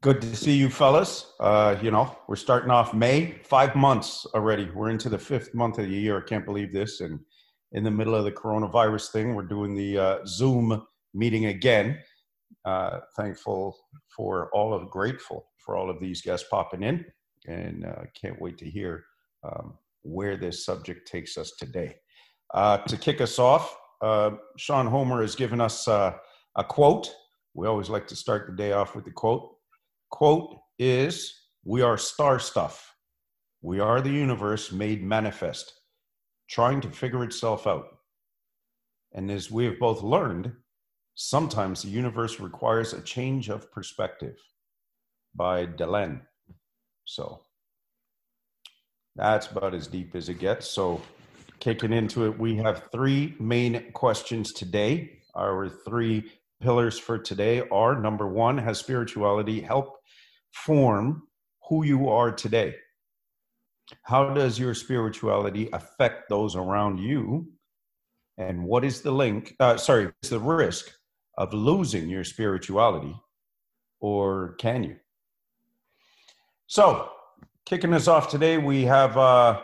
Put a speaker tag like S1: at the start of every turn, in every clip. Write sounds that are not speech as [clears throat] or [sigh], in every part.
S1: Good to see you, fellas. Uh, you know, we're starting off May, five months already. We're into the fifth month of the year. I can't believe this. And in the middle of the coronavirus thing, we're doing the uh, Zoom meeting again. Uh, thankful for all of, grateful for all of these guests popping in, and uh, can't wait to hear um, where this subject takes us today. Uh, to kick us off, uh, Sean Homer has given us a quote. We always like to start the day off with the quote quote is We are star stuff. We are the universe made manifest, trying to figure itself out. And as we have both learned, sometimes the universe requires a change of perspective by Delenn. So that's about as deep as it gets. So, kicking into it, we have three main questions today. Our three pillars for today are number one, has spirituality helped form who you are today? How does your spirituality affect those around you? And what is the link? Uh, sorry, is the risk of losing your spirituality, or can you? So, kicking us off today, we have. Uh,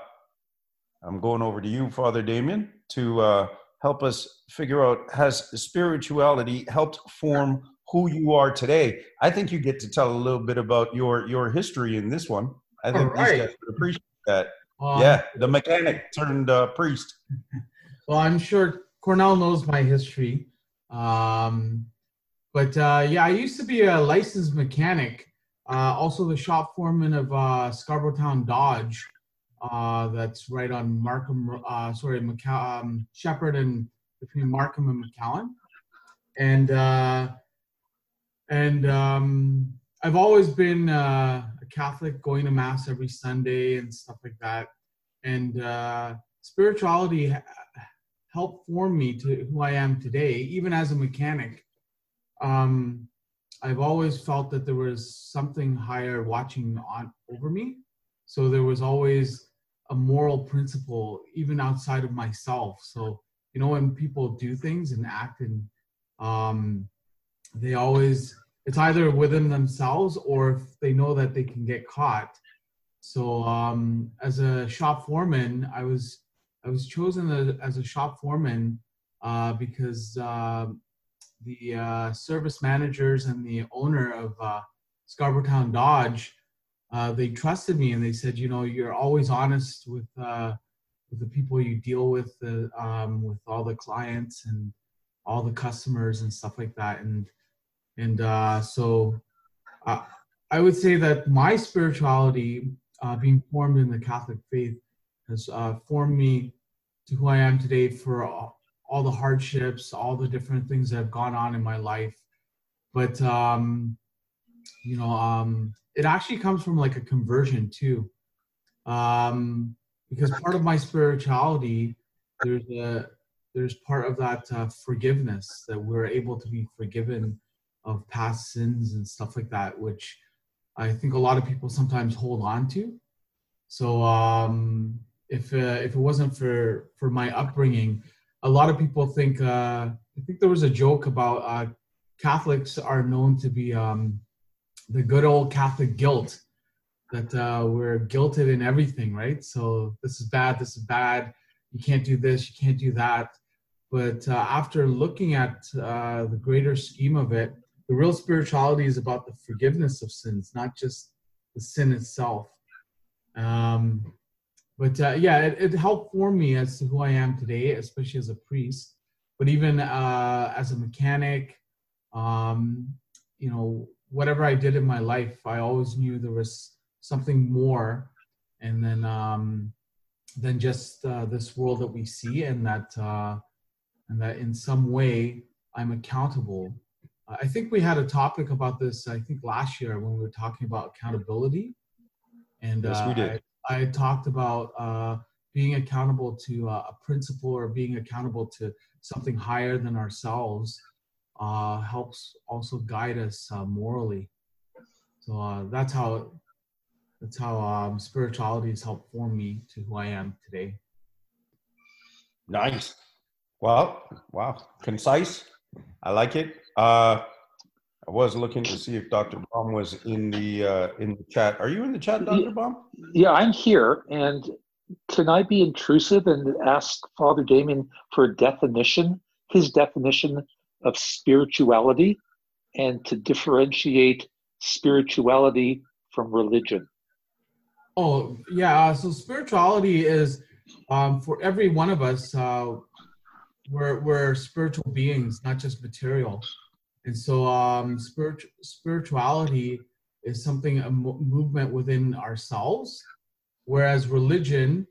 S1: I'm going over to you, Father Damien, to uh, help us figure out has spirituality helped form who you are today. I think you get to tell a little bit about your your history in this one. I think right. these guys would appreciate that. Um, yeah, the mechanic turned uh, priest. [laughs]
S2: Well, I'm sure Cornell knows my history. Um, but uh, yeah, I used to be a licensed mechanic, uh, also the shop foreman of uh, Scarborough Town Dodge. Uh, that's right on Markham, uh, sorry, McCall- um, Sheppard and between Markham and McCowan. And uh, and um, I've always been uh, a Catholic, going to mass every Sunday and stuff like that. And uh, spirituality helped form me to who I am today, even as a mechanic. Um, I've always felt that there was something higher watching on over me. So there was always a moral principle, even outside of myself. So you know, when people do things and act and um, they always it's either within themselves or if they know that they can get caught. So um, as a shop foreman i was i was chosen as a shop foreman uh, because uh, the uh, service managers and the owner of uh, scarborough town dodge uh, they trusted me and they said you know you're always honest with uh, with the people you deal with um, with all the clients and all the customers and stuff like that. And and uh, so uh, I would say that my spirituality, uh, being formed in the Catholic faith, has uh, formed me to who I am today for all, all, the hardships, all the different things that have gone on in my life. But, um, you know, um, it actually comes from like a conversion too. Um, because part of my spirituality, there's a, there's part of that uh, forgiveness that we're able to be forgiven of past sins and stuff like that, which I think a lot of people sometimes hold on to. So um, if uh, if it wasn't for for my upbringing, a lot of people think uh, I think there was a joke about uh, Catholics are known to be um, the good old Catholic guilt that uh, we're guilted in everything, right? So this is bad, this is bad. You can't do this, you can't do that. But uh, after looking at uh, the greater scheme of it, the real spirituality is about the forgiveness of sins, not just the sin itself. Um, but uh, yeah, it, it, helped form me as to who I am today, especially as a priest. But even uh, as a mechanic, um, you know, whatever I did in my life, I always knew there was something more, and then um, than just uh, this world that we see, and that uh, and that in some way I'm accountable I think we had a topic about this, I think last year when we were talking about accountability. And yes, we did. I, I talked about uh, being accountable to uh, a principle or being accountable to something higher than ourselves uh, helps also guide us uh, morally. So uh, that's how that's how um, spirituality has helped form me to who I am today.
S1: Nice. Well, wow, concise. I like it. Uh, I was looking to see if Dr. Baum was in the uh, in the chat. Are you in the chat, Dr. Baum?
S3: Yeah, I'm here, and can I be intrusive and ask Father Damien for a definition, his definition of spirituality, and to differentiate spirituality from religion?
S2: Oh yeah, uh, so spirituality is um, for every one of us. Uh, we're we're spiritual beings, not just material. And so, um, spirit, spirituality is something a mo- movement within ourselves, whereas religion,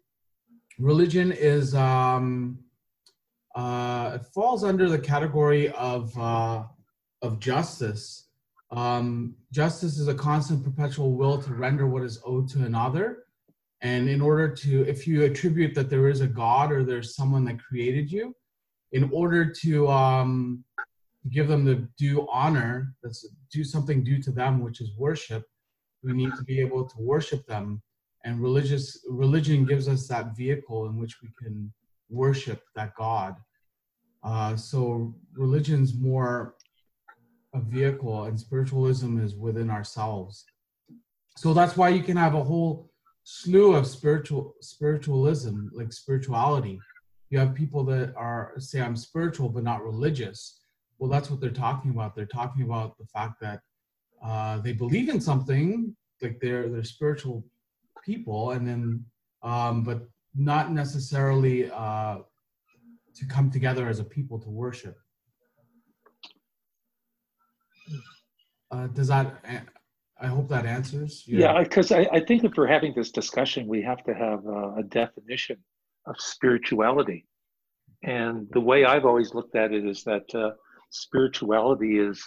S2: religion is um, uh, it falls under the category of uh, of justice. Um, justice is a constant, perpetual will to render what is owed to another. And in order to, if you attribute that there is a God or there's someone that created you, in order to um, give them the due honor, that's do something due to them, which is worship. We need to be able to worship them, and religious religion gives us that vehicle in which we can worship that God. Uh, so religion's more a vehicle, and spiritualism is within ourselves. So that's why you can have a whole slew of spiritual spiritualism, like spirituality. You have people that are say I'm spiritual but not religious well that's what they're talking about. They're talking about the fact that uh, they believe in something like they're they're spiritual people and then um, but not necessarily uh, to come together as a people to worship. Uh, does that i hope that answers
S3: yeah because I, I think if we're having this discussion we have to have a, a definition of spirituality. And the way i've always looked at it is that uh, spirituality is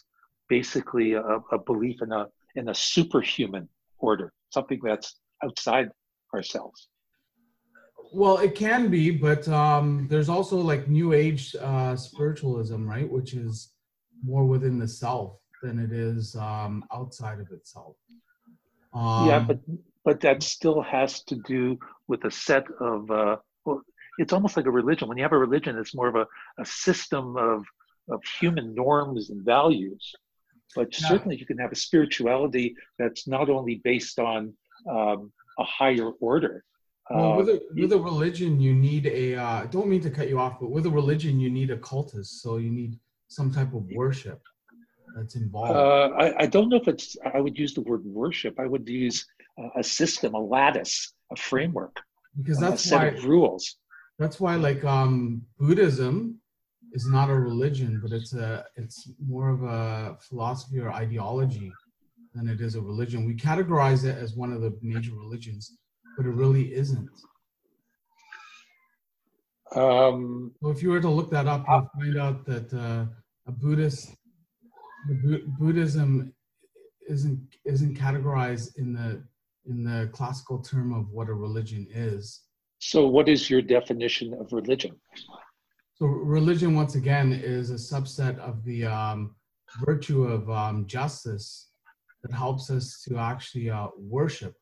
S3: basically a, a belief in a in a superhuman order, something that's outside ourselves.
S2: Well, it can be, but um, there's also like New Age uh, spiritualism, right? Which is more within the self than it is um, outside of itself.
S3: Um, yeah, but but that still has to do with a set of. Uh, well, it's almost like a religion. When you have a religion, it's more of a, a system of of human norms and values. But certainly, you can have a spirituality that's not only based on um, a higher order.
S2: Well, uh, with, a, with a religion, you need a. Uh, I don't mean to cut you off, but with a religion, you need a cultist. So you need some type of worship that's involved.
S3: Uh, I, I, don't know if it's. I would use the word worship. I would use a system, a lattice, a framework,
S2: because that's
S3: a set
S2: why,
S3: of rules.
S2: That's why, like um, Buddhism, is not a religion, but it's a it's more of a philosophy or ideology than it is a religion. We categorize it as one of the major religions, but it really isn't. Um, so if you were to look that up, you'll find out that uh, a Buddhist, Buddhism isn't isn't categorized in the in the classical term of what a religion is.
S3: So, what is your definition of religion?
S2: So religion, once again, is a subset of the um, virtue of um, justice that helps us to actually uh, worship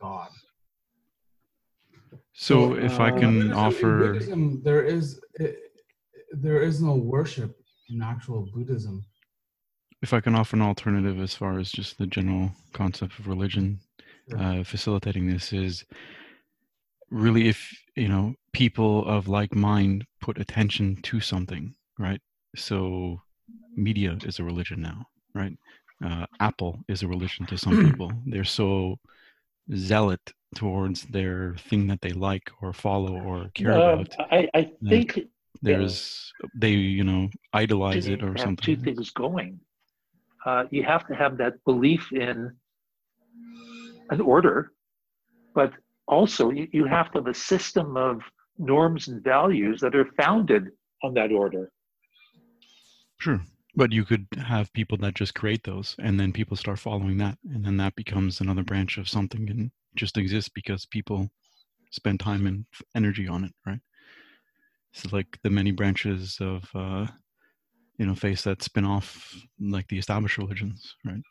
S2: God.
S4: So, so if uh, I can Buddhism, offer,
S2: Buddhism, there is it, there is no worship in actual Buddhism.
S4: If I can offer an alternative as far as just the general concept of religion, sure. uh, facilitating this is really if you know people of like mind put attention to something right? So media is a religion now right? Uh, apple is a religion to some [clears throat] people. They're so zealot towards their thing that they like or follow or care uh, about
S3: i, I think
S4: there's they you know idolize it or something.
S3: two things going. Uh, you have to have that belief in an order but also you, you have to have a system of norms and values that are founded on that order.
S4: Sure. But you could have people that just create those and then people start following that. And then that becomes another branch of something and just exists because people spend time and energy on it, right? It's like the many branches of, uh, you know, face that spin off like the established religions, right?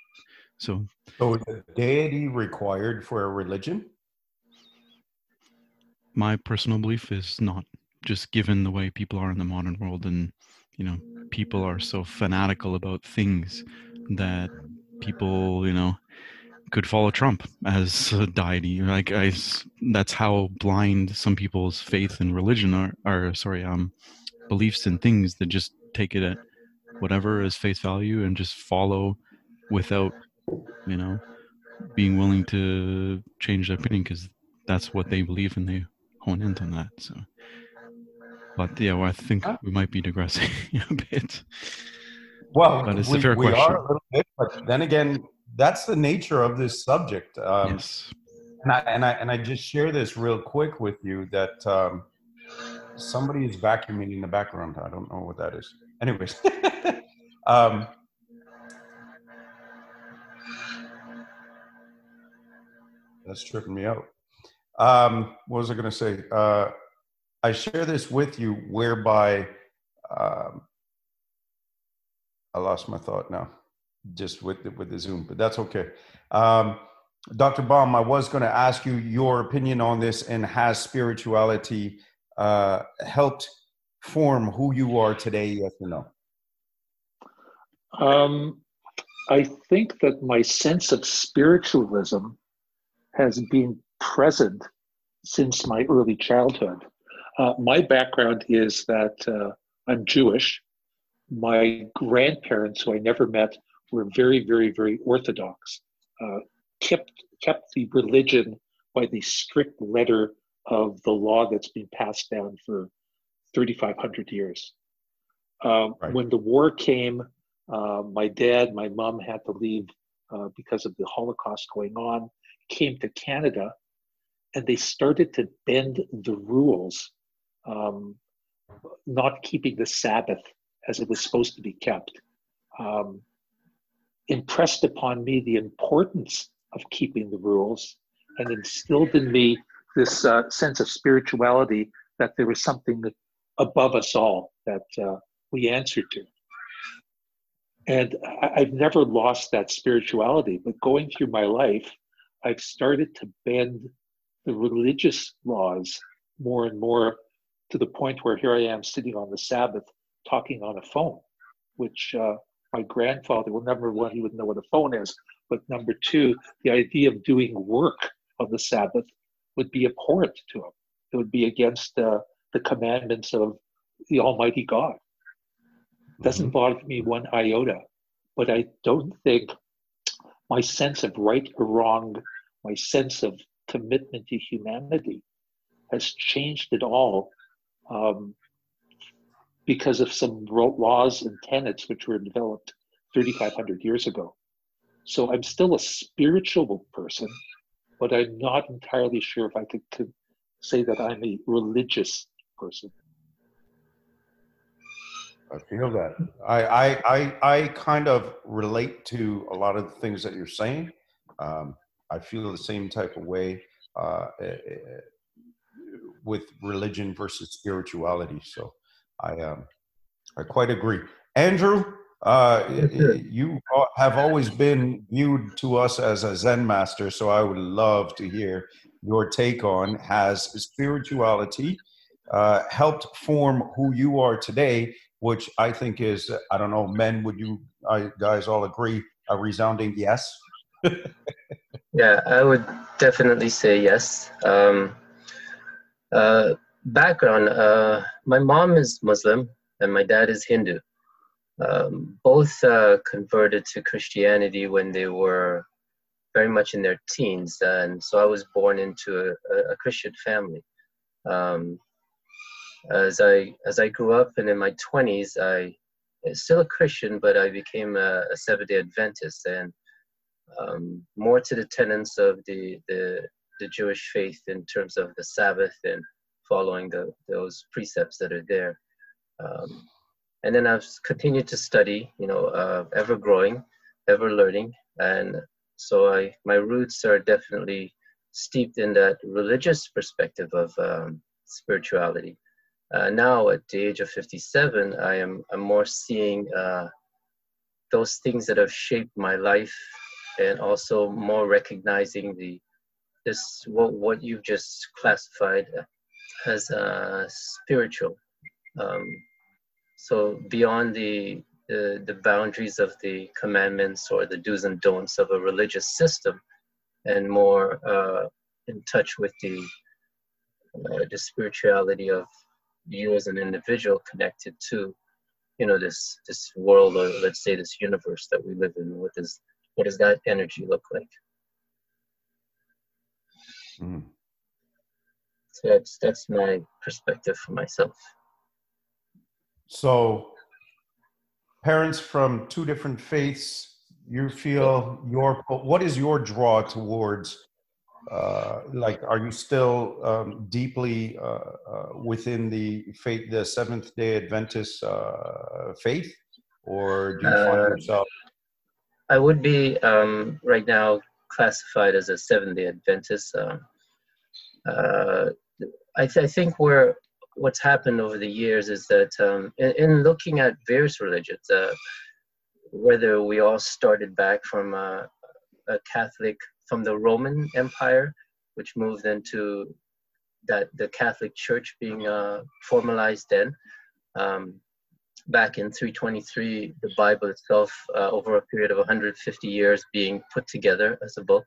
S4: So,
S1: so is deity required for a religion?
S4: My personal belief is not just given the way people are in the modern world and you know people are so fanatical about things that people, you know, could follow Trump as a deity. Like I, that's how blind some people's faith and religion are. Are sorry, um, beliefs and things that just take it at whatever is face value and just follow without, you know, being willing to change their opinion because that's what they believe and they hone in on that. So, but yeah, well, I think we might be digressing [laughs] a bit.
S1: Well, but it's we, a fair we question. are a little bit, but then again, that's the nature of this subject. Um, yes. And I, and I and I just share this real quick with you that um, somebody is vacuuming in the background. I don't know what that is. Anyways, [laughs] um, that's tripping me out. Um, what was I going to say? Uh, I share this with you, whereby um, I lost my thought now just with the, with the Zoom, but that's okay. Um, Dr. Baum, I was going to ask you your opinion on this, and has spirituality uh, helped form who you are today? Yes or no?
S3: Um, I think that my sense of spiritualism has been present since my early childhood. Uh, my background is that uh, I'm Jewish. My grandparents, who I never met, were very, very, very orthodox, uh, kept, kept the religion by the strict letter of the law that's been passed down for 3,500 years. Um, right. When the war came, uh, my dad, my mom had to leave uh, because of the Holocaust going on, came to Canada, and they started to bend the rules, um, not keeping the Sabbath as it was supposed to be kept. Um, impressed upon me the importance of keeping the rules and instilled in me this uh, sense of spirituality that there was something above us all that uh, we answered to. And I, have never lost that spirituality, but going through my life, I've started to bend the religious laws more and more to the point where here I am sitting on the Sabbath talking on a phone, which uh, my grandfather, well, number one, he wouldn't know what a phone is, but number two, the idea of doing work on the Sabbath would be abhorrent to him. It would be against uh, the commandments of the Almighty God. It doesn't mm-hmm. bother me one iota, but I don't think my sense of right or wrong, my sense of commitment to humanity has changed it all um, because of some laws and tenets which were developed 3,500 years ago. So I'm still a spiritual person, but I'm not entirely sure if I could, could say that I'm a religious person.
S1: I feel that. I, I, I, I kind of relate to a lot of the things that you're saying. Um, I feel the same type of way uh, eh, eh, with religion versus spirituality. So I um, I quite agree. Andrew, uh, you have always been viewed to us as a Zen master, so I would love to hear your take on has spirituality uh, helped form who you are today, which I think is, I don't know, men, would you guys all agree, a resounding yes? [laughs]
S5: yeah, I would definitely say yes. Um, uh, background uh, my mom is Muslim and my dad is Hindu. Um, both uh, converted to Christianity when they were very much in their teens, and so I was born into a, a Christian family. Um, as I as I grew up and in my 20s, I still a Christian, but I became a, a Seventh Day Adventist and um, more to the tenets of the, the the Jewish faith in terms of the Sabbath and following the, those precepts that are there. Um, and then I've continued to study, you know, uh, ever growing, ever learning. And so I, my roots are definitely steeped in that religious perspective of um, spirituality. Uh, now at the age of 57, I am I'm more seeing uh, those things that have shaped my life and also more recognizing the this what, what you've just classified as uh, spiritual. Um, so beyond the the, the boundaries of the commandments or the do's and don'ts of a religious system and more uh, in touch with the, uh, the spirituality of you as an individual connected to you know this this world or let's say this universe that we live in with does what does that energy look like? Mm. so that's that's my perspective for myself.
S1: So parents from two different faiths you feel your what is your draw towards uh, like are you still um, deeply uh, uh, within the faith the seventh day adventist uh, faith? Or do you find uh, yourself
S5: i would be um, right now classified as a seventh day adventist uh, I, th- I, think where what's happened over the years is that um, in, in, looking at various religions whether we all started back from a, a catholic from the Roman Empire, which moved into that the Catholic Church being uh, formalized then. Um, back in 323, the Bible itself, uh, over a period of 150 years, being put together as a book.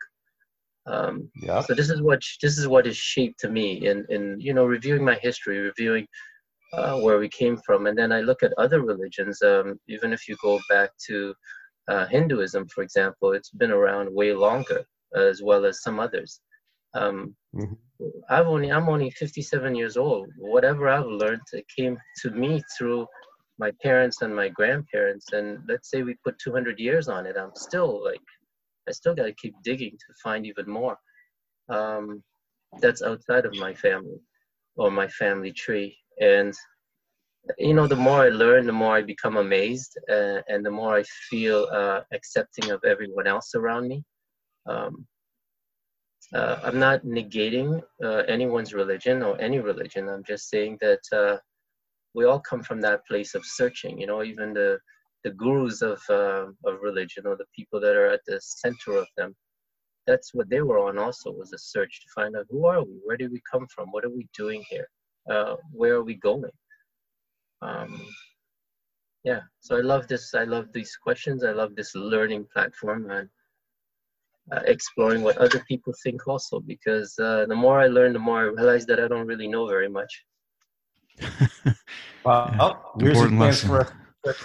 S5: Um, yeah. So this is what this is what is shaped to me in in you know reviewing my history, reviewing uh, where we came from, and then I look at other religions. Um, even if you go back to uh, Hinduism, for example, it's been around way longer as well as some others. Um, mm-hmm. I've only I'm only 57 years old. Whatever I've learned, it came to me through my parents and my grandparents. And let's say we put 200 years on it, I'm still like, I still got to keep digging to find even more. Um, that's outside of my family or my family tree. And you know, the more I learn, the more I become amazed, uh, and the more I feel uh, accepting of everyone else around me. Um, uh, I'm not negating uh, anyone's religion or any religion. I'm just saying that uh, we all come from that place of searching. You know, even the the gurus of uh, of religion or the people that are at the center of them. That's what they were on. Also, was a search to find out who are we, where did we come from, what are we doing here, uh, where are we going. Um, yeah, so I love this. I love these questions. I love this learning platform, and uh, exploring what other people think also because uh, the more I learn, the more I realize that I don't really know very much. [laughs]
S1: well, yeah. here's a chance for us.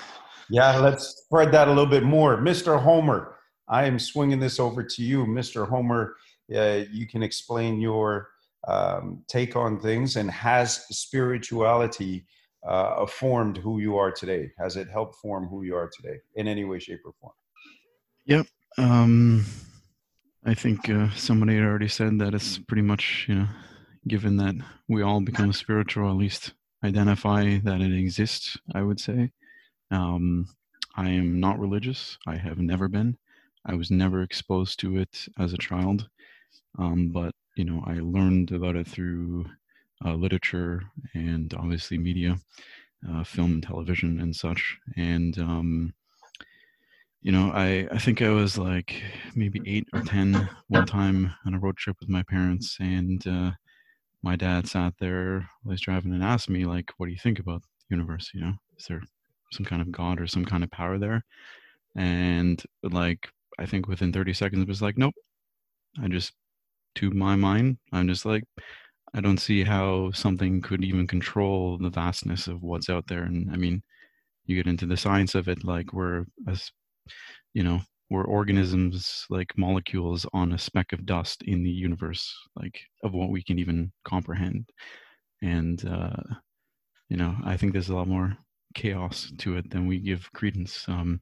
S1: Yeah, let's spread that a little bit more. Mr. Homer, I am swinging this over to you. Mr. Homer, uh, you can explain your um, take on things and has spirituality uh, formed who you are today? Has it helped form who you are today in any way, shape, or form?
S4: Yep. Um, I think uh, somebody had already said that it's pretty much, you know, given that we all become spiritual, at least identify that it exists, I would say. Um, I am not religious. I have never been. I was never exposed to it as a child. Um, but, you know, I learned about it through uh, literature and obviously media, uh, film and television and such. And, um, you know, I, I think I was like maybe eight or 10 one time on a road trip with my parents. And uh, my dad sat there while he's driving and asked me, like, what do you think about the universe? You know, is there some kind of God or some kind of power there? And like, I think within 30 seconds, it was like, nope. I just, to my mind, I'm just like, I don't see how something could even control the vastness of what's out there. And I mean, you get into the science of it, like we're as you know we're organisms like molecules on a speck of dust in the universe like of what we can even comprehend. And uh you know i think there's a lot more chaos to it than we give credence um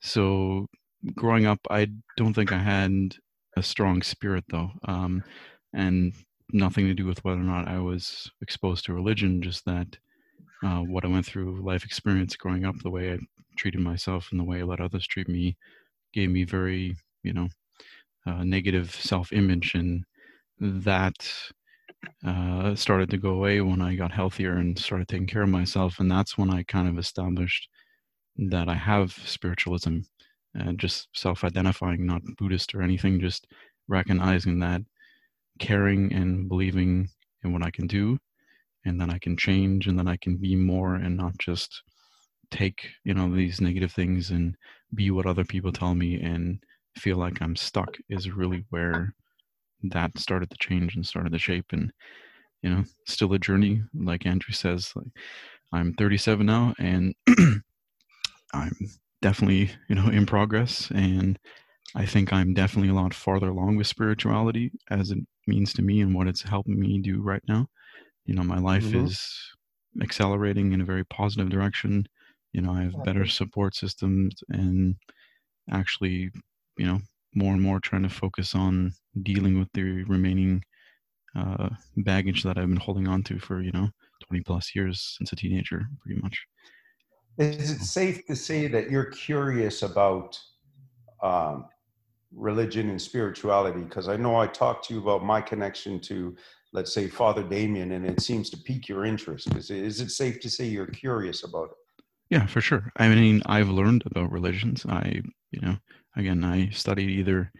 S4: so growing up i don't think i had a strong spirit though um and nothing to do with whether or not i was exposed to religion just that uh, what I went through, life experience growing up, the way I treated myself and the way I let others treat me, gave me very, you know, uh, negative self-image, and that uh, started to go away when I got healthier and started taking care of myself, and that's when I kind of established that I have spiritualism, and just self-identifying, not Buddhist or anything, just recognizing that caring and believing in what I can do and then I can change and then I can be more and not just take you know these negative things and be what other people tell me and feel like I'm stuck is really where that started to change and started to shape and you know still a journey like Andrew says like I'm 37 now and [clears throat] I'm definitely you know in progress and I think I'm definitely a lot farther along with spirituality as it means to me and what it's helping me do right now. You know, my life mm-hmm. is accelerating in a very positive direction. You know, I have better support systems and actually, you know, more and more trying to focus on dealing with the remaining uh, baggage that I've been holding on to for, you know, 20 plus years since a teenager, pretty much.
S1: Is it safe to say that you're curious about um, religion and spirituality? Because I know I talked to you about my connection to, let's say, Father Damien, and it seems to pique your interest. Is it, is it safe to say you're curious about it?
S4: Yeah, for sure. I mean, I've learned about religions. I, you know, again, I studied either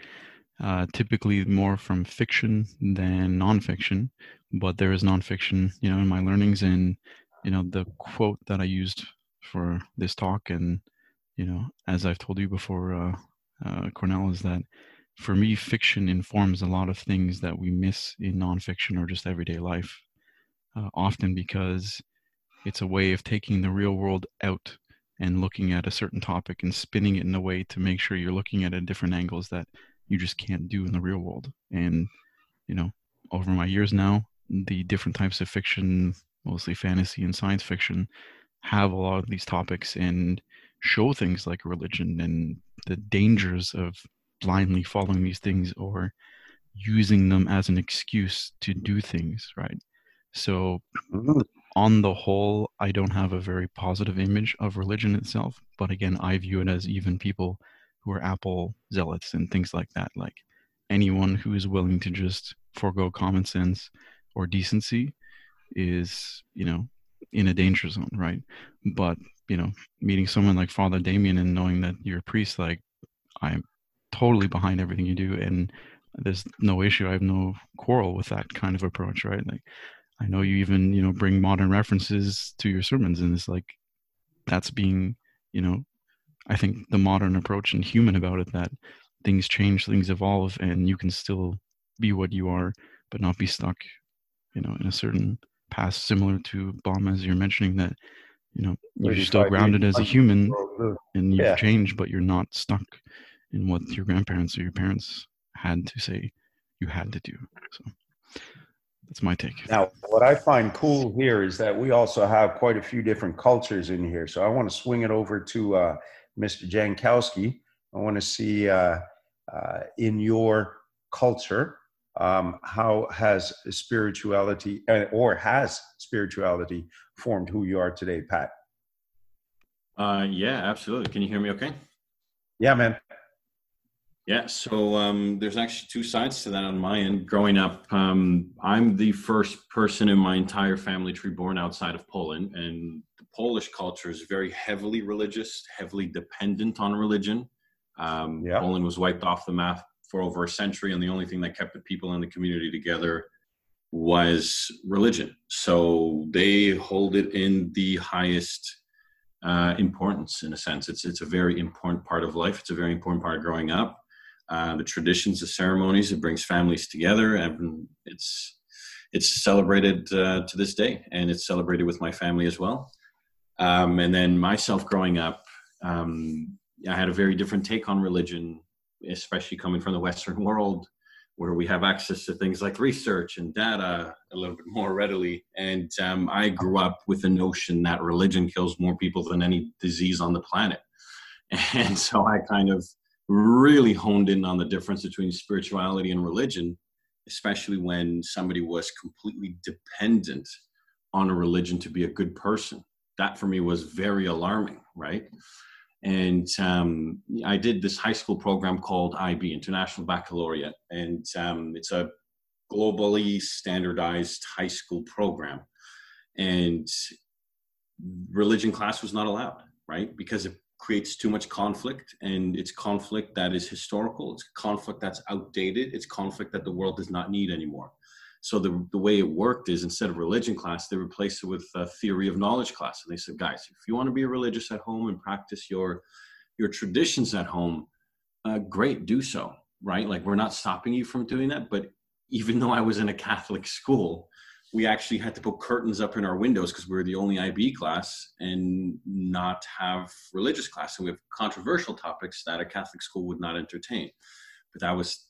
S4: uh, typically more from fiction than nonfiction, but there is nonfiction, you know, in my learnings. And, you know, the quote that I used for this talk, and, you know, as I've told you before, uh, uh, Cornell, is that for me, fiction informs a lot of things that we miss in nonfiction or just everyday life, uh, often because it's a way of taking the real world out and looking at a certain topic and spinning it in a way to make sure you're looking at it different angles that you just can't do in the real world. And, you know, over my years now, the different types of fiction, mostly fantasy and science fiction, have a lot of these topics and show things like religion and the dangers of blindly following these things or using them as an excuse to do things, right? So, mm-hmm. On the whole, I don't have a very positive image of religion itself. But again, I view it as even people who are Apple zealots and things like that. Like anyone who is willing to just forego common sense or decency is, you know, in a danger zone, right? But you know, meeting someone like Father Damien and knowing that you're a priest, like I'm totally behind everything you do, and there's no issue. I have no quarrel with that kind of approach, right? Like I know you even you know bring modern references to your sermons, and it's like that's being you know I think the modern approach and human about it that things change, things evolve, and you can still be what you are, but not be stuck, you know, in a certain past. Similar to Baum, as you're mentioning that you know you're still grounded as a human and you've yeah. changed but you're not stuck in what your grandparents or your parents had to say you had to do so that's my take
S1: now what i find cool here is that we also have quite a few different cultures in here so i want to swing it over to uh, mr jankowski i want to see uh, uh, in your culture um, how has spirituality uh, or has spirituality formed who you are today, Pat?
S6: Uh, yeah, absolutely. Can you hear me okay?
S1: Yeah, man.
S6: Yeah, so um, there's actually two sides to that on my end. Growing up, um, I'm the first person in my entire family tree born outside of Poland, and the Polish culture is very heavily religious, heavily dependent on religion. Um, yeah. Poland was wiped off the map for over a century, and the only thing that kept the people in the community together was religion. So they hold it in the highest uh, importance, in a sense. It's it's a very important part of life. It's a very important part of growing up. Uh, the traditions, the ceremonies, it brings families together, and it's it's celebrated uh, to this day, and it's celebrated with my family as well. Um, and then myself growing up, um, I had a very different take on religion especially coming from the Western world, where we have access to things like research and data a little bit more readily. And um, I grew up with the notion that religion kills more people than any disease on the planet. [laughs] And so I kind of really honed in on the difference between spirituality and religion, especially when somebody was completely dependent on a religion to be a good person. That for me was very alarming, right? and um, I did this high school program called IB, International Baccalaureate, and um, it's a globally standardized high school program. And religion class was not allowed, right? Because it creates too much conflict, and it's conflict that is historical, it's conflict that's outdated, it's conflict that the world does not need anymore. So the, the way it worked is instead of religion class, they replaced it with a theory of knowledge class. And they said, guys, if you want to be religious at home and practice your your traditions at home, uh, great, do so. Right? Like we're not stopping you from doing that. But even though I was in a Catholic school, we actually had to put curtains up in our windows because we were the only IB class and not have religious class. And we have controversial topics that a Catholic school would not entertain. But that was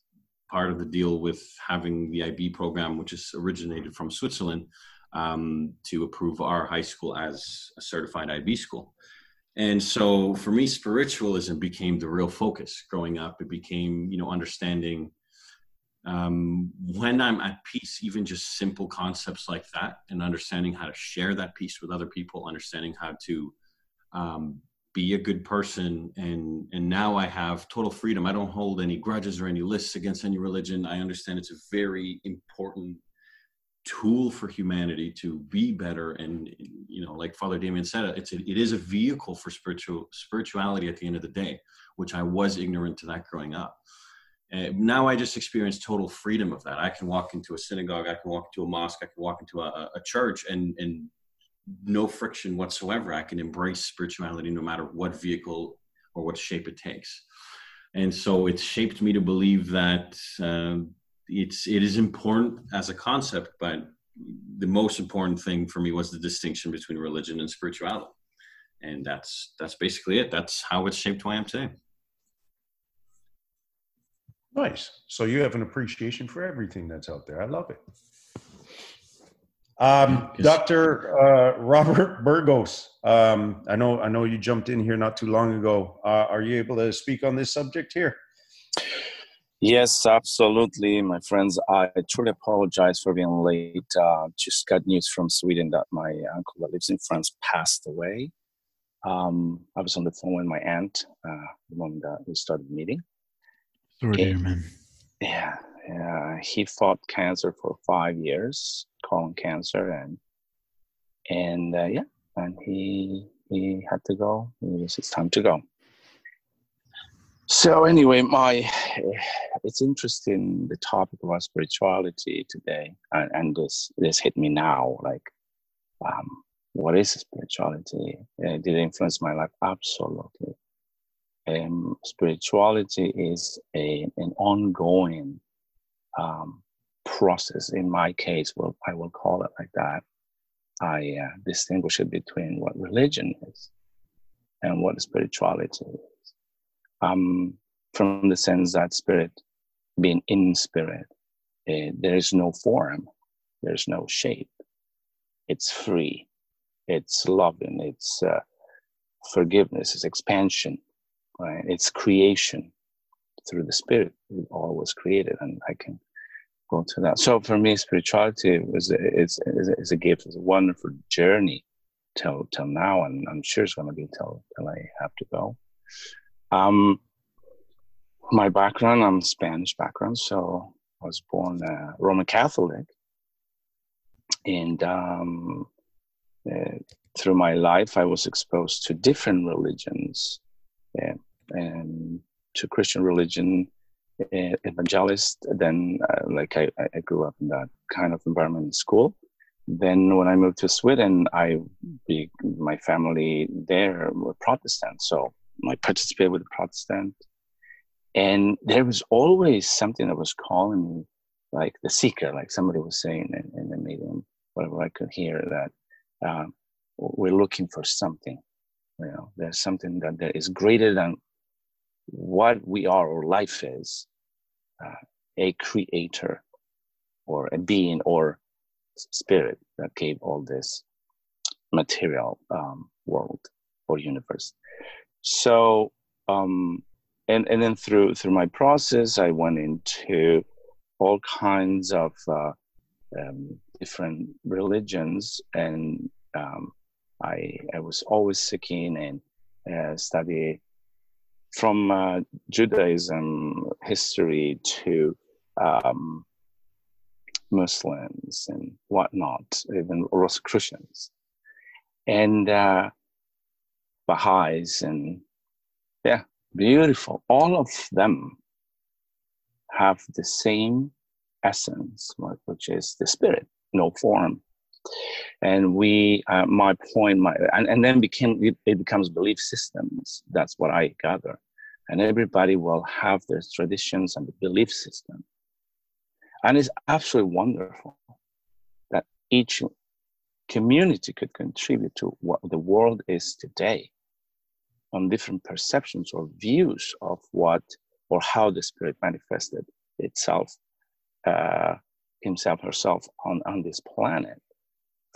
S6: part of the deal with having the IB program, which is originated from Switzerland, um, to approve our high school as a certified IB school. And so for me, spiritualism became the real focus growing up. It became, you know, understanding um, when I'm at peace, even just simple concepts like that, and understanding how to share that peace with other people, understanding how to um, be a good person, and and now I have total freedom. I don't hold any grudges or any lists against any religion. I understand it's a very important tool for humanity to be better and you know like father damien said it's a, it is a vehicle for spiritual spirituality at the end of the day which i was ignorant to that growing up uh, now I just experience total freedom of that. I can walk into a synagogue, I can walk into a mosque, I can walk into a, a church, and and no friction whatsoever. I can embrace spirituality no matter what vehicle or what shape it takes. And so it's shaped me to believe that uh, it's it is important as a concept, but the most important thing for me was the distinction between religion and spirituality. And that's that's basically it. That's how it's shaped who I am today.
S1: Nice. So you have an appreciation for everything that's out there. I love it. Um, Dr. Uh, Robert [laughs] Burgos, um, I know I know you jumped in here not too long ago. Uh, are you able to speak on this subject here?
S7: Yes, absolutely, my friends. I truly apologize for being late. Uh, just got news from Sweden that my uncle that lives in France passed away. Um, I was on the phone with my aunt uh, the moment that we started the meeting.
S4: Sorry, dear man.
S7: Yeah, yeah. He fought cancer for five years, colon cancer, and and uh, yeah, and he he had to go. Was it's time to go. So anyway, my [sighs] it's interesting the topic about spirituality today, and, and this this hit me now. Like, um, what is spirituality? Uh, did it influence my life? Absolutely um, spirituality is a, an ongoing um, process. In my case, well, I will call it like that. I uh, distinguish it between what religion is and what spirituality is. Um, from the sense that spirit, being in spirit, uh, there is no form, there's no shape. It's free, it's loving, it's uh, forgiveness, it's expansion right? It's creation through the spirit. It all was created, and I can go to that. So for me, spirituality is is is a gift. It's a wonderful journey till till now, and I'm sure it's going to be till till I have to go. Um, my background, I'm Spanish background, so I was born uh, Roman Catholic, and um, uh, through my life, I was exposed to different religions. Yeah, and to Christian religion, evangelist. Then, uh, like I, I grew up in that kind of environment in school. Then, when I moved to Sweden, I be, my family there were Protestant, so I participated with the Protestant, and there was always something that was calling me, like the seeker, like somebody was saying in, in the meeting, whatever I could hear that uh, we're looking for something. You know, there's something that there is greater than what we are or life is uh, a creator or a being or spirit that gave all this material um, world or universe. So um, and and then through through my process i went into all kinds of uh, um, different religions and um, i i was always seeking and uh, from uh, Judaism history to um, Muslims and whatnot, even Rosicrucians, and uh, Baha'is, and yeah, beautiful. All of them have the same essence, which is the spirit, no form. And we, uh, my point, my and, and then became it, it becomes belief systems. That's what I gather, and everybody will have their traditions and the belief system, and it's absolutely wonderful that each community could contribute to what the world is today on different perceptions or views of what or how the spirit manifested itself uh, himself herself on, on this planet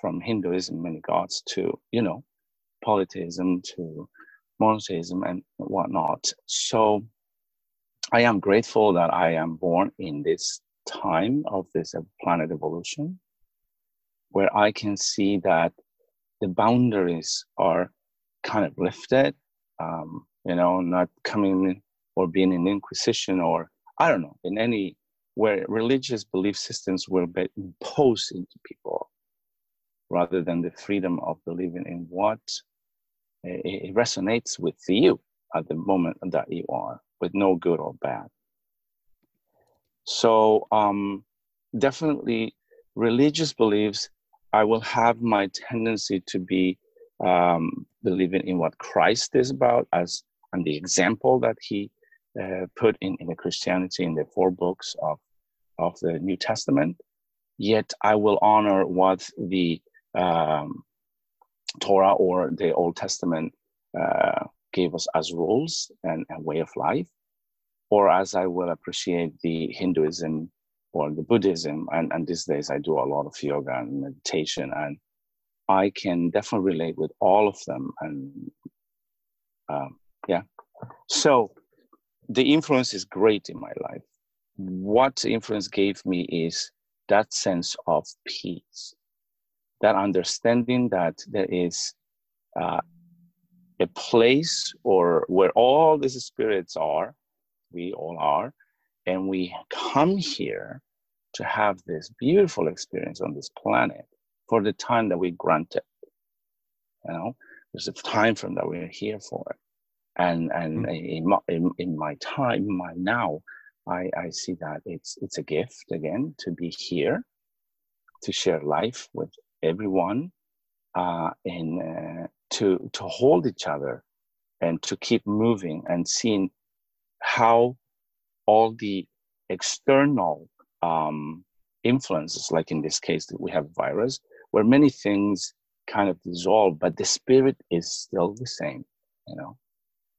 S7: from hinduism many gods to you know polytheism to monotheism and whatnot. So i am grateful that i am born in this time of this planet evolution where i can see that the boundaries are kind of lifted um, you know not coming or being in inquisition or i don't know in any where religious belief systems were imposed into people rather than the freedom of believing in what it resonates with you at the moment that you are with no good or bad so um, definitely religious beliefs i will have my tendency to be um, believing in what christ is about as and the example that he uh, put in, in the Christianity in the four books of, of the New Testament. Yet I will honor what the um, Torah or the Old Testament uh, gave us as rules and, and way of life, or as I will appreciate the Hinduism or the Buddhism. And, and these days I do a lot of yoga and meditation, and I can definitely relate with all of them. And um, yeah, so the influence is great in my life. What influence gave me is that sense of peace, that understanding that there is uh, a place or where all these spirits are, we all are, and we come here to have this beautiful experience on this planet for the time that we granted. You know, there's a time frame that we're here for and and mm. in, my, in, in my time my now I, I see that it's it's a gift again to be here to share life with everyone uh, and uh, to to hold each other and to keep moving and seeing how all the external um, influences like in this case that we have virus where many things kind of dissolve but the spirit is still the same you know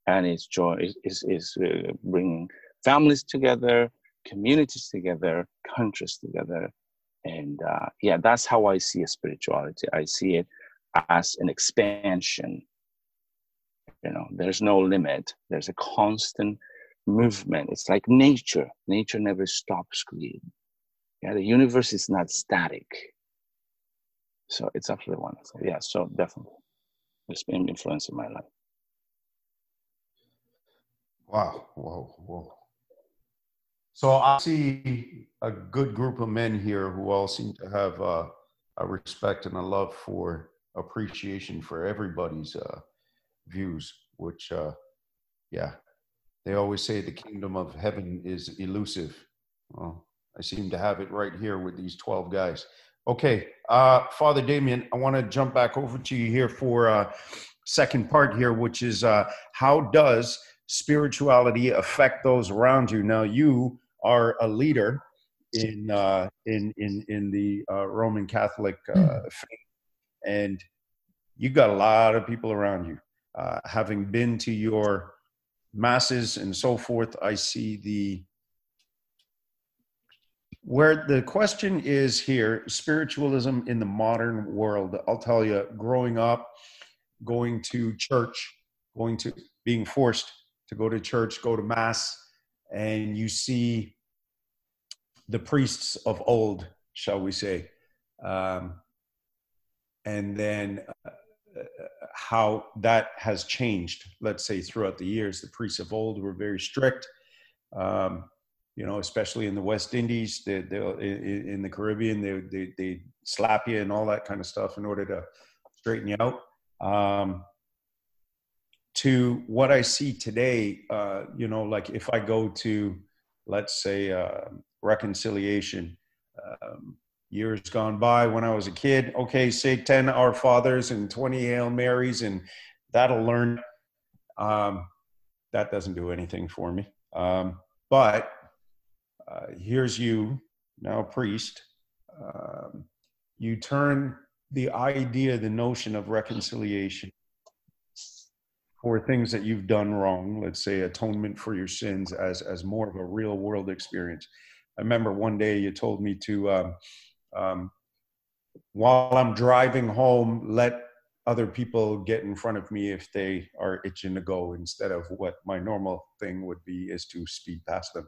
S7: and its joy is, is, uh, bringing families together, communities together, countries together. And uh, yeah, that's how I see a spirituality. I see it as an expansion. You know, there's no limit. There's a constant movement. It's like nature. Nature never stops creating. Yeah, the universe is not static. So it's absolutely wonderful. Yeah, so definitely, it's been influencing my life.
S1: Wow. Whoa. Whoa. So I see a good group of men here who all seem to have uh, a respect and a love for appreciation for everybody's uh, views, which, uh, yeah, they always say the kingdom of heaven is elusive. Well, I seem to have it right here with these 12 guys. Okay, uh, Father Damien, I want to jump back over to you here for uh, second part here, which is uh, how does spirituality affect those around you. Now, you are a leader in uh, in in in the uh, Roman Catholic uh, hmm. faith, and you got a lot of people around you. Uh, having been to your masses and so forth, I see the where the question is here spiritualism in the modern world i'll tell you growing up going to church going to being forced to go to church, go to mass, and you see the priests of old, shall we say, um, and then uh, how that has changed. Let's say throughout the years, the priests of old were very strict. Um, you know, especially in the West Indies, they, they, in the Caribbean, they, they, they slap you and all that kind of stuff in order to straighten you out. Um, to what I see today, uh, you know, like if I go to, let's say, uh, reconciliation, Um, years gone by when I was a kid, okay, say 10 Our Fathers and 20 Hail Marys, and that'll learn. Um, that doesn't do anything for me. Um, but uh, here's you, now a priest. Um, you turn the idea, the notion of reconciliation for things that you've done wrong, let's say atonement for your sins, as as more of a real world experience. I remember one day you told me to, um, um, while I'm driving home, let other people get in front of me if they are itching to go, instead of what my normal thing would be is to speed past them,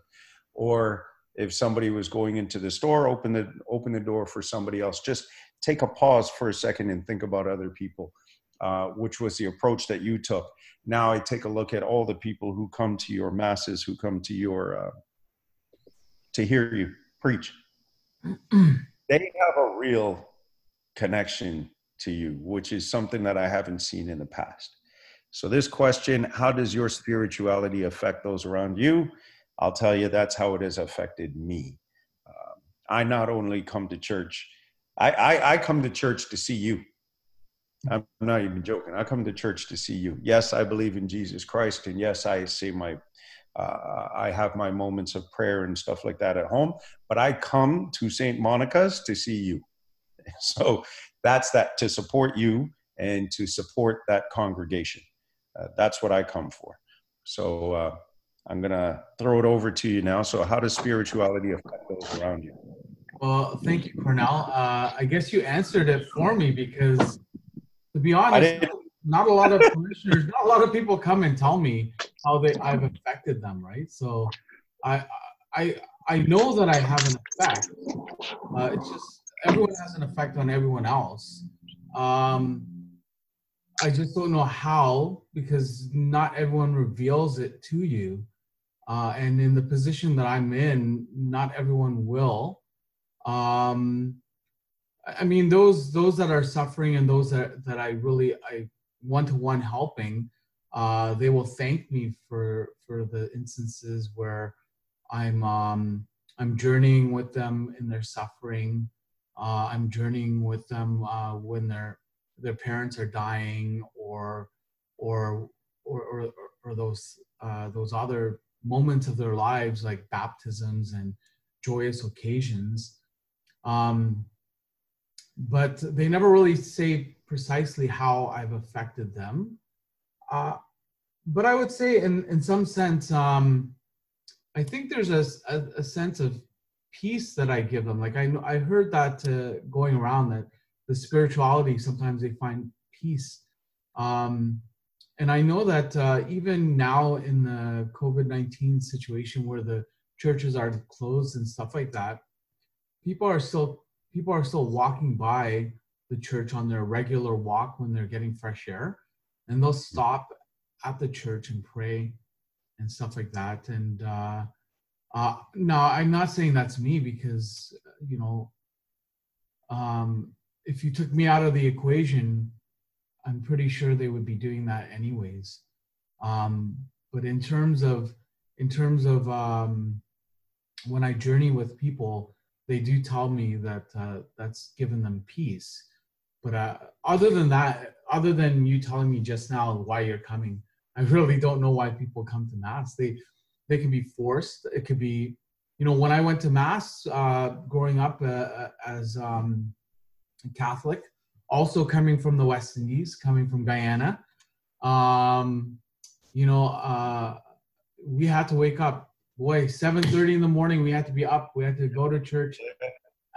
S1: or if somebody was going into the store, open the open the door for somebody else. Just take a pause for a second and think about other people uh, which was the approach that you took. Now I take a look at all the people who come to your masses, who come to your uh, to hear you preach. [clears throat] they have a real connection to you, which is something that I haven't seen in the past. So this question, how does your spirituality affect those around you? I'll tell you that's how it has affected me. Um, I not only come to church, I, I, I come to church to see you. I'm not even joking. I come to church to see you. Yes, I believe in Jesus Christ, and yes, I say my, uh, I have my moments of prayer and stuff like that at home. But I come to St. Monica's to see you. [laughs] So that's that to support you and to support that congregation. Uh, that's what I come for. So uh, I'm gonna throw it over to you now. So how does spirituality affect those around you?
S2: Well, thank you, Cornell. Uh, I guess you answered it for me because to be honest, not a lot of [laughs] commissioners, not a lot of people come and tell me how they I've affected them, right? So I I I know that I have an effect. Uh, it's just everyone has an effect on everyone else. Um, I just don't know how because not everyone reveals it to you. Uh, and in the position that I'm in, not everyone will. Um, I mean, those those that are suffering and those that that I really I one to one helping, uh, they will thank me for for the instances where I'm um, I'm journeying with them in their suffering. Uh, I'm journeying with them uh, when their their parents are dying or or or or, or those uh, those other moments of their lives like baptisms and joyous occasions. Um, but they never really say precisely how I've affected them. Uh, but I would say, in in some sense, um, I think there's a, a, a sense of peace that I give them. Like I I heard that uh, going around that the spirituality sometimes they find peace. Um, and I know that uh, even now in the COVID 19 situation where the churches are closed and stuff like that, people are still people are still walking by the church on their regular walk when they're getting fresh air and they'll stop at the church and pray and stuff like that and uh, uh, no i'm not saying that's me because you know um, if you took me out of the equation i'm pretty sure they would be doing that anyways um, but in terms of in terms of um, when i journey with people they do tell me that uh, that's given them peace. But uh, other than that, other than you telling me just now why you're coming, I really don't know why people come to mass. They they can be forced. It could be, you know, when I went to mass uh, growing up uh, uh, as um, Catholic, also coming from the West Indies, coming from Guyana, um, you know, uh, we had to wake up boy, 7:30 in the morning, we had to be up. We had to go to church.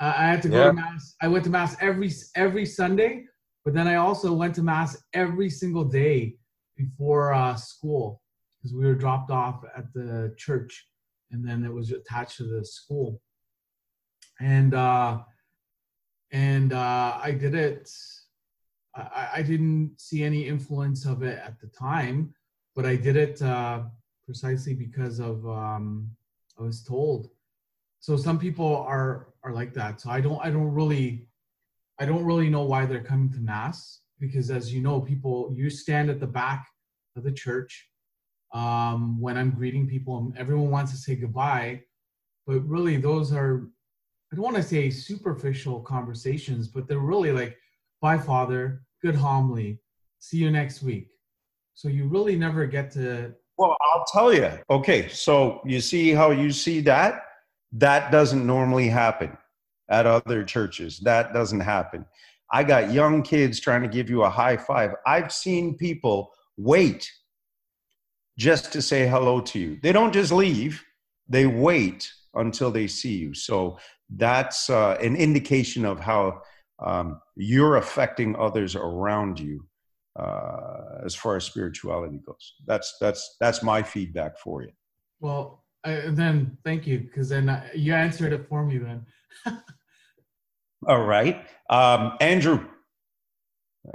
S2: Uh, I had to go yeah. to mass. I went to mass every every Sunday, but then I also went to mass every single day before uh, school because we were dropped off at the church, and then it was attached to the school. And uh, and uh, I did it. I, I didn't see any influence of it at the time, but I did it uh, precisely because of um, I was told. So some people are are like that. So I don't I don't really I don't really know why they're coming to mass because as you know, people you stand at the back of the church um, when I'm greeting people. And everyone wants to say goodbye, but really those are I don't want to say superficial conversations, but they're really like, bye, Father, good homily, see you next week. So you really never get to.
S1: Well, I'll tell you. Okay, so you see how you see that? That doesn't normally happen at other churches. That doesn't happen. I got young kids trying to give you a high five. I've seen people wait just to say hello to you. They don't just leave, they wait until they see you. So that's uh, an indication of how um, you're affecting others around you uh, as far as spirituality goes. That's that's that's my feedback for you.
S2: Well, I, then thank you because then I, you answered it for me. Then. [laughs]
S1: All right, um, Andrew.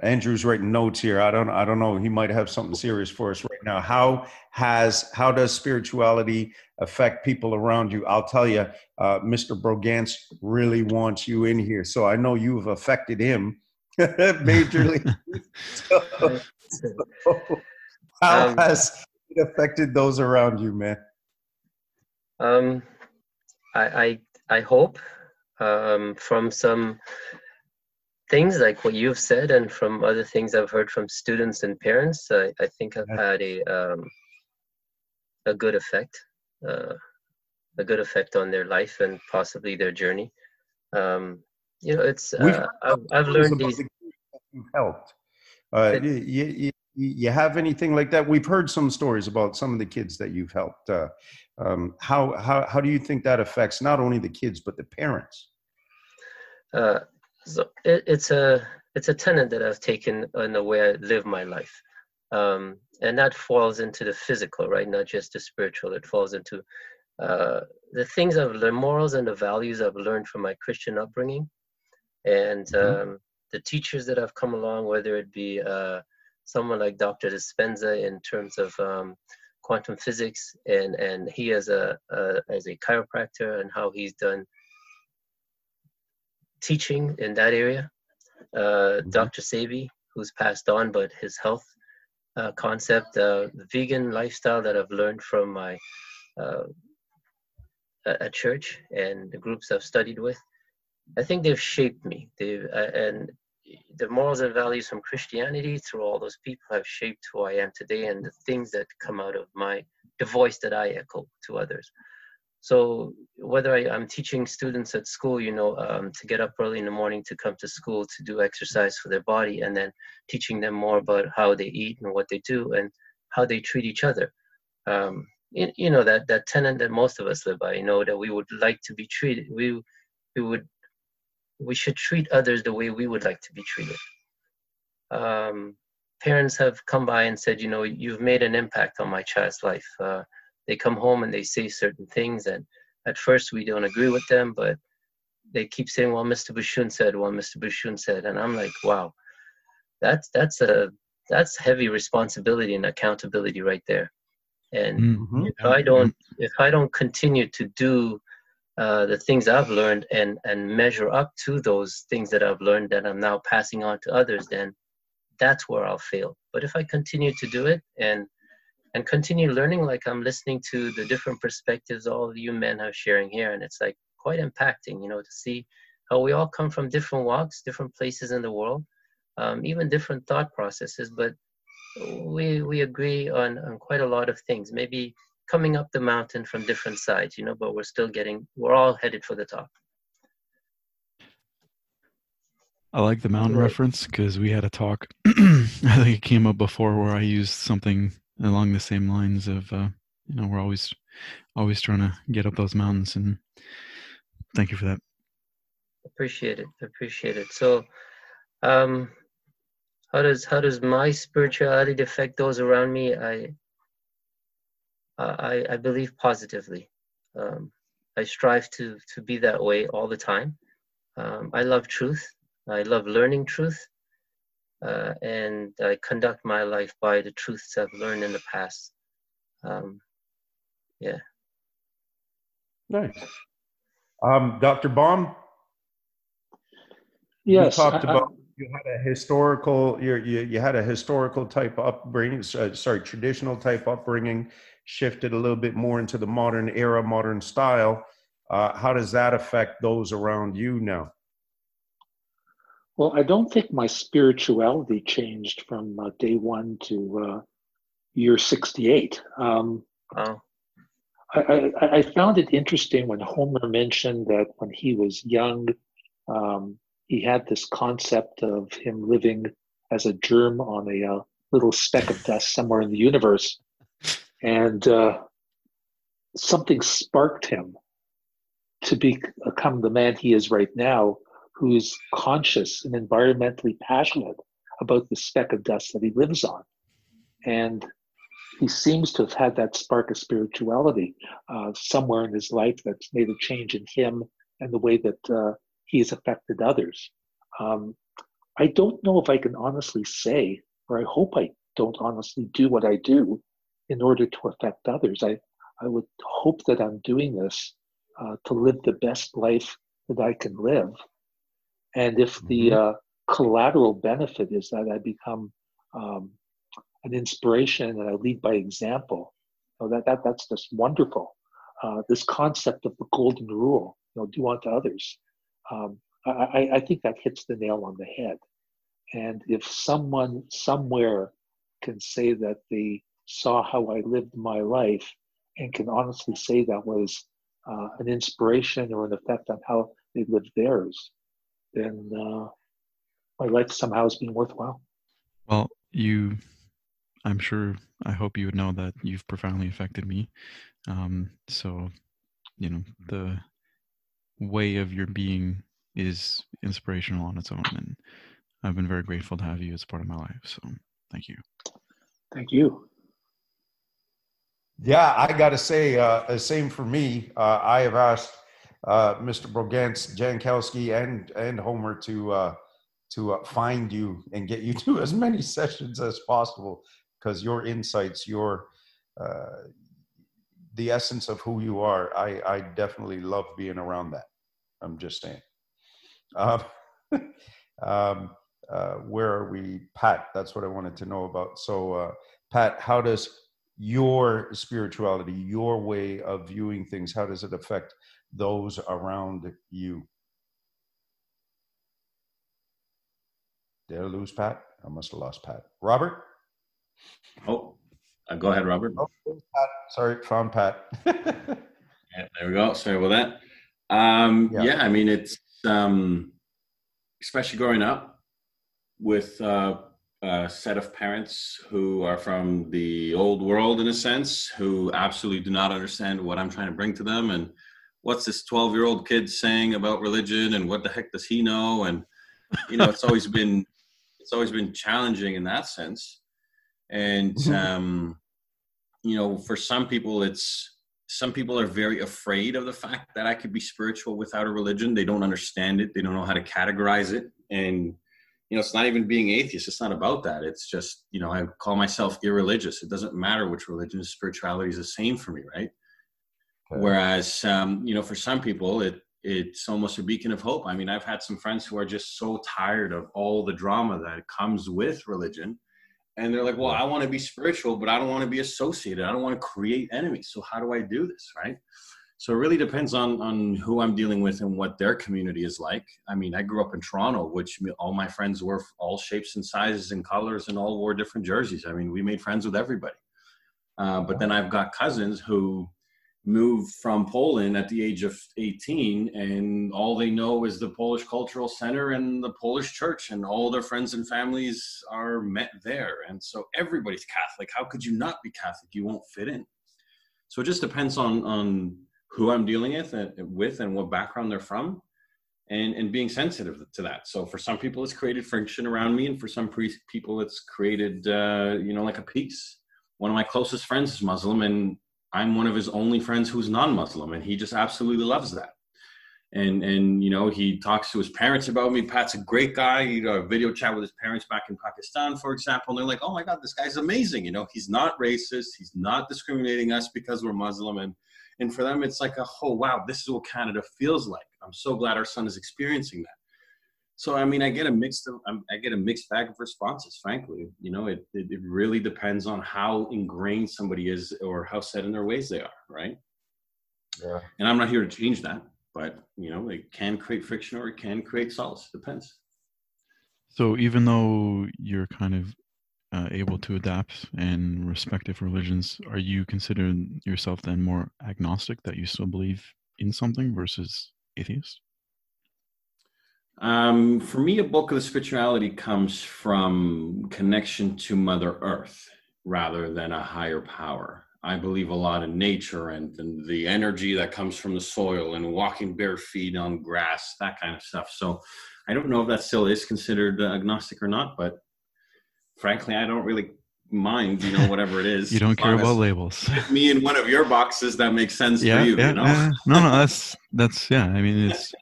S1: Andrew's writing notes here. I don't. I don't know. He might have something serious for us right now. How has how does spirituality affect people around you? I'll tell you, uh, Mr. Brogance really wants you in here, so I know you've affected him [laughs] majorly. so, [laughs] so how um, has it affected those around you, man?
S5: Um, I I, I hope um, from some things like what you've said and from other things I've heard from students and parents, I, I think I've had a um, a good effect, uh, a good effect on their life and possibly their journey. Um, you know, it's uh, I've, I've learned these.
S1: Helped. Uh, you, you, have anything like that? We've heard some stories about some of the kids that you've helped. Uh, um, how how how do you think that affects not only the kids but the parents?
S5: Uh, so it, it's a it's a tenet that I've taken in the way I live my life, um, and that falls into the physical, right? Not just the spiritual. It falls into uh, the things I've learned, morals and the values I've learned from my Christian upbringing, and mm-hmm. um, the teachers that I've come along, whether it be uh, someone like Dr. Dispenza in terms of um, quantum physics, and and he as a, a as a chiropractor and how he's done teaching in that area. Uh, mm-hmm. Dr. Sebi, who's passed on, but his health uh, concept, uh, the vegan lifestyle that I've learned from my uh, a church and the groups I've studied with, I think they've shaped me. They uh, and the morals and values from Christianity through all those people have shaped who I am today and the things that come out of my the voice that I echo to others. So whether I, am teaching students at school, you know, um, to get up early in the morning to come to school to do exercise for their body, and then teaching them more about how they eat and what they do and how they treat each other. Um, you, you know that that tenet that most of us live by. You know that we would like to be treated. We we would we should treat others the way we would like to be treated. Um, parents have come by and said, you know, you've made an impact on my child's life. Uh, they come home and they say certain things and at first we don't agree with them but they keep saying well mr bushun said well mr bushun said and i'm like wow that's that's a that's heavy responsibility and accountability right there and mm-hmm. if i don't if i don't continue to do uh, the things i've learned and and measure up to those things that i've learned that i'm now passing on to others then that's where i'll fail. But if i continue to do it and and continue learning like i'm listening to the different perspectives all of you men are sharing here and it's like quite impacting you know to see how we all come from different walks different places in the world um, even different thought processes but we we agree on, on quite a lot of things. Maybe coming up the mountain from different sides you know but we're still getting we're all headed for the top
S4: I like the mountain right. reference because we had a talk. [clears throat] I think it came up before where I used something along the same lines of uh, you know we're always always trying to get up those mountains and thank you for that
S5: appreciate it appreciate it so um how does how does my spirituality affect those around me i i i believe positively um i strive to to be that way all the time um, i love truth i love learning truth uh, and I conduct my life by the truths I've learned in the past. Um, yeah.
S1: Nice. Um, Dr. Baum?
S3: Yes.
S1: You talked I, about you had a historical you you had a historical type upbringing uh, sorry traditional type upbringing shifted a little bit more into the modern era modern style Uh, how does that affect those around you now?
S3: Well, I don't think my spirituality changed from uh, day one to uh, year 68. Um, I, I, I, found it interesting when Homer mentioned that when he was young, um, he had this concept of him living as a germ on a uh, little speck of dust somewhere in the universe. And uh, something sparked him to become the man he is right now, who's conscious and environmentally passionate about the speck of dust that he lives on. And he seems to have had that spark of spirituality uh, somewhere in his life that's made a change in him and the way that uh, he has affected others. Um, I don't know if I can honestly say, or I hope I don't honestly do what I do in order to affect others. I, I would hope that I'm doing this uh, to live the best life that I can live. And if the mm-hmm. uh, collateral benefit is that I become um, an inspiration and I lead by example, you know, that, that, that's just wonderful. Uh, this concept of the golden rule, you know, do unto others. Um, I, I think that hits the nail on the head. And if someone somewhere can say that they saw how I lived my life and can honestly say that was uh, an inspiration or an effect on how they lived theirs, then uh, my life somehow has been worthwhile.
S4: Well, you, I'm sure, I hope you would know that you've profoundly affected me. Um, so, you know, the way of your being is inspirational on its own. And I've been very grateful to have you as part of my life. So thank you.
S3: Thank you.
S1: Yeah, I got to say, uh, the same for me. Uh, I have asked uh, Mr. Brogance, Jankowski, and and Homer to uh, to uh, find you and get you [laughs] to as many sessions as possible because your insights, your uh, the essence of who you are, I I definitely love being around that. I'm just saying. Um, [laughs] um, uh, where are we, Pat? That's what I wanted to know about. So, uh, Pat, how does your spirituality, your way of viewing things, how does it affect those around you? Did I lose Pat? I must have lost Pat. Robert?
S6: Oh, uh, go ahead, Robert. Oh,
S1: Pat. Sorry, found Pat. [laughs]
S6: yeah, there we go. Sorry about that. Um, yeah. yeah, I mean, it's um, especially growing up with uh, a set of parents who are from the old world in a sense, who absolutely do not understand what I'm trying to bring to them, and what's this 12 year old kid saying about religion, and what the heck does he know? And you know, it's [laughs] always been it's always been challenging in that sense, and mm-hmm. um, you know, for some people, it's some people are very afraid of the fact that I could be spiritual without a religion. They don't understand it. They don't know how to categorize it. And, you know, it's not even being atheist. It's not about that. It's just, you know, I call myself irreligious. It doesn't matter which religion. Spirituality is the same for me, right? Okay. Whereas, um, you know, for some people, it it's almost a beacon of hope. I mean, I've had some friends who are just so tired of all the drama that comes with religion and they're like well i want to be spiritual but i don't want to be associated i don't want to create enemies so how do i do this right so it really depends on on who i'm dealing with and what their community is like i mean i grew up in toronto which all my friends were all shapes and sizes and colors and all wore different jerseys i mean we made friends with everybody uh, but then i've got cousins who moved from Poland at the age of 18, and all they know is the Polish Cultural Center and the Polish church, and all their friends and families are met there. And so everybody's Catholic. How could you not be Catholic? You won't fit in. So it just depends on on who I'm dealing with and, with and what background they're from, and and being sensitive to that. So for some people, it's created friction around me, and for some pre- people, it's created uh, you know like a peace. One of my closest friends is Muslim, and I'm one of his only friends who's non-Muslim, and he just absolutely loves that. And and you know he talks to his parents about me. Pat's a great guy. He know, a video chat with his parents back in Pakistan, for example. And they're like, "Oh my God, this guy's amazing." You know, he's not racist. He's not discriminating us because we're Muslim. And and for them, it's like, a, "Oh wow, this is what Canada feels like." I'm so glad our son is experiencing that so i mean i get a mixed um, i get a mixed bag of responses frankly you know it, it, it really depends on how ingrained somebody is or how set in their ways they are right Yeah. And I'm not here to change that, but you know, it can create friction or it can create solace. It Depends.
S4: So even though you're kind of uh, able to adapt and respective religions, are you considering yourself then more agnostic that you still believe in something versus atheist?
S6: Um, for me, a bulk of the spirituality comes from connection to Mother Earth rather than a higher power. I believe a lot in nature and, and the energy that comes from the soil and walking bare feet on grass, that kind of stuff. So I don't know if that still is considered agnostic or not, but frankly, I don't really mind, you know, whatever it is. [laughs]
S4: you don't care about labels. [laughs]
S6: me in one of your boxes that makes sense
S4: yeah,
S6: for you.
S4: Yeah,
S6: you know?
S4: yeah. No, no, that's [laughs] that's yeah. I mean, it's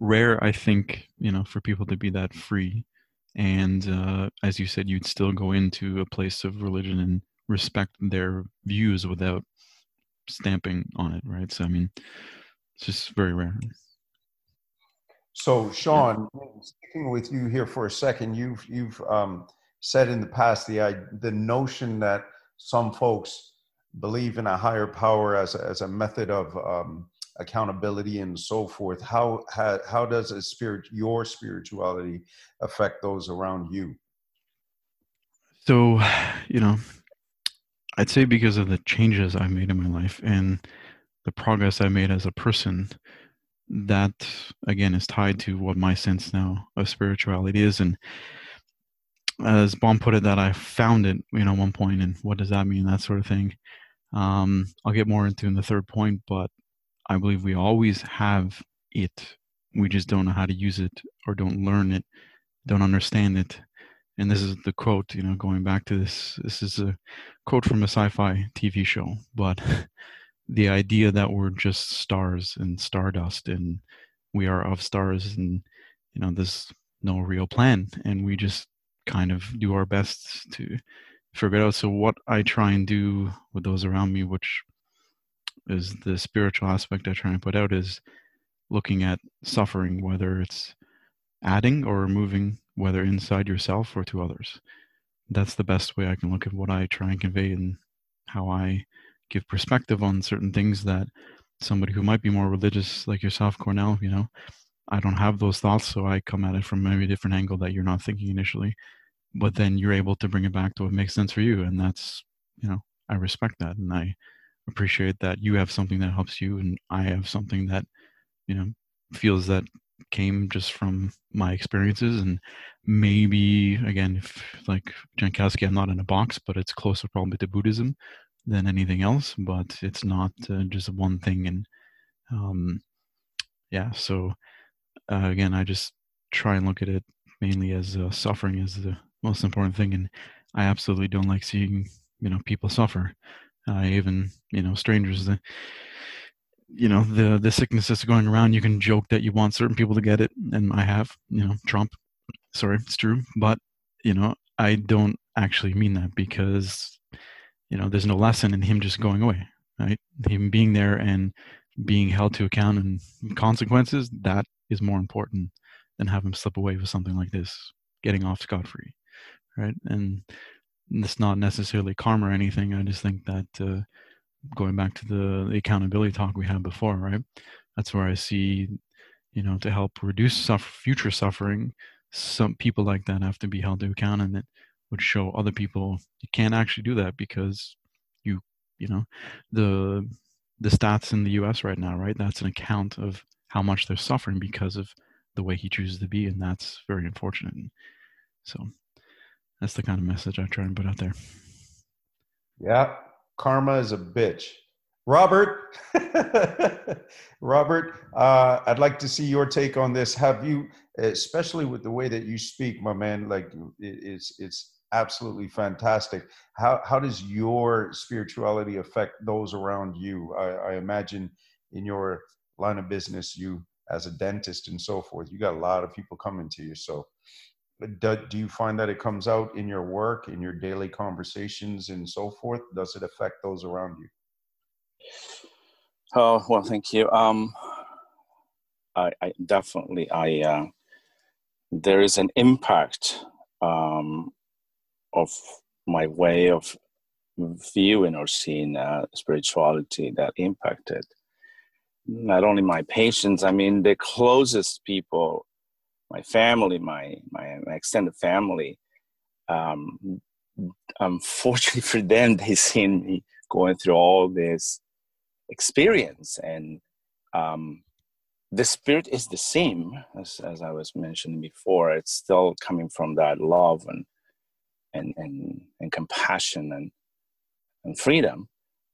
S4: rare, I think, you know, for people to be that free. And uh, as you said, you'd still go into a place of religion and respect their views without stamping on it, right? So I mean, it's just very rare.
S1: So, Sean, sticking with you here for a second, you've you've um, said in the past the the notion that some folks believe in a higher power as a, as a method of um, accountability and so forth. How how, how does a spirit your spirituality affect those around you?
S4: So, you know, I'd say because of the changes I made in my life and the progress I made as a person, that again is tied to what my sense now of spirituality is. And as Baum put it, that I found it, you know, one point, and what does that mean, that sort of thing. Um, I'll get more into in the third point, but I believe we always have it. We just don't know how to use it or don't learn it, don't understand it, and this is the quote you know going back to this this is a quote from a sci-fi tv show but [laughs] the idea that we're just stars and stardust and we are of stars and you know there's no real plan and we just kind of do our best to figure it out so what i try and do with those around me which is the spiritual aspect i try and put out is looking at suffering whether it's adding or removing whether inside yourself or to others. That's the best way I can look at what I try and convey and how I give perspective on certain things that somebody who might be more religious like yourself, Cornell, you know, I don't have those thoughts, so I come at it from maybe a different angle that you're not thinking initially. But then you're able to bring it back to what makes sense for you. And that's, you know, I respect that. And I appreciate that you have something that helps you and I have something that, you know, feels that came just from my experiences and maybe again if like jankowski i'm not in a box but it's closer probably to buddhism than anything else but it's not uh, just one thing and um yeah so uh, again i just try and look at it mainly as uh, suffering is the most important thing and i absolutely don't like seeing you know people suffer. Uh, even you know strangers the you know the the sickness that's going around you can joke that you want certain people to get it and i have you know trump sorry it's true but you know i don't actually mean that because you know there's no lesson in him just going away right? Him being there and being held to account and consequences that is more important than have him slip away with something like this getting off scot-free right and it's not necessarily karma or anything i just think that uh, going back to the, the accountability talk we had before, right? That's where I see, you know, to help reduce suffer, future suffering, some people like that have to be held to account, and it would show other people you can't actually do that because you, you know, the the stats in the U.S. right now, right? That's an account of how much they're suffering because of the way he chooses to be, and that's very unfortunate. So that's the kind of message I try and put out there.
S1: Yeah, karma is a bitch. Robert, [laughs] Robert, uh, I'd like to see your take on this. Have you, especially with the way that you speak, my man, like it's it's absolutely fantastic. How how does your spirituality affect those around you? I, I imagine in your line of business, you as a dentist and so forth, you got a lot of people coming to you. So do, do you find that it comes out in your work in your daily conversations and so forth? Does it affect those around you?
S7: Oh well thank you. Um i, I definitely i uh, there is an impact um of my way of viewing or seeing uh, spirituality that impacted not only my patients, I mean the closest people, my family, my my, my extended family. Um, unfortunately [laughs] for them, they seen me going through all this experience, and um, the spirit is the same as, as I was mentioning before. It's still coming from that love and and and, and compassion and and freedom.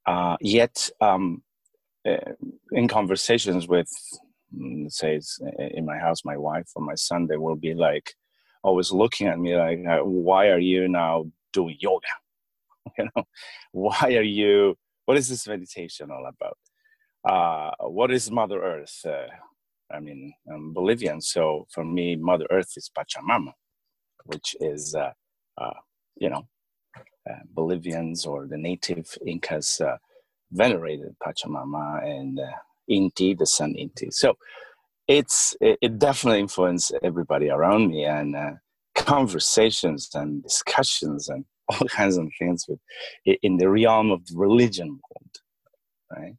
S7: Uh, yet, um, uh, in conversations with, mm, let's in my house, my wife or my son, they will be like, always looking at me like, uh, "Why are you now doing yoga? [laughs] You know, why are you? What is this meditation all about? Uh, what is Mother Earth? Uh, I mean, I'm Bolivian, so for me, Mother Earth is Pachamama, which is, uh, uh, you know, uh, Bolivians or the native Incas venerated Pachamama and Inti, the sun Inti. So it's it, it, definitely influenced everybody around me and uh, conversations and discussions and [laughs] all kinds of things with in the realm of the religion world, right?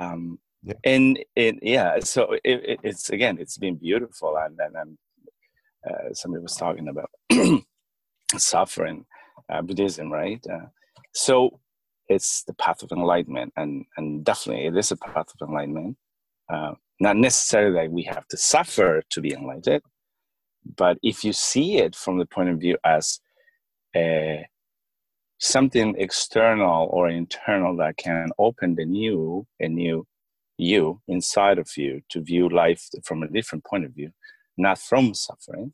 S7: Um, yeah. And it, yeah, so it, it, it's again, it's been beautiful, and then uh, somebody was talking about [clears throat] suffering, uh, Buddhism, right? Uh, so it's the path of enlightenment, and and definitely it is a path of enlightenment. Uh, not necessarily that we have to suffer to be enlightened, but if you see it from the point of view as a, uh, something external or internal that can open the new, a new you inside of you to view life from a different point of view, not from suffering,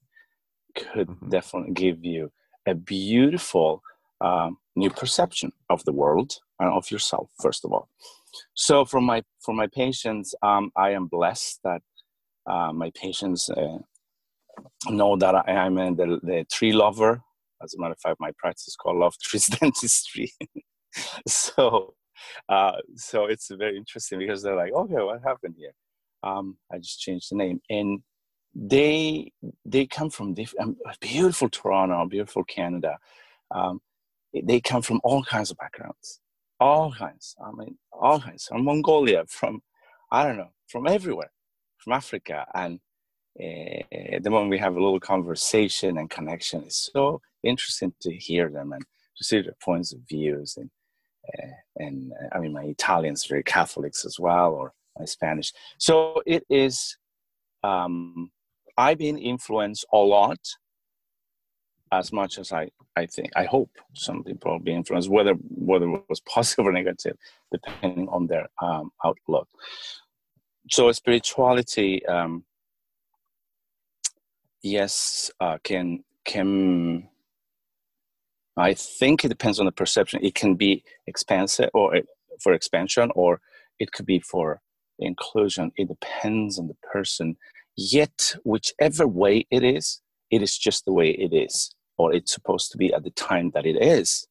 S7: could mm-hmm. definitely give you a beautiful um, new perception of the world and of yourself first of all. So for my for my patients um, i am blessed that uh, my patients uh, know that i am the, the tree lover. As a matter of fact my practice is called love trees [laughs] dentistry. So uh, so it's very interesting because they're like okay what happened here? Um, i just changed the name. And they they come from um, beautiful Toronto, beautiful Canada. Um, they come from all kinds of backgrounds, all kinds. I mean, all kinds from Mongolia, from I don't know, from everywhere, from Africa, and uh, the moment we have a little conversation and connection, it's so interesting to hear them and to see their points of views and. Uh, and I mean, my Italian's very Catholics as well, or my Spanish. So it is um, I've been influenced a lot, as much as I, I think, I hope some people will be influenced, whether whether it was [laughs] positive or negative, depending on their um, outlook. So spirituality, um, yes, uh, can can I think it depends on the perception. It can be expansive or for expansion, or it could be for inclusion. It depends on the person Yet, whichever way it is, it is just the way it is, or it's supposed to be at the time that it is.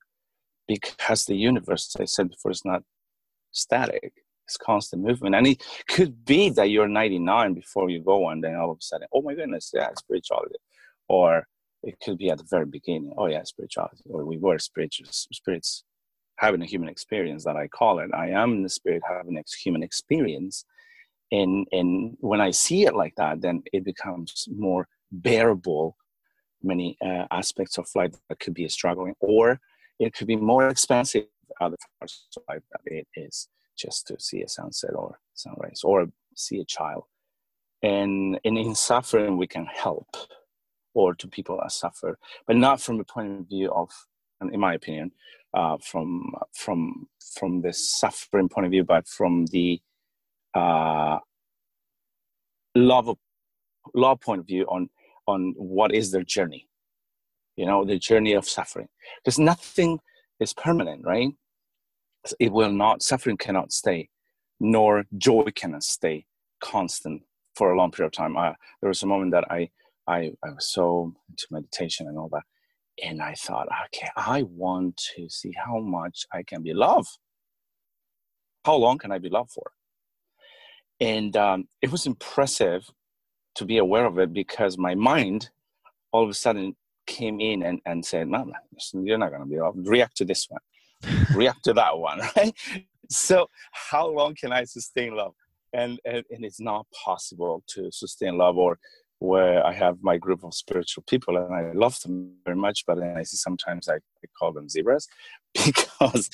S7: Because the universe, as I said before, is not static, it's constant movement. And it could be that you're 99 before you go, and then all of a sudden, oh my goodness, yeah, spirituality. Or it could be at the very beginning, oh yeah, spirituality, or we were spiritual spirits having a human experience that I call it. I am in the spirit having a human experience and and when i see it like that then it becomes more bearable many uh, aspects of life that could be struggling or it could be more expensive other parts of life that it is just to see a sunset or sunrise or see a child. And, and in suffering we can help or to people that suffer but not from the point of view of in my opinion uh, from from from the suffering point of view but from the uh, love law point of view on on what is their journey you know the journey of suffering. Because nothing is permanent right? It will not suffering cannot stay nor joy cannot stay constant for a long period of time. Uh, there was a moment that I, I i was so into meditation and all that and i thought okay i want to see how much i can be loved. How long can i be loved for? And um, it was impressive to be aware of it because my mind all of a sudden came in and, and said, no, no, you're not going to be off. React to this one. [laughs] React to that one, [laughs] right? So how long can I sustain love? and, and and it's not possible to sustain love or where I have my group of spiritual people and I love them very much, but then I see sometimes I, I call them zebras [laughs] because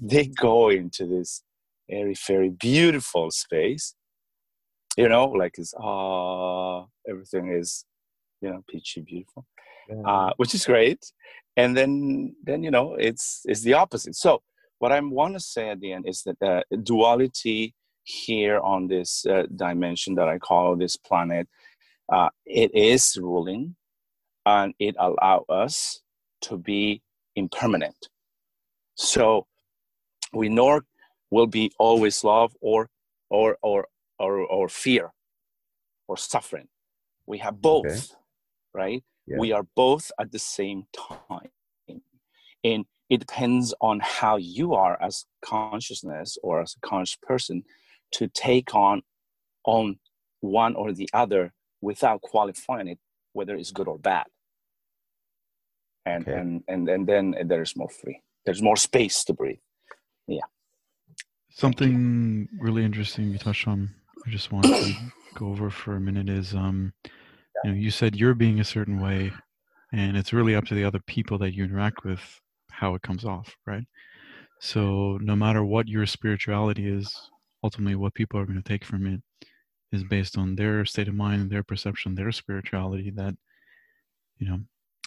S7: they go into this very, very beautiful space. You know, like it's ah, everything is, you know, peachy beautiful, yeah. uh, which is great. And then, then you know, it's it's the opposite. So what I want to say at the end is that uh, duality here on this uh, dimension that I call this planet uh, it is ruling and it allows us to be impermanent. So we nor will be always love or or or or, or fear or suffering. We have both, okay. right? Yeah. We are both at the same time. And it depends on how you are as consciousness or as a conscious person to take on on one or the other without qualifying it whether it's good or bad and okay. and, and and then there's more free there's more space to breathe yeah
S4: something really interesting you touched on i just want to go over for a minute is um you know you said you're being a certain way and it's really up to the other people that you interact with how it comes off right so no matter what your spirituality is ultimately what people are going to take from it is based on their state of mind, their perception, their spirituality. That you know,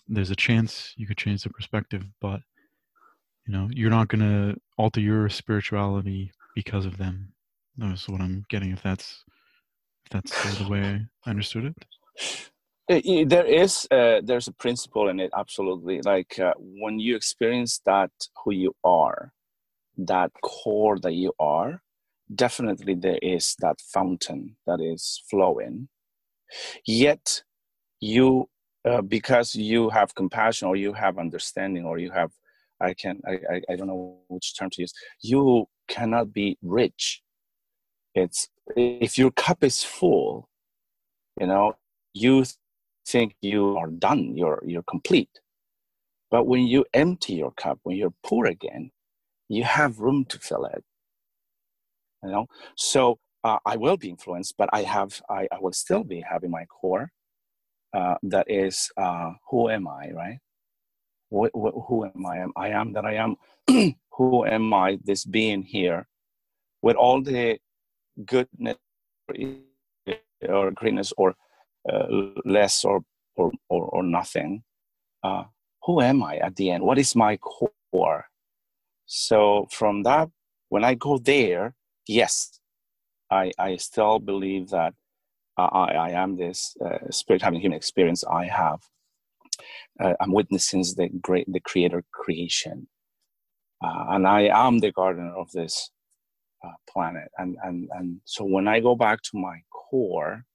S4: there's a chance you could change the perspective, but you know, you're not going to alter your spirituality because of them. That's what I'm getting. If that's if that's the way I understood
S7: it. [laughs] there is uh, there's a principle in it absolutely like uh, when you experience that who you are that core that you are definitely there is that fountain that is flowing. Yet, you, uh, because you have compassion or you have understanding or you have, I can, I, I, I don't know which term to use, you cannot be rich. It's, if your cup is full, you know, you think you are done, you're, you're complete. But when you empty your cup, when you're poor again, you have room to fill it you know? So uh, i will be influenced but i have i, I will still be having my core uh, that is uh, who am i right? What, what, who am i? I am that i am. [clears throat] Who am i this being here with all the goodness or greatness or uh, less or, or or, or nothing uh, who am i at the end what is my core so from that when i go there yes, I, I still believe that I, I am this uh, spirit having human experience. I have, uh, I'm witnessing the great, the creator creation. Uh, and I am the gardener of this uh, planet. And, and, and so when I go back to my core,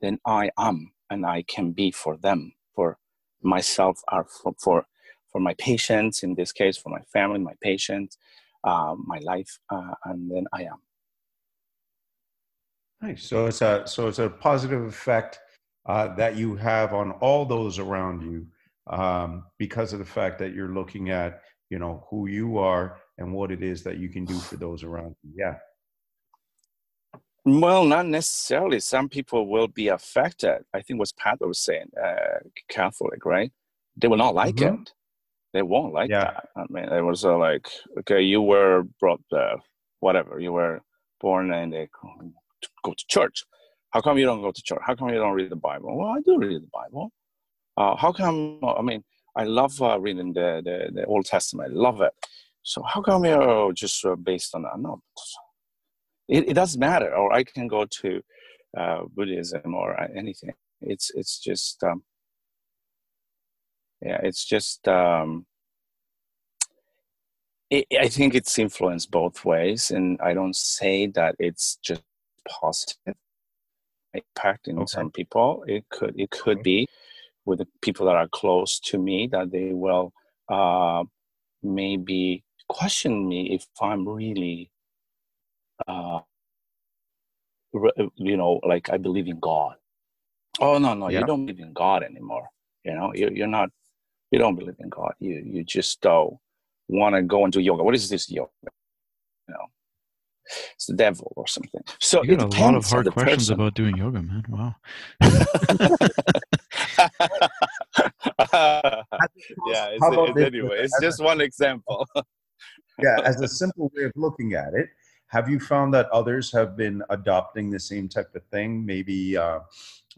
S7: then I am and I can be for them, for myself, or for, for, for my patients, in this case, for my family, my patients, uh, my life, uh, and then I am.
S1: Nice. So it's a so it's a positive effect uh, that you have on all those around you um, because of the fact that you're looking at you know who you are and what it is that you can do for those around you. Yeah.
S7: Well, not necessarily. Some people will be affected. I think what Pat was saying, uh, Catholic, right? They will not like mm-hmm. it they won't like yeah. that. I mean, it was uh, like, okay, you were brought, uh, whatever, you were born and they go to church. How come you don't go to church? How come you don't read the Bible? Well, I do read the Bible. Uh, how come? I mean, I love uh, reading the, the, the Old Testament. I love it. So how come you're just uh, based on that? No, it, it doesn't matter. Or I can go to uh, Buddhism or anything. It's it's just um, yeah it's just um, it, i think it's influenced both ways and i don't say that it's just positive impact in okay. some people it could it could okay. be with the people that are close to me that they will uh, maybe question me if i'm really uh, you know like i believe in god oh no no yeah. you don't believe in god anymore you know you're, you're not you don't believe in God. You you just don't want to go and do yoga. What is this yoga? You know, it's the devil or something. So
S4: you got a lot of hard questions person. about doing yoga, man. Wow. [laughs] [laughs] [laughs]
S7: yeah, it's, it's, anyway, it's just one example. [laughs]
S1: yeah, as a simple way of looking at it, have you found that others have been adopting the same type of thing? Maybe uh,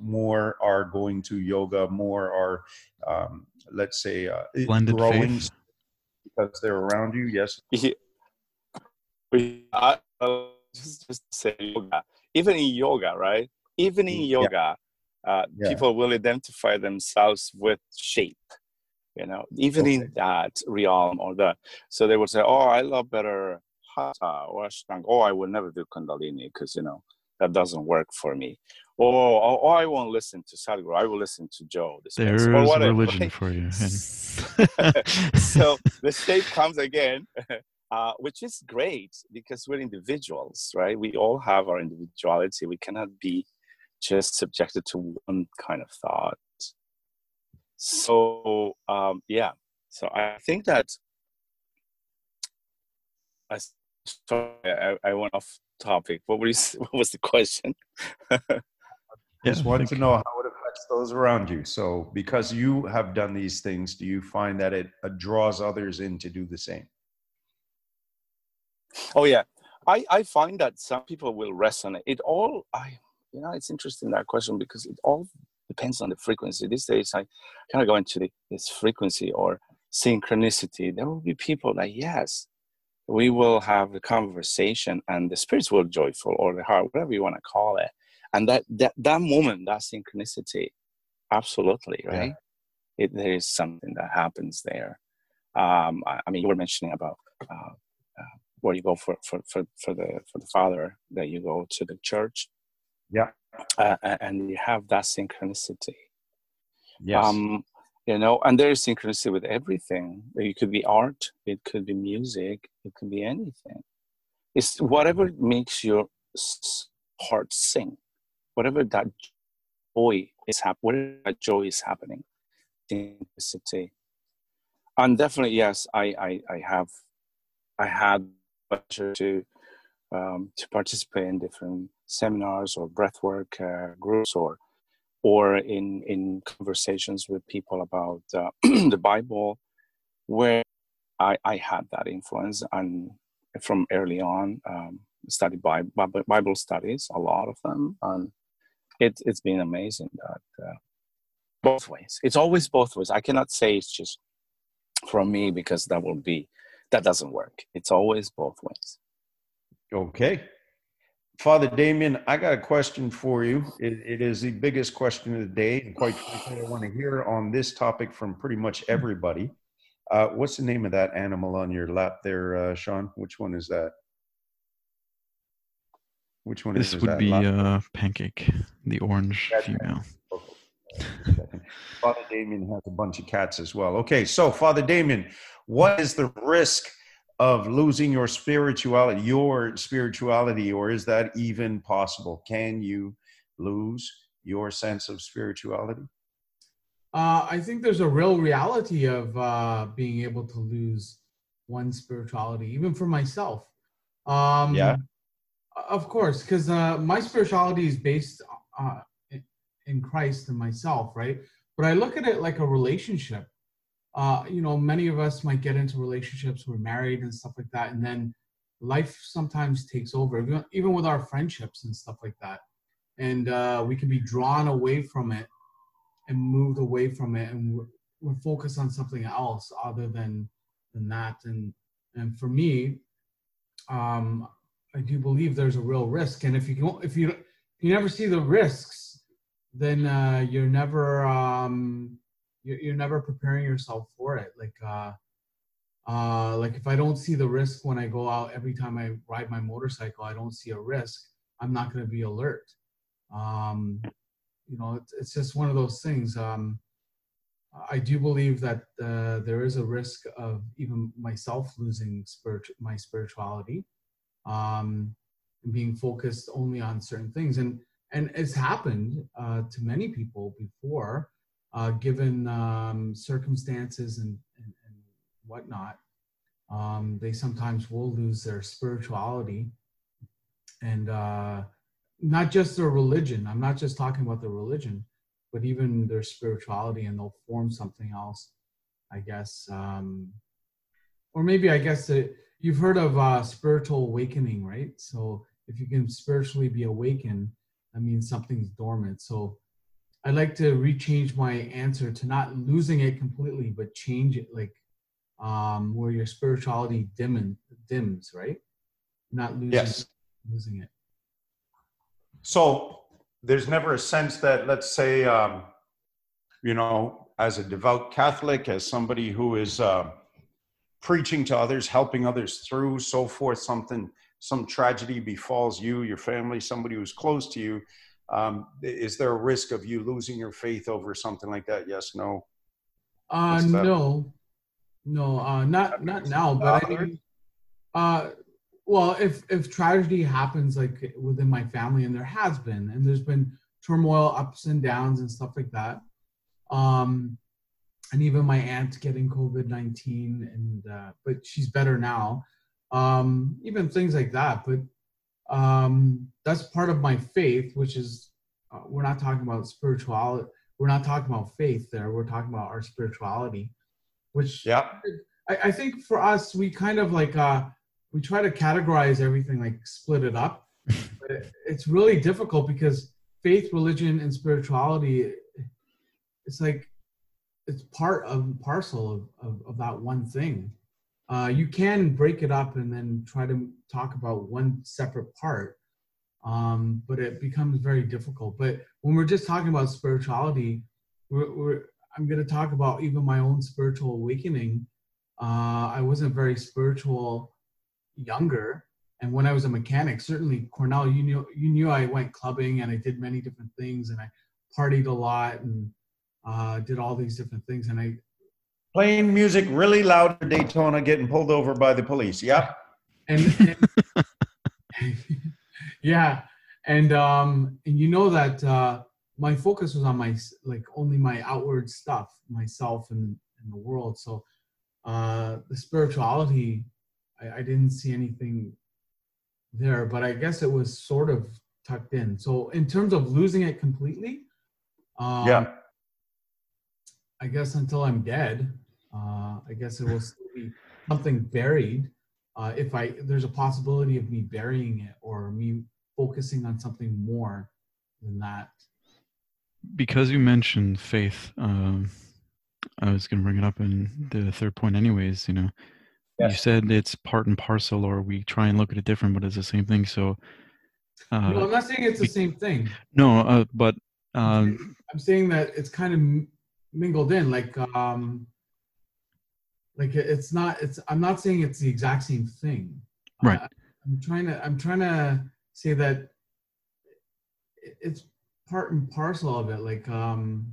S1: more are going to yoga, more are, um, let's say, uh,
S4: Blended growing faith.
S1: because they're around you. Yes. Yeah.
S7: I, just, just say yoga. Even in yoga, right? Even in yoga, yeah. Uh, yeah. people will identify themselves with shape. You know, even okay. in that realm or the, so they will say, "Oh, I love better hatha or ashtanga. Oh, I will never do kundalini because you know that doesn't work for me. Oh, oh, oh, I won't listen to Sadhguru. I will listen to Joe.
S4: this There is religion for you. [laughs]
S7: so [laughs] the shape comes again, [laughs] uh, which is great because we're individuals, right? We all have our individuality. We cannot be just subjected to one kind of thought. So um, yeah, so I think that I sorry, I, I went off topic. What was [laughs] what was the question?
S1: Just wanted to know how it affects those around you. So, because you have done these things, do you find that it draws others in to do the same?
S7: Oh yeah, I I find that some people will resonate. It all I you know it's interesting that question because it all depends on the frequency. These days I kind of go into the, this frequency or synchronicity. There will be people that yes, we will have the conversation and the spirits will joyful or the heart, whatever you want to call it. And that that that moment, that synchronicity, absolutely, right? Yeah. It, there is something that happens there. Um, I, I, mean, you were mentioning about uh, uh, where you go for, for, for, for the for the father that you go to the church.
S1: Yeah,
S7: uh, and you have that synchronicity. Yes. Um, you know and there is synchronicity with everything. It could be art it could be music it could be anything. It's whatever makes your heart sing whatever that joy is happening whatever that joy is happening. Synchronicity. And definitely yes i i, I have i had pleasure to um, to participate in different seminars or breathwork uh, groups or or in in conversations with people about uh, [clears throat] the Bible, where I, I had that influence and from early on um, studied Bible, Bible studies, a lot of them, and it, it's been amazing that uh, both ways. It's always both ways. I cannot say it's just from me because that will be that doesn't work. It's always both ways.
S1: Okay, Father Damien, I got a question for you. It, it is the biggest question of the day, and quite frankly, I want to hear on this topic from pretty much everybody. Uh, what's the name of that animal on your lap there, uh, Sean? Which one is that? Which one
S4: this
S1: is,
S4: would be uh, Pancake, the orange That's female.
S1: Father Damien has a bunch of cats as well. Okay, so Father Damien, what is the risk of losing your spirituality, your spirituality, or is that even possible? Can you lose your sense of spirituality?
S2: Uh, I think there's a real reality of uh, being able to lose one's spirituality, even for myself. Um,
S1: yeah.
S2: Of course, because uh, my spirituality is based uh, in Christ and myself, right? But I look at it like a relationship uh, you know, many of us might get into relationships, we're married and stuff like that, and then life sometimes takes over, even with our friendships and stuff like that. And uh, we can be drawn away from it and moved away from it, and we're, we're focused on something else other than than that. And and for me, um, I do believe there's a real risk. And if you don't, if you you never see the risks, then uh, you're never um, you're, you're never preparing yourself for it. Like uh uh like if i don't see the risk when i go out every time i ride my motorcycle i don't see a risk i'm not going to be alert. Um you know it's, it's just one of those things um i do believe that uh, there is a risk of even myself losing spirit my spirituality um and being focused only on certain things. And and it's happened uh, to many people before uh, given um, circumstances and, and, and whatnot. Um, they sometimes will lose their spirituality and uh, not just their religion. I'm not just talking about their religion, but even their spirituality, and they'll form something else. I guess, um, or maybe I guess that you've heard of uh, spiritual awakening, right? So if you can spiritually be awakened, that means something's dormant. So I'd like to rechange my answer to not losing it completely, but change it like um, where your spirituality dim dims, right? Not losing,
S1: yes.
S2: losing it.
S1: So there's never a sense that, let's say, um, you know, as a devout Catholic, as somebody who is uh, preaching to others, helping others through, so forth, something, some tragedy befalls you, your family, somebody who's close to you. Um, is there a risk of you losing your faith over something like that? Yes, no.
S2: Uh, no, no, uh, not not now. But I mean, uh, well, if if tragedy happens like within my family, and there has been, and there's been turmoil, ups and downs, and stuff like that. Um, and even my aunt getting COVID nineteen, and uh, but she's better now. Um, even things like that, but um, that's part of my faith, which is uh, we're not talking about spirituality. We're not talking about faith there. We're talking about our spirituality, which
S1: yeah,
S2: I, I think for us we kind of like uh, we try to categorize everything like split it up. [laughs] but it, it's really difficult because faith, religion, and spirituality, it's like it's part of parcel of, of, of that one thing. Uh, you can break it up and then try to talk about one separate part, um, but it becomes very difficult. But when we're just talking about spirituality, we're, we're I'm going to talk about even my own spiritual awakening. Uh, I wasn't very spiritual younger, and when I was a mechanic, certainly Cornell, you knew you knew I went clubbing and I did many different things and I partied a lot and uh, did all these different things and I
S1: playing music really loud at Daytona, getting pulled over by the police. Yep.
S2: And, and [laughs] yeah, and um, and you know that uh, my focus was on my like only my outward stuff, myself and, and the world. So uh, the spirituality, I, I didn't see anything there, but I guess it was sort of tucked in. So in terms of losing it completely, um,
S1: yeah.
S2: I guess until I'm dead, uh, I guess it will still be something buried. Uh, if I there's a possibility of me burying it or me focusing on something more than that.
S4: Because you mentioned faith, um, I was going to bring it up in the third point, anyways. You know, yes. you said it's part and parcel, or we try and look at it different, but it's the same thing. So,
S2: uh, no, I'm not saying it's the same thing.
S4: No, uh, but um,
S2: I'm saying that it's kind of mingled in, like um, like it's not it's i'm not saying it's the exact same thing.
S4: Right.
S2: Uh, i'm trying to i'm trying to say that it's part and parcel of it. Like um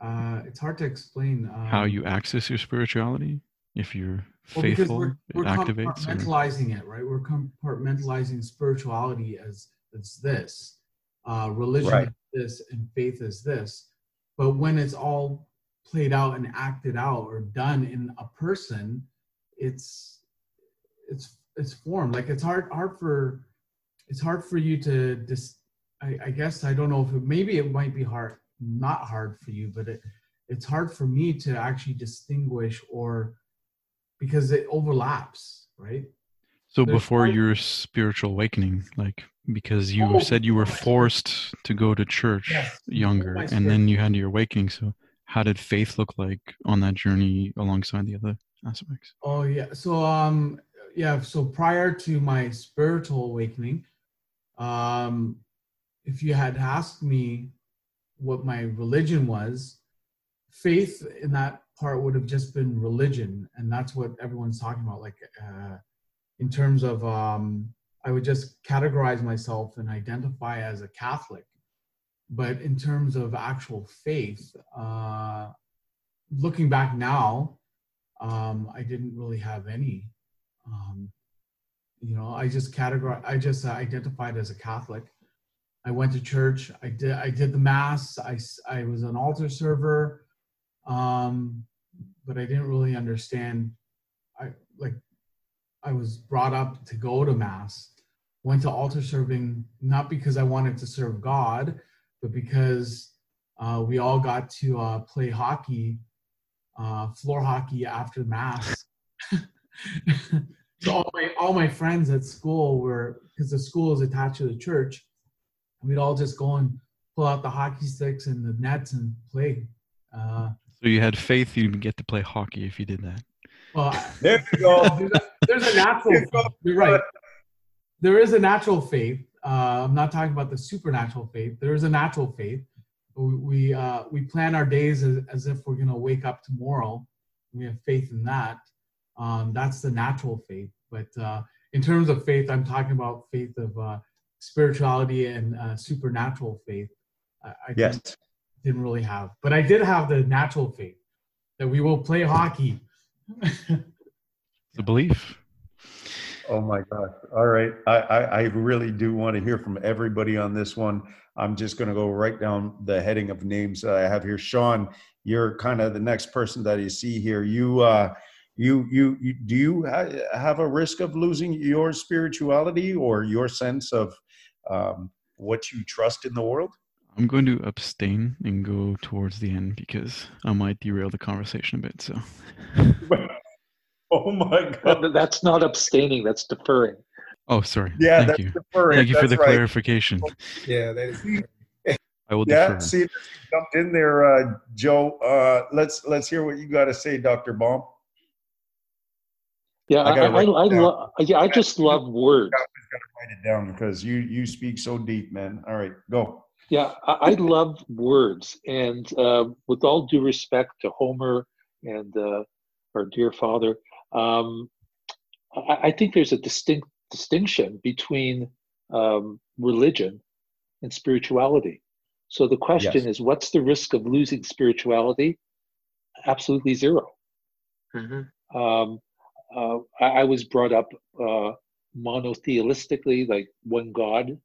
S2: uh it's hard to explain um,
S4: how you access your spirituality if you're well, faithful we're, we're it activates
S2: compartmentalizing or... it right? We're compartmentalizing spirituality as as this uh religion right. is this and faith is this. But when it's all played out and acted out or done in a person it's it's it's formed. Like it's hard hard for it's hard for you to dis I, I guess i don't know if it maybe it might be hard not hard for you but it it's hard for me to actually distinguish or because it overlaps right?
S4: So There's before hard, your spiritual awakening like because you oh, said you were forced to go to church yes, younger and then you had your awakening so how did faith look like on that journey alongside the other aspects?
S2: Oh yeah, so um yeah, so prior to my spiritual awakening, um, if you had asked me what my religion was, faith in that part would have just been religion, and that's what everyone's talking about. Like uh, in terms of, um, I would just categorize myself and identify as a Catholic but in terms of actual faith, uh, looking back now, um, I didn't really have any. Um, you know, I just categorize. I just uh, identified as a Catholic. I went to church. I did. I did the mass. I I was an altar server, um, but I didn't really understand. I like. I was brought up to go to mass, went to altar serving not because I wanted to serve God, but because uh, we all got to uh, play hockey, uh, floor hockey after mass. [laughs] so all my all my friends at school were because the school is attached to the church. We'd all just go and pull out the hockey sticks and the nets and play. Uh,
S4: so you had faith you'd get to play hockey if you did that.
S2: Well, [laughs]
S1: there you go.
S2: there's, a, there's a natural. You're right. There is a natural faith. Uh, I'm not talking about the supernatural faith. There is a natural faith. We we, uh, we plan our days as, as if we're going to wake up tomorrow. We have faith in that. Um, that's the natural faith. But uh, in terms of faith, I'm talking about faith of uh, spirituality and uh, supernatural faith. I, I
S1: yes.
S2: didn't, didn't really have, but I did have the natural faith that we will play hockey. [laughs]
S4: the belief.
S1: Oh my God. All right. I, I, I, really do want to hear from everybody on this one. I'm just going to go right down the heading of names that I have here. Sean, you're kind of the next person that you see here. You, uh, you, you, you do you ha- have a risk of losing your spirituality or your sense of um, what you trust in the world?
S4: I'm going to abstain and go towards the end because I might derail the conversation a bit. So. [laughs] [laughs]
S1: oh my god!
S3: That's not abstaining. That's deferring.
S4: Oh, sorry.
S1: Yeah,
S4: thank you.
S1: Deferring.
S4: Thank you
S1: that's
S4: for the
S1: right.
S4: clarification.
S8: Yeah, that is. [laughs]
S4: I will
S1: yeah,
S4: defer.
S1: see, jumped in there, uh, Joe. Uh, let's let's hear what you got to say, Doctor Baum.
S3: Yeah,
S1: I
S3: I,
S1: gotta
S3: I,
S1: write
S3: I,
S1: it down.
S3: yeah, I just love words.
S1: Got to write it down because you you speak so deep, man. All right, go.
S3: Yeah, I, I love words, and uh, with all due respect to Homer and uh, our dear father, um, I, I think there's a distinct distinction between um, religion and spirituality. So the question
S1: Yes.
S3: is, what's the risk of losing spirituality? Absolutely zero.
S5: Mhm.
S3: Um, uh, I, I was brought up uh, monotheistically, like one God,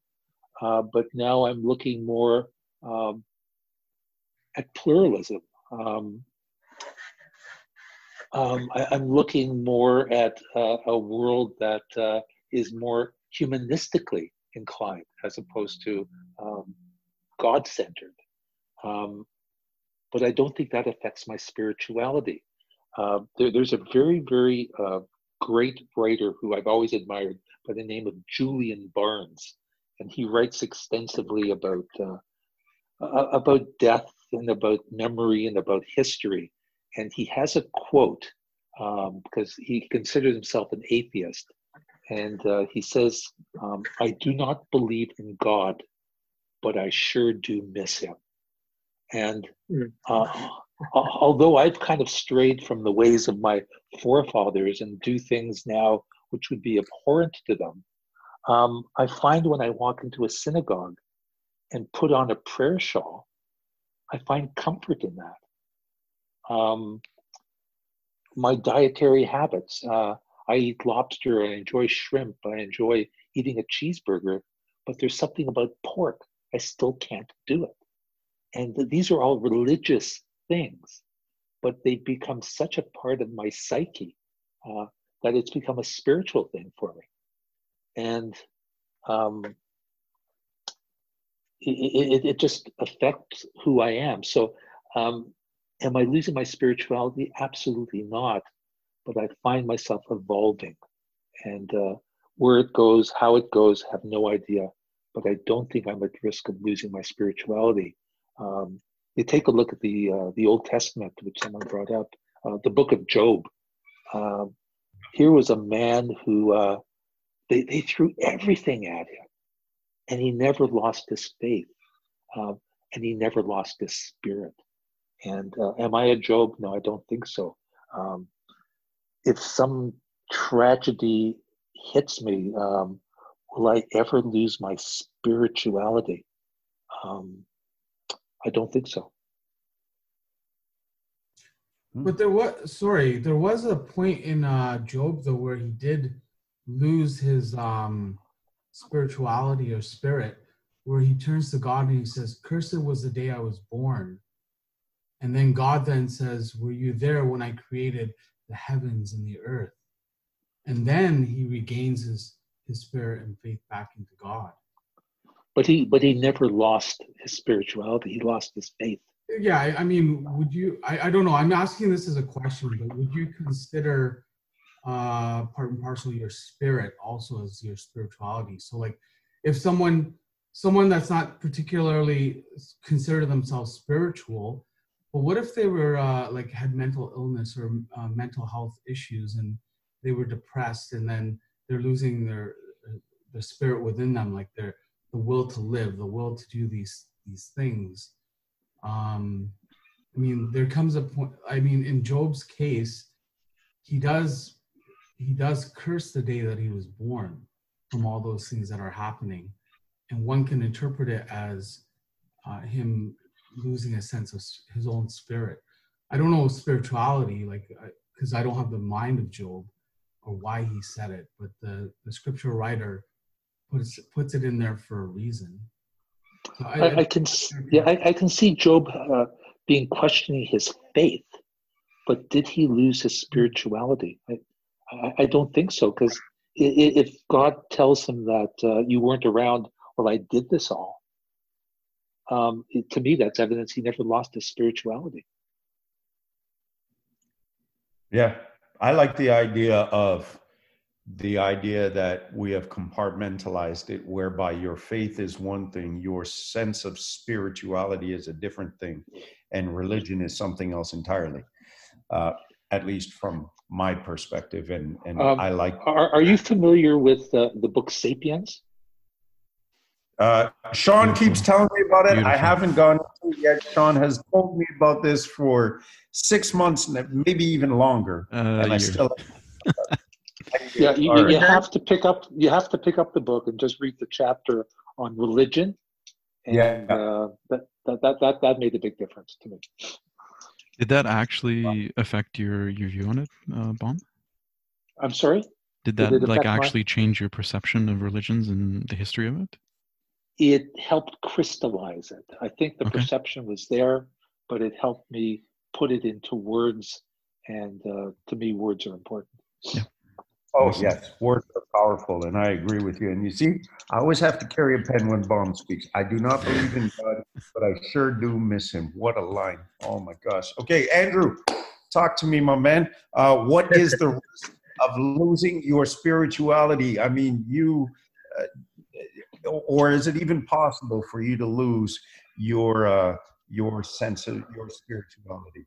S3: uh, but now I'm looking more um, at pluralism. Um, um, I, I'm looking more at uh, a world that uh, is more humanistically inclined as opposed to um, God centered. Um, but I don't think that affects my spirituality. Uh, there, there's a very, very uh, great writer who I've always admired by the name of Julian Barnes, and he writes extensively about uh, about death and about memory and about history. And he has a quote um, because he considers himself an atheist, and uh, he says, um, "I do not believe in God, but I sure do miss him." And uh, although I've kind of strayed from the ways of my forefathers and do things now which would be abhorrent to them, um, I find when I walk into a synagogue and put on a prayer shawl, I find comfort in that. Um, my dietary habits, uh, I eat lobster, I enjoy shrimp, I enjoy eating a cheeseburger, but there's something about pork, I still can't do it. And th- these are all religious things, but they become such a part of my psyche uh, that it's become a spiritual thing for me. And um, it, it, it just affects who I am. So, um, am I losing my spirituality? Absolutely not. But I find myself evolving. And uh, where it goes, how it goes, have no idea. But I don't think I'm at risk of losing my spirituality. Um, you take a look at the uh, the Old Testament, which someone brought up, uh, the book of Job. Um, here was a man who uh, they, they threw everything at him, and he never lost his faith, um, and he never lost his spirit. And uh, am I a Job? No, I don't think so. Um, if some tragedy hits me, um, will I ever lose my spirituality? Um, I don't think so.
S2: But there was sorry, there was a point in uh Job though where he did lose his um spirituality or spirit, where he turns to God and he says, Cursed was the day I was born. And then God then says, Were you there when I created the heavens and the earth? And then he regains his his spirit and faith back into God.
S3: But he but he never lost his spirituality. He lost his faith.
S2: Yeah, I, I mean, would you? I, I don't know. I'm asking this as a question, but would you consider uh, part and parcel your spirit also as your spirituality? So, like, if someone someone that's not particularly consider themselves spiritual, but what if they were uh, like had mental illness or uh, mental health issues and they were depressed and then they're losing their their spirit within them, like their the will to live, the will to do these these things. Um, I mean, there comes a point. I mean, in Job's case, he does he does curse the day that he was born from all those things that are happening, and one can interpret it as uh, him losing a sense of his own spirit. I don't know spirituality, like because I, I don't have the mind of Job or why he said it, but the the scripture writer puts puts it in there for a reason.
S3: So I, I, I, can yeah I, I can see Job uh, being questioning his faith, but did he lose his spirituality? I I, I don't think so because if God tells him that uh, you weren't around while I did this all, um, it, to me that's evidence he never lost his spirituality.
S1: Yeah, I like the idea of the idea that we have compartmentalized it whereby your faith is one thing your sense of spirituality is a different thing and religion is something else entirely uh, at least from my perspective and, and um, i like
S3: are, are you familiar with uh, the book sapiens
S1: uh, sean keeps telling me about it Beautiful. i haven't gone to yet sean has told me about this for six months maybe even longer uh, and i still [laughs]
S3: yeah, you, you, you have to pick up you have to pick up the book and just read the chapter on religion. And, yeah, uh, that, that that that that made a big difference to me.
S4: Did that actually affect your your view on it, uh, Baum?
S3: I'm sorry.
S4: Did that Did like actually my... change your perception of religions and the history of it?
S3: It helped crystallize it. I think the okay. perception was there, but it helped me put it into words. And uh, to me, words are important.
S4: Yeah.
S1: Oh, yes. Words are powerful, and I agree with you. And you see, I always have to carry a pen when Baum speaks. I do not believe in God, but I sure do miss him. What a line. Oh, my gosh. Okay, Andrew, talk to me, my man. Uh, what is the risk of losing your spirituality? I mean, you, uh, or is it even possible for you to lose your, uh, your sense of your spirituality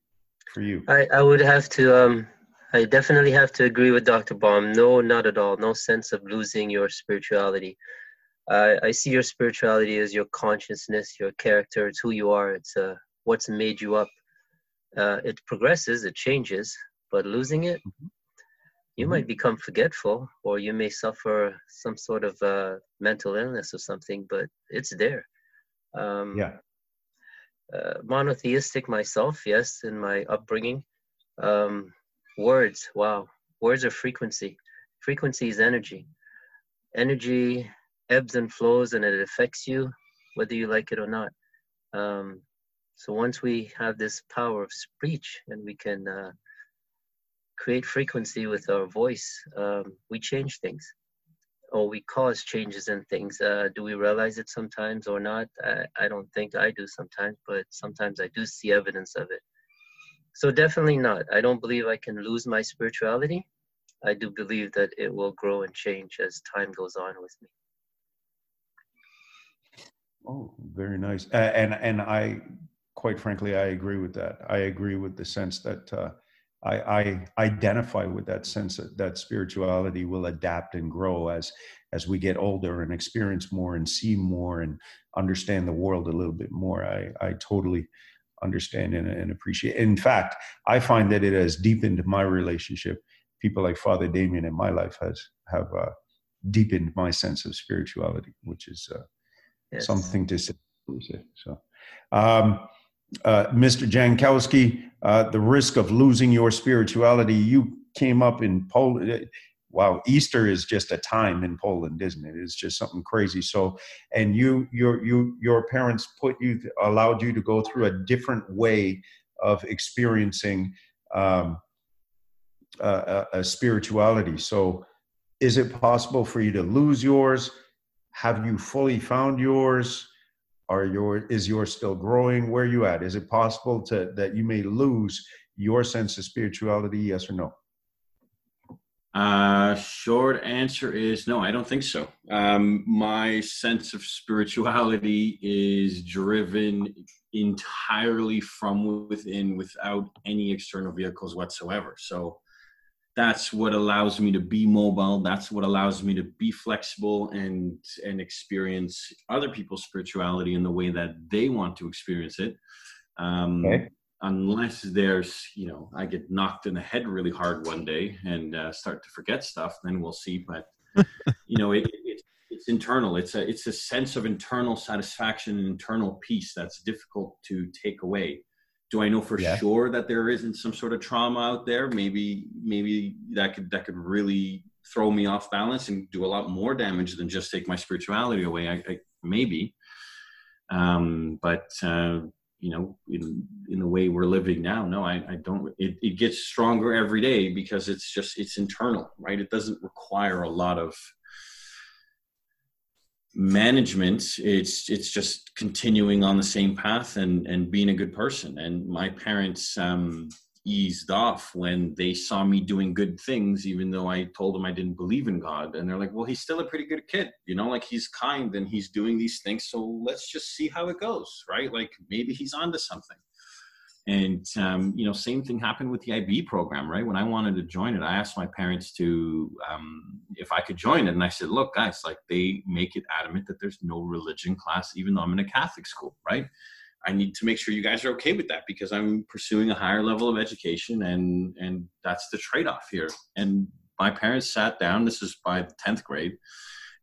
S1: for you?
S5: I, I would have to. Um I definitely have to agree with Dr. Baum. No, not at all. No sense of losing your spirituality. Uh, I see your spirituality as your consciousness, your character. It's who you are. It's uh, what's made you up. Uh, it progresses, it changes, but losing it, mm-hmm. You mm-hmm. might become forgetful, or you may suffer some sort of uh, mental illness or something. But it's there.
S1: Um, yeah.
S5: Uh, monotheistic myself, yes, in my upbringing. Um, Words, wow. Words are frequency. Frequency is energy. Energy ebbs and flows and it affects you whether you like it or not. Um, so once we have this power of speech and we can uh, create frequency with our voice, um, we change things or we cause changes in things. Uh, do we realize it sometimes or not? I, I don't think I do sometimes, but sometimes I do see evidence of it. So definitely not. I don't believe I can lose my spirituality. I do believe that it will grow and change as time goes on with me.
S1: Oh, very nice. Uh, and and I, quite frankly, I agree with that. I agree with the sense that uh, I, I identify with that sense that, that spirituality will adapt and grow as as we get older and experience more and see more and understand the world a little bit more. I I totally understand and, and appreciate. In fact, I find that it has deepened my relationship. People like Father Damien in my life has have uh, deepened my sense of spirituality, which is uh, yes. something to say. So, um, uh, Mr. Jankowski, uh, the risk of losing your spirituality. You came up in Poland wow, Easter is just a time in Poland, isn't it? It's just something crazy. So, and you, your, you, your parents put you, allowed you to go through a different way of experiencing um, a, a spirituality. So, is it possible for you to lose yours? Have you fully found yours? Are your is yours still growing? Where are you at? Is it possible to that you may lose your sense of spirituality? Yes or no?
S6: Uh, short answer is no, I don't think so. Um, my sense of spirituality is driven entirely from within without any external vehicles whatsoever. So that's what allows me to be mobile. That's what allows me to be flexible and and experience other people's spirituality in the way that they want to experience it. Um, okay unless there's you know i get knocked in the head really hard one day and uh, start to forget stuff then we'll see but [laughs] you know it, it, it's internal it's a it's a sense of internal satisfaction and internal peace that's difficult to take away do i know for yeah. sure that there isn't some sort of trauma out there? Maybe maybe that could that could really throw me off balance and do a lot more damage than just take my spirituality away. I, I maybe. Um, but uh, you know in in the way we're living now no i, I don't it, it gets stronger every day because it's just it's internal right? It doesn't require a lot of management it's it's just continuing on the same path and and being a good person and my parents um eased off when they saw me doing good things, even though I told them I didn't believe in God. And they're like, well, he's still a pretty good kid, you know, like he's kind and he's doing these things. So let's just see how it goes, right? Like maybe he's onto something. And, um, you know, same thing happened with the IB program, right? When I wanted to join it, I asked my parents to, um, if I could join it. And I said, look, guys, like they make it adamant that there's no religion class, even though I'm in a Catholic school, right? I need to make sure you guys are okay with that because I'm pursuing a higher level of education and and that's the trade-off here. And my parents sat down, this is by the 10th grade,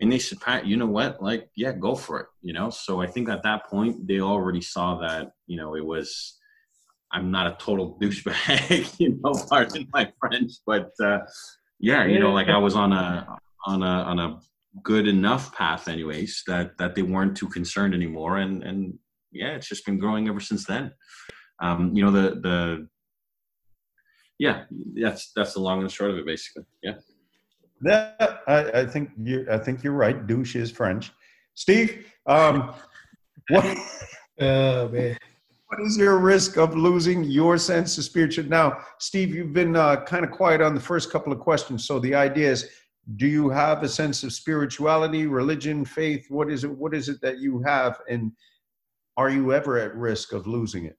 S6: and they said, Pat, you know what? Like, yeah, go for it. You know, so I think at that point they already saw that, you know, it was I'm not a total douchebag, [laughs] you know, pardon my French, but uh yeah, you know, like I was on a on a on a good enough path anyways that that they weren't too concerned anymore and and yeah, it's just been growing ever since then. Um, you know, the the yeah, that's that's the long and short of it, basically. Yeah.
S1: Yeah, I, I think you I think you're right. Douche is French. Steve, um, what? [laughs]
S8: Oh man.
S1: What is your risk of losing your sense of spiritual? Now, Steve, you've been uh, kind of quiet on the first couple of questions. So the idea is, do you have a sense of spirituality, religion, faith? What is it? What is it that you have? And are you ever at risk of losing it?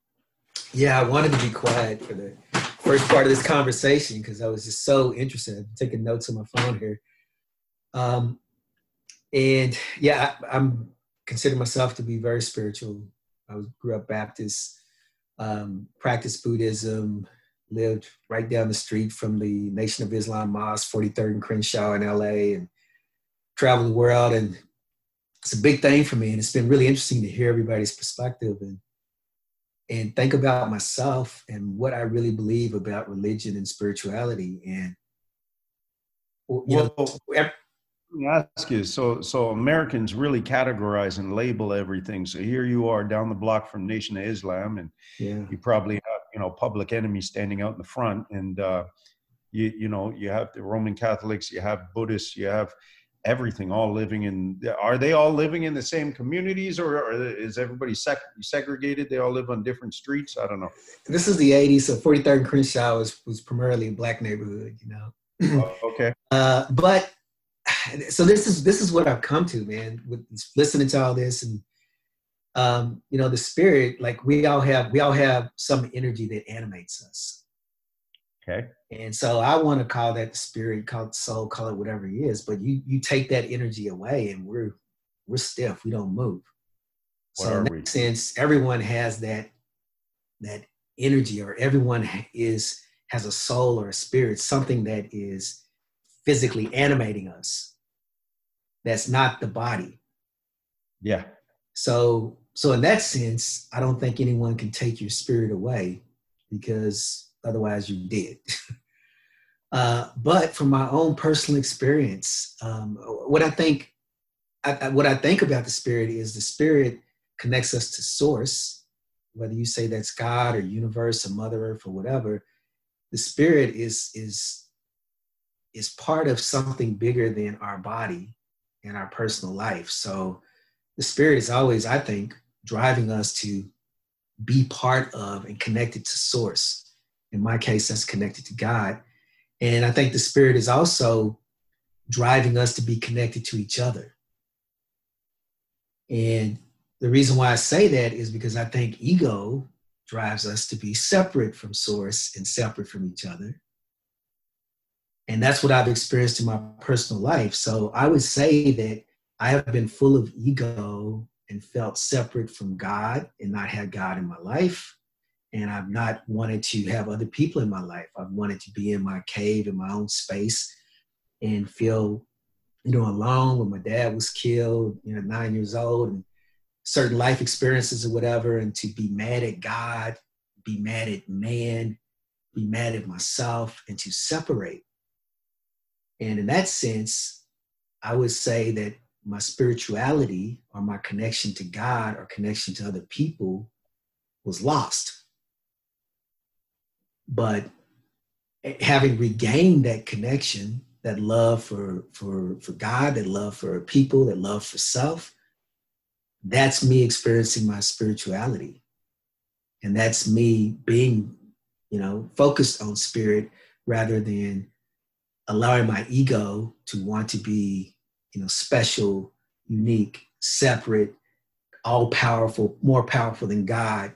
S8: Yeah, I wanted to be quiet for the first part of this conversation because I was just so interested. I'm taking notes on my phone here. Um, and yeah, I, am consider myself to be very spiritual. I was grew up Baptist, um, practiced Buddhism, lived right down the street from the Nation of Islam Mosque, 43rd and Crenshaw in LA, and traveled the world and it's a big thing for me and it's been really interesting to hear everybody's perspective and and think about myself and what I really believe about religion and spirituality and
S1: you well, know, me ask you so so Americans really categorize and label everything. So here you are down the block from Nation of Islam and yeah. you probably have you know public enemy standing out in the front and uh you you know you have the Roman Catholics you have Buddhists you have everything all living in are they all living in the same communities or, is everybody sec- segregated? They all live on different streets? I don't know.
S8: This is the 80s so 43rd and crenshaw was, was primarily a black neighborhood you know.
S1: Oh, okay. [laughs]
S8: Uh, but so this is this is what i've come to man with listening to all this and um, you know the spirit like we all have we all have some energy that animates us
S1: Okay.
S8: And so I want to call that the spirit, call it soul, call it whatever it is. But you you take that energy away, and we're we're stiff. We don't move. What so in that we? sense, everyone has that that energy, or everyone is has a soul or a spirit, something that is physically animating us. That's not the body.
S1: Yeah.
S8: So so in that sense, I don't think anyone can take your spirit away because otherwise you did. [laughs] uh, but from my own personal experience, um, what I think, I, what I think about the spirit is the spirit connects us to source, whether you say that's God or universe or Mother Earth or whatever. The spirit is is is part of something bigger than our body and our personal life. So the spirit is always, I think, driving us to be part of and connected to source. In my case, that's connected to God. And I think the spirit is also driving us to be connected to each other. And the reason why I say that is because I think ego drives us to be separate from source and separate from each other. And that's what I've experienced in my personal life. So I would say that I have been full of ego and felt separate from God and not had God in my life. And I've not wanted to have other people in my life. I've wanted to be in my cave, in my own space, and feel, you know, alone when my dad was killed, you know, nine years old, and certain life experiences or whatever, and to be mad at God, be mad at man, be mad at myself, and to separate. And in that sense, I would say that my spirituality or my connection to God or connection to other people was lost. But having regained that connection, that love for, for, for God, that love for people, that love for self, that's me experiencing my spirituality. And that's me being, you know, focused on spirit rather than allowing my ego to want to be you know, special, unique, separate, all powerful, more powerful than God.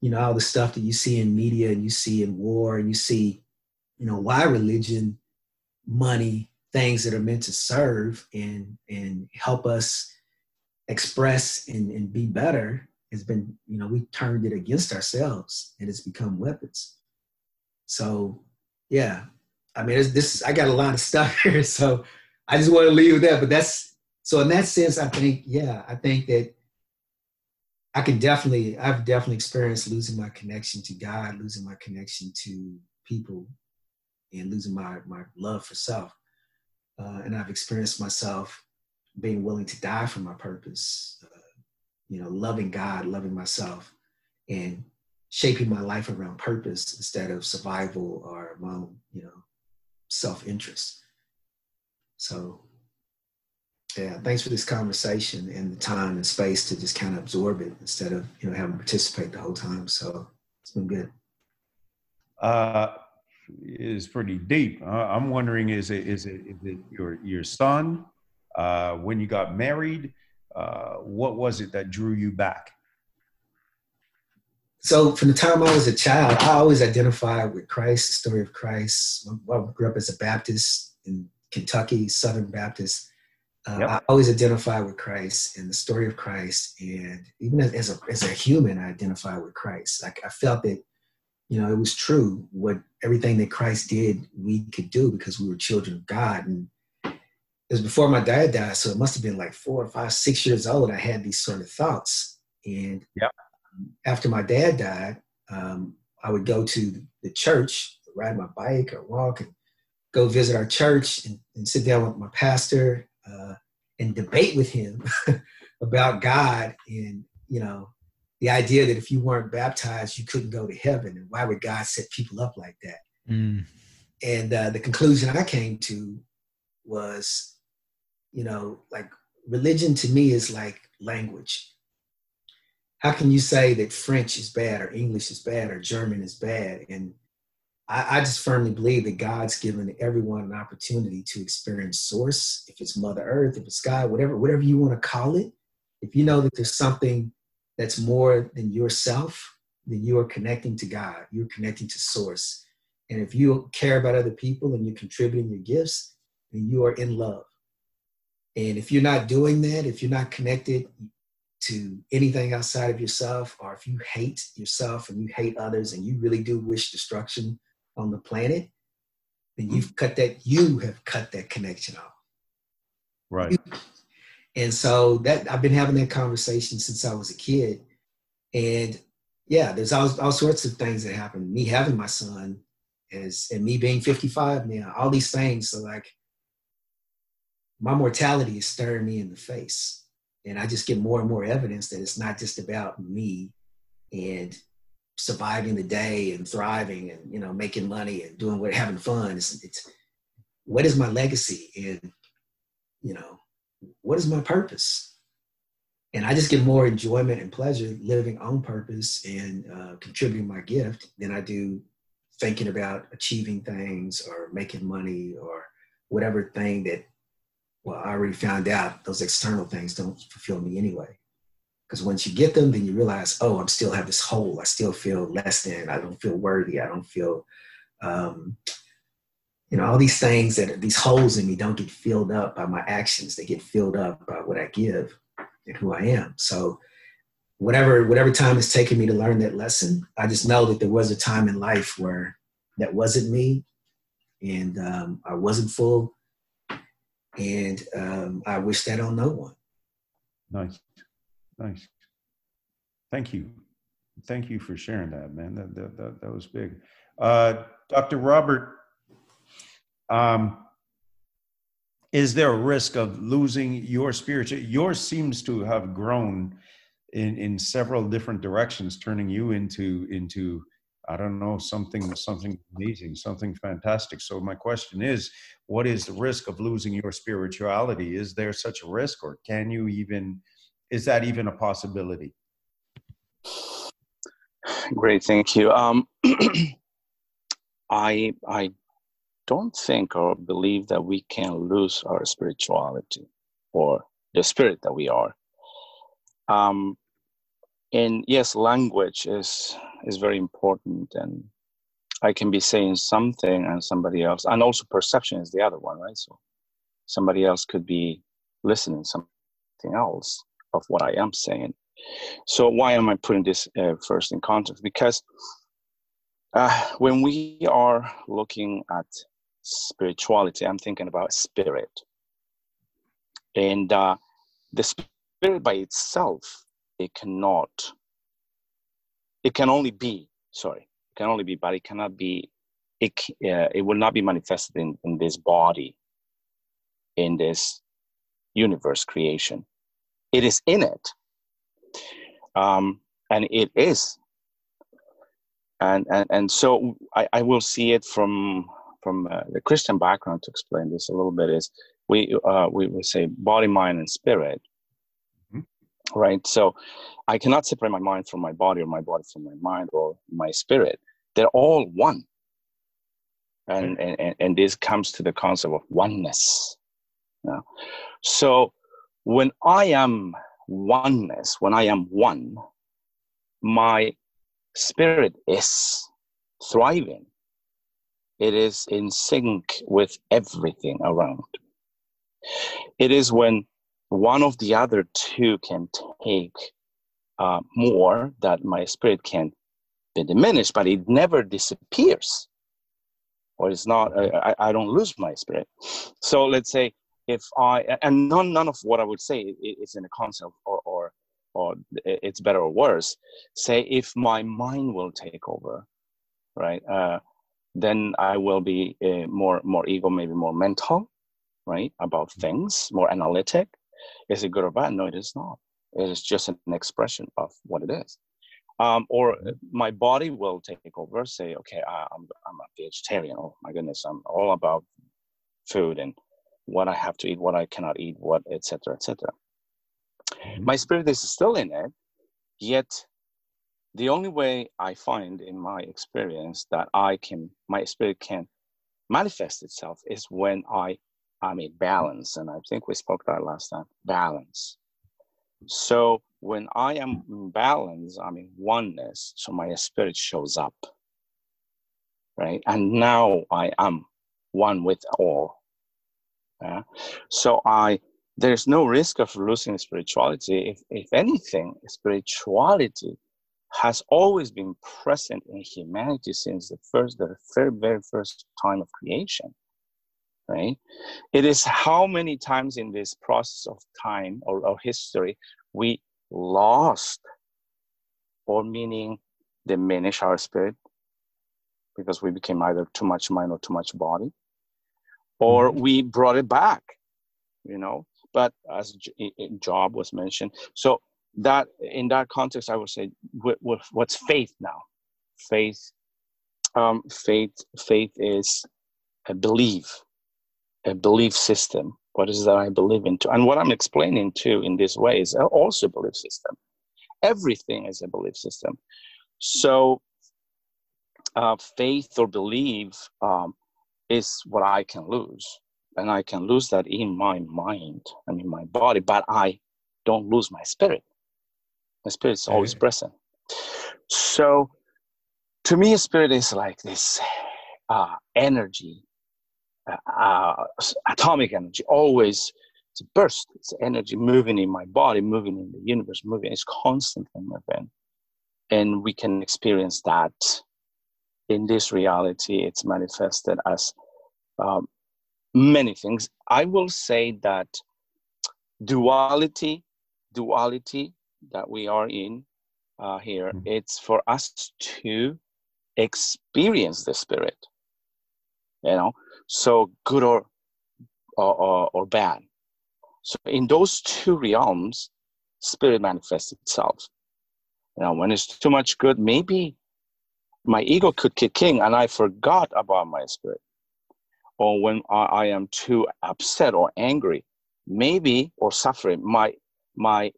S8: You know, all the stuff that you see in media and you see in war and you see, you know, why religion, money, things that are meant to serve and and help us express and, and be better has been, you know, we turned it against ourselves and it's become weapons. So yeah, I mean, this I got a lot of stuff [laughs] here, so I just want to leave with that. But that's so in that sense, I think, yeah, I think that I can definitely, I've definitely experienced losing my connection to God, losing my connection to people, and losing my my love for self. Uh, and I've experienced myself being willing to die for my purpose. Uh, you know, loving God, loving myself, and shaping my life around purpose instead of survival or my own, you know, self-interest. So, yeah, thanks for this conversation and the time and space to just kind of absorb it instead of you know having to participate the whole time. So it's been good.
S1: Uh, is pretty deep. Uh, I'm wondering, is it is it, is it your your son? Uh, when you got married, uh, what was it that drew you back?
S8: So from the time I was a child, I always identified with Christ, the story of Christ. I grew up as a Baptist in Kentucky Southern Baptist. Uh, yep. I always identify with Christ and the story of Christ, and even as a as a human, I identify with Christ. Like I felt that, you know, it was true what everything that Christ did, we could do because we were children of God. And it was before my dad died, so it must have been like four or five, six years old. I had these sort of thoughts, and
S1: yep.
S8: After my dad died, um, I would go to the church, ride my bike or walk, and go visit our church and, and sit down with my pastor uh, and debate with him [laughs] about God and you know the idea that if you weren't baptized you couldn't go to heaven and why would God set people up like that?
S4: Mm.
S8: And uh, the conclusion I came to was, you know, like religion to me is like language. How can you say that French is bad or English is bad or German is bad and I, I just firmly believe that God's given everyone an opportunity to experience source, if it's Mother Earth, if it's God, whatever, whatever you want to call it. If you know that there's something that's more than yourself, then you are connecting to God. You're connecting to source. And if you care about other people and you're contributing your gifts, then you are in love. And if you're not doing that, if you're not connected to anything outside of yourself, or if you hate yourself and you hate others and you really do wish destruction on the planet, then hmm. you've cut that, you have cut that connection off.
S1: Right.
S8: And so that I've been having that conversation since I was a kid. And yeah, there's all, all sorts of things that happen. Me having my son is and me being 55 now, all these things. So like my mortality is staring me in the face. And I just get more and more evidence that it's not just about me and surviving the day and thriving and you know making money and doing what having fun. It's, it's what is my legacy? And you know what is my purpose? And i just get more enjoyment and pleasure living on purpose and uh, contributing my gift than i do thinking about achieving things or making money or whatever thing that well i already found out those external things don't fulfill me anyway because once you get them then you realize oh i'm still have this hole i still feel less than i don't feel worthy i don't feel um, you know, all these things that these holes in me don't get filled up by my actions. They get filled up by what I give and who I am. So whatever whatever time it's taken me to learn that lesson, I just know that there was a time in life where that wasn't me, and um, I wasn't full, and um, I wish that on no one.
S1: Nice, nice. Thank you, thank you for sharing that, man. That that that, that was big. Uh, Dr. Robert um, is there a risk of losing your spiritual? Yours seems to have grown in in several different directions, turning you into into I don't know something something amazing, something fantastic. So my question is, what is the risk of losing your spirituality? Is there such a risk, or can you even? Is that even a possibility?
S7: Great, thank you. Um, [clears throat] I I don't think or believe that we can lose our spirituality or the spirit that we are. Um, and yes, language is is very important, and I can be saying something and somebody else, and also perception is the other one, right? So somebody else could be listening something else of what I am saying. So why am I putting this uh, first in context? Because uh, when we are looking at spirituality, I'm thinking about spirit. And uh, the spirit by itself, it cannot, it can only be, sorry, it can only be, but it cannot be, it, uh, it will not be manifested in, in this body, in this universe creation. It is in it. Um, and it is and and and so I, I will see it from from uh, the Christian background to explain this a little bit is we uh, we would say body, mind, and spirit. Right? So I cannot separate my mind from my body or my body from my mind or my spirit. They're all one, and hmm. and and, and this comes to the concept of oneness. Yeah. So when I am oneness, when I am one, my spirit is thriving it is in sync with everything around. It is when one of the other two can take uh, more that my spirit can be diminished, but it never disappears. Or it's not, I, I don't lose my spirit. So let's say if I, and none, none of what I would say is in a concept or, or, or it's better or worse. Say if my mind will take over, right? Uh, then I will be uh, more more ego, maybe more mental, right, about mm-hmm. things, more analytic. Is it good or bad? No, it is not. It is just an expression of what it is. Um, or mm-hmm. my body will take over. Say, okay, I, I'm I'm a vegetarian. Oh my goodness, I'm all about food and what I have to eat, what I cannot eat, what etc. etc. Mm-hmm. My spirit is still in it, yet the only way I find in my experience that I can, my spirit can manifest itself is when I am mean, balance. And I think we spoke that last time balance. So when I am in balance, I mean, oneness. So my spirit shows up. Right. And now I am one with all. Yeah. So I there's no risk of losing spirituality. If if anything, spirituality has always been present in humanity since the first, the very, very first time of creation, right? It is how many times in this process of time or, or history we lost, or meaning diminish our spirit because we became either too much mind or too much body, or mm-hmm. we brought it back, you know. But as Job was mentioned, so that in that context, I would say, what, what, what's faith now? Faith, um, faith, faith is a belief, a belief system. What is that I believe into? And what I'm explaining to in this way is also a belief system. Everything is a belief system. So, uh, faith or belief um, is what I can lose. And I can lose that in my mind and in my body, but I don't lose my spirit. My spirit is always present. So, to me, spirit is like this uh, energy, uh, uh, atomic energy, always it's a burst. It's energy moving in my body, moving in the universe, moving. It's constantly moving, and we can experience that in this reality. It's manifested as um, many things. I will say that duality, duality that we are in uh, here, mm-hmm. it's for us to experience the spirit you know so good or or, or bad. So in those two realms spirit manifests itself. Know when it's too much good maybe my ego could kick in and i forgot about my spirit. Or when I, I am too upset or angry maybe or suffering my my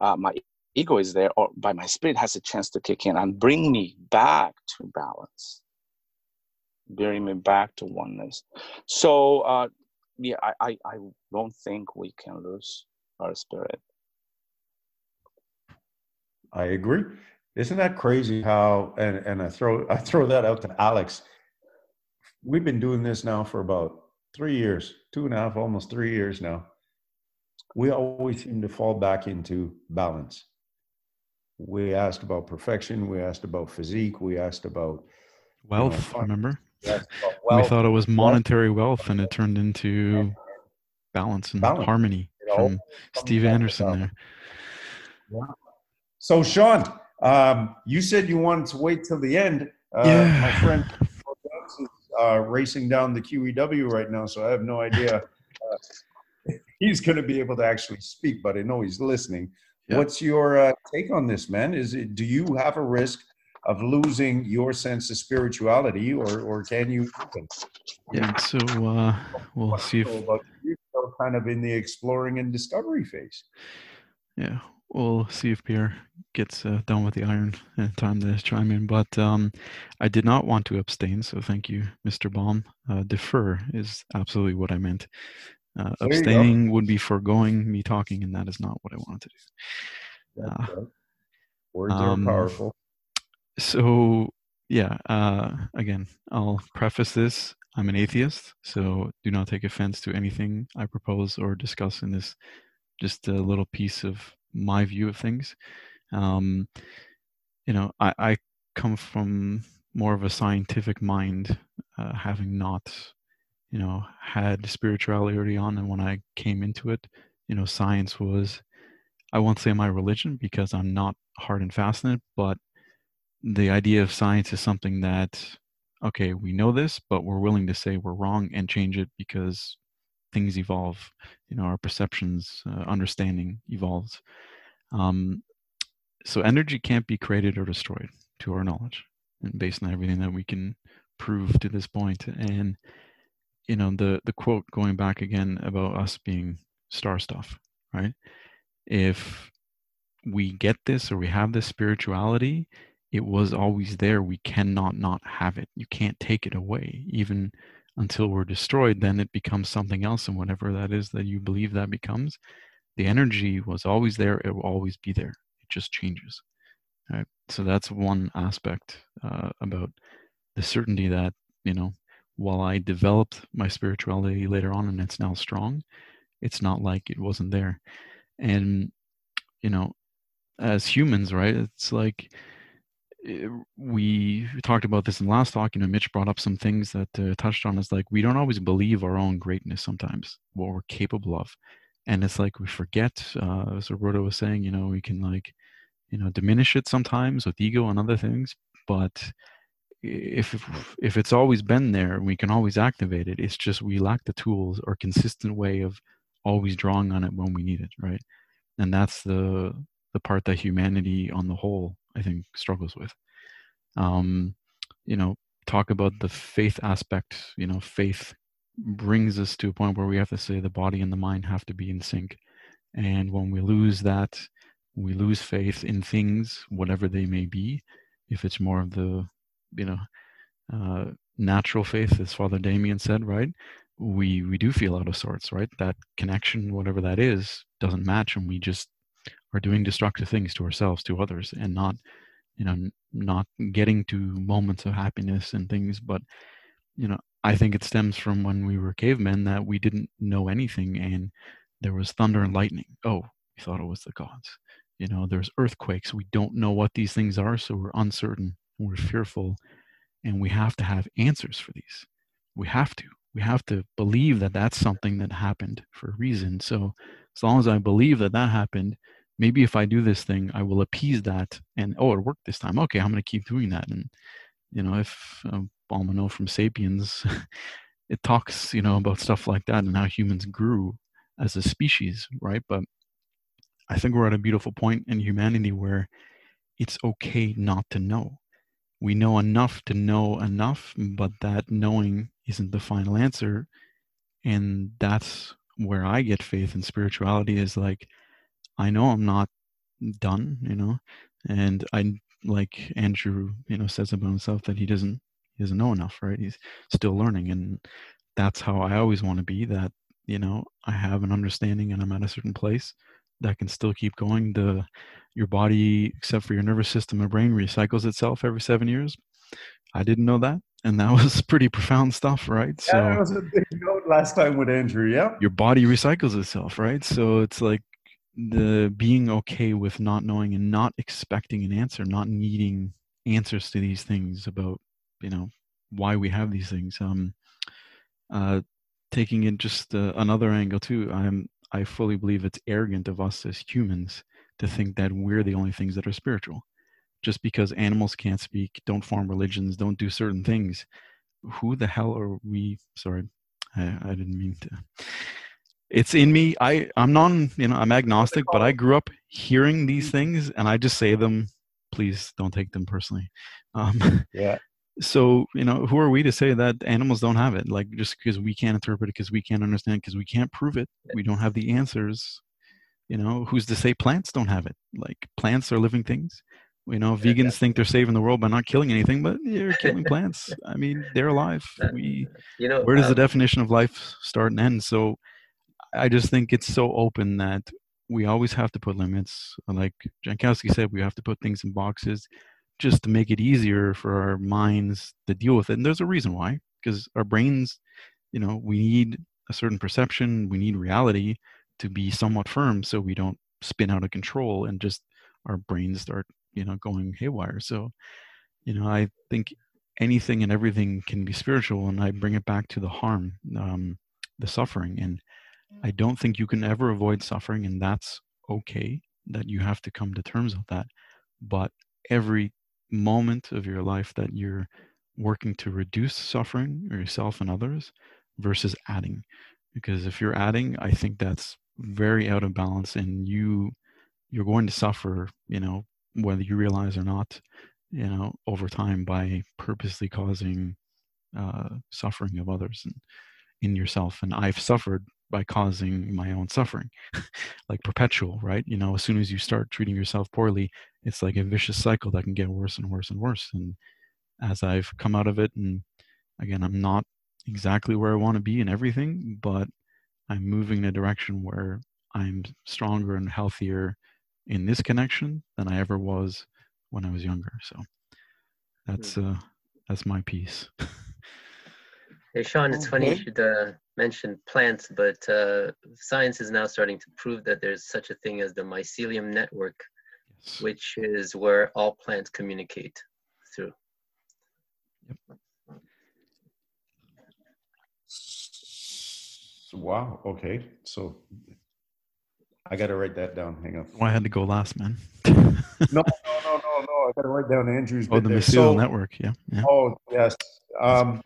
S7: uh, my ego is there or by my spirit has a chance to kick in and bring me back to balance bring me back to oneness so uh, yeah I, I i don't think we can lose our spirit
S1: i agree isn't that crazy how and and i throw i throw that out to alex we've been doing this now for about three years two and a half almost three years now we always seem to fall back into balance we asked about perfection. We asked about physique. We asked about
S4: wealth. You know, remember? Wealth. We thought it was monetary wealth, and it turned into balance and balance. harmony from Steve Anderson there.
S1: Yeah. So, Sean, um, you said you wanted to wait till the end. Uh, yeah. My friend is uh, racing down the QEW right now, so I have no idea. Uh, [laughs] he's going to be able to actually speak, but I know he's listening. Yeah. What's your uh, take on this, man? Is it do you have a risk of losing your sense of spirituality, or or can you?
S4: Yeah, so uh, we'll see if
S1: you're still kind of in the exploring and discovery phase.
S4: Yeah, we'll see if Pierre gets uh, done with the iron in time to chime in. But um, I did not want to abstain, so thank you, Mr. Baum. Uh, defer is absolutely what I meant. Uh, abstaining would be foregoing me talking, and that is not what I wanted to do. Uh, right.
S1: Words um, are powerful.
S4: So, yeah, uh, again, I'll preface this. I'm an atheist, so do not take offense to anything I propose or discuss in this. Just a little piece of my view of things. Um, you know, I, I come from more of a scientific mind, uh, having not you know had spirituality early on and when i came into it you know science was i won't say my religion because i'm not hard and fast in it but the idea of science is something that okay we know this but we're willing to say we're wrong and change it because things evolve you know our perceptions uh, understanding evolves. Um, so energy can't be created or destroyed to our knowledge and based on everything that we can prove to this point. And you know the the quote going back again about us being star stuff right? If we get this or we have this spirituality it was always there we cannot not have it. You can't take it away. Even until we're destroyed then it becomes something else and whatever that is that you believe that becomes the energy was always there it will always be there. It just changes. Right so that's one aspect uh, about the certainty that you know while I developed my spirituality later on and it's now strong, it's not like it wasn't there. And, you know, as humans, right, it's like we talked about this in the last talk. You know, Mitch brought up some things that uh, touched on is like we don't always believe our own greatness sometimes, what we're capable of. And it's like we forget, uh, as Roberto was saying, you know, we can like, you know, diminish it sometimes with ego and other things, but if if it's always been there we can always activate it it's just we lack the tools or consistent way of always drawing on it when we need it right and that's the the part that humanity on the whole i think struggles with um you know talk about the faith aspect you know faith brings us to a point where we have to say the body and the mind have to be in sync. And when we lose that, we lose faith in things, whatever they may be. If it's more of the, you know, uh, natural faith, as Father Damien said, right? We we do feel out of sorts, right? That connection, whatever that is, doesn't match, and we just are doing destructive things to ourselves, to others, and not, you know, not getting to moments of happiness and things. But, you know, I think it stems from when we were cavemen that we didn't know anything, and there was thunder and lightning. Oh, we thought it was the gods. You know, there's earthquakes. We don't know what these things are, so we're uncertain, we're fearful, and we have to have answers for these. We have to. We have to believe that that's something that happened for a reason. So, as long as I believe that that happened, maybe if I do this thing, I will appease that and, oh, it worked this time. Okay, I'm going to keep doing that. And, you know, if uh, Balmano from Sapiens, [laughs] it talks, you know, about stuff like that and how humans grew as a species, right? But I think we're at a beautiful point in humanity where it's okay not to know. We know enough to know enough, but that knowing isn't the final answer. And that's where I get faith in spirituality is like, I know I'm not done, you know, and I like Andrew, you know, says about himself that he doesn't he doesn't know enough, right? He's still learning, and that's how I always want to be. That you know, I have an understanding, and I'm at a certain place that can still keep going. The your body, except for your nervous system and brain, recycles itself every seven years. I didn't know that, and that [laughs] was pretty profound stuff, right?
S1: So yeah, that was a big note last time with Andrew. Yeah,
S4: your body recycles itself, right? So it's like the being okay with not knowing and not expecting an answer, not needing answers to these things about you know why we have these things. Um, uh, taking it just uh, another angle too. I'm I fully believe it's arrogant of us as humans to think that we're the only things that are spiritual. Just because animals can't speak, don't form religions, don't do certain things, who the hell are we? Sorry, I, I didn't mean to it's in me. I I'm non you know I'm agnostic, but I grew up hearing these things, and I just say them. Please don't take them personally.
S1: Um, yeah. [laughs]
S4: So you know, who are we to say that animals don't have it? Like just because we can't interpret it, because we can't understand, because we can't prove it, we don't have the answers. You know, who's to say plants don't have it? Like plants are living things. You know, vegans yeah, think they're saving the world by not killing anything, but they're killing plants. [laughs] I mean, they're alive. We, you know, where does um, the definition of life start and end? So, I just think it's so open that we always have to put limits. Like Jankowski said, we have to put things in boxes just to make it easier for our minds to deal with it. And there's a reason why, because our brains, you know, we need a certain perception, we need reality to be somewhat firm so we don't spin out of control and just our brains start, you know, going haywire. So, you know, I think anything and everything can be spiritual. And I bring it back to the harm, um, the suffering. And I don't think you can ever avoid suffering, and that's okay that you have to come to terms with that. But every moment of your life that you're working to reduce suffering yourself and others versus adding. Because if you're adding, I think that's very out of balance and you you're going to suffer, you know, whether you realize or not, you know, over time by purposely causing uh, suffering of others and in yourself. And I've suffered by causing my own suffering [laughs] like perpetual right? You know as soon as you start treating yourself poorly it's like a vicious cycle that can get worse and worse and worse. And as i've come out of it and again i'm not exactly where i want to be in everything but i'm moving in a direction where i'm stronger and healthier in this connection than i ever was when i was younger. So that's uh that's my piece [laughs]
S5: Hey, Sean, it's okay. funny you should uh, mention plants, but uh, science is now starting to prove that there's such a thing as the mycelium network, yes. which is where all plants communicate through. Yep.
S1: Wow. Okay. So I got to write that down. Hang on.
S4: Well, I had to go last, man.
S1: no, no, no, no, no. I got to write down Andrew's.
S4: Oh, the mycelial so, network. Yeah, yeah.
S1: Oh, yes. Um,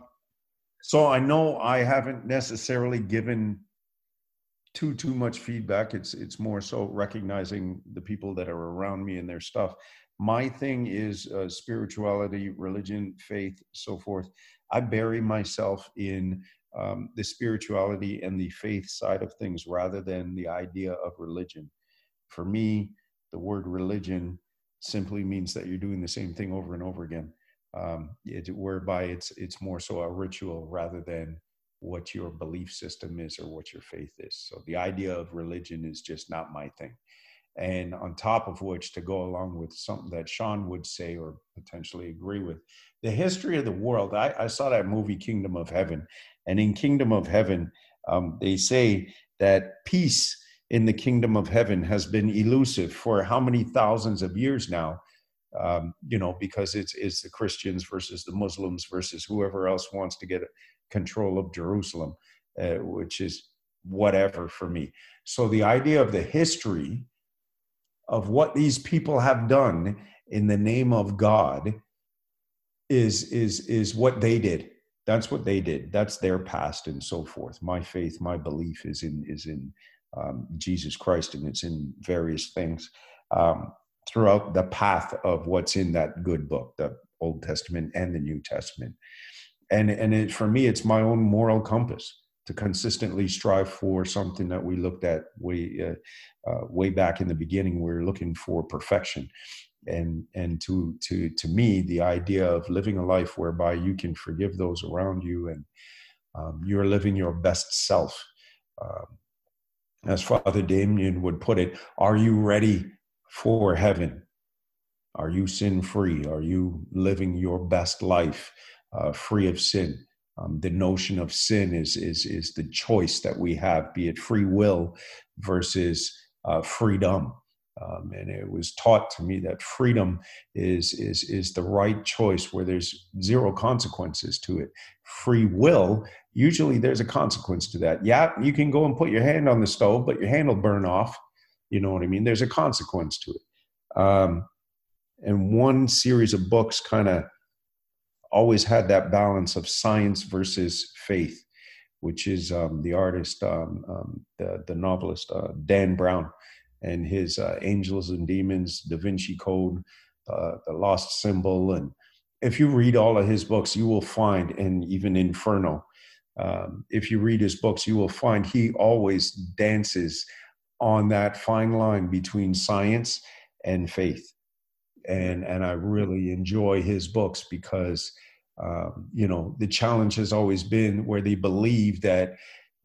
S1: so I know I haven't necessarily given too too much feedback. It's it's more so recognizing the people that are around me and their stuff. my thing is uh, spirituality, religion, faith, so forth. I bury myself in um, the spirituality and the faith side of things rather than the idea of religion. For me, the word religion simply means that you're doing the same thing over and over again, um, it, whereby it's it's more so a ritual rather than what your belief system is or what your faith is. So the idea of religion is just not my thing. And on top of which, to go along with something that Sean would say or potentially agree with, the history of the world. I, I saw that movie Kingdom of Heaven, and in Kingdom of Heaven, um, they say that peace in the kingdom of heaven has been elusive for how many thousands of years now um, you know because it's it's the christians versus the muslims versus whoever else wants to get control of jerusalem uh, which is whatever for me. So the idea of the history of what these people have done in the name of god is is is what they did. That's what they did. That's their past and so forth. My faith my belief is in is in um, Jesus Christ, and it's in various things. Um, throughout the path of what's in that good book, the Old Testament and the New Testament. And and it, for me, it's my own moral compass to consistently strive for something that we looked at way uh, uh, way back in the beginning. We are looking for perfection, and and to to to me, the idea of living a life whereby you can forgive those around you and um, you're living your best self. Um, as Father Damien would put it, are you ready for heaven? Are you sin free? Are you living your best life uh, free of sin? Um, the notion of sin is, is, is the choice that we have, be it free will versus uh, freedom. Um, and it was taught to me that freedom is, is, is the right choice where there's zero consequences to it. Free will, usually there's a consequence to that. Yeah, you can go and put your hand on the stove, but your hand will burn off. You know what I mean? There's a consequence to it. Um, and one series of books kind of always had that balance of science versus faith, which is um, the artist, um, um the, the novelist, uh, Dan Brown and his uh, Angels and Demons, Da Vinci Code, uh, The Lost Symbol. And if you read all of his books, you will find, and even Inferno, um, if you read his books, you will find he always dances on that fine line between science and faith. And, and I really enjoy his books because, um, you know, the challenge has always been where they believe that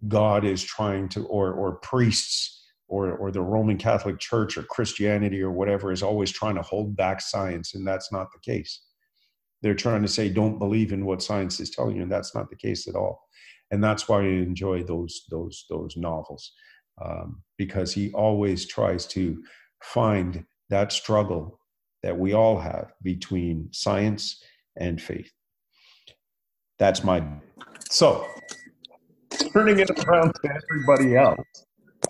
S1: God is trying to, or, or priests, or, or the Roman Catholic Church or Christianity or whatever is always trying to hold back science, and that's not the case. They're trying to say, don't believe in what science is telling you, and that's not the case at all. And that's why I enjoy those those those novels um, because he always tries to find that struggle that we all have between science and faith. That's my so turning it around to everybody else.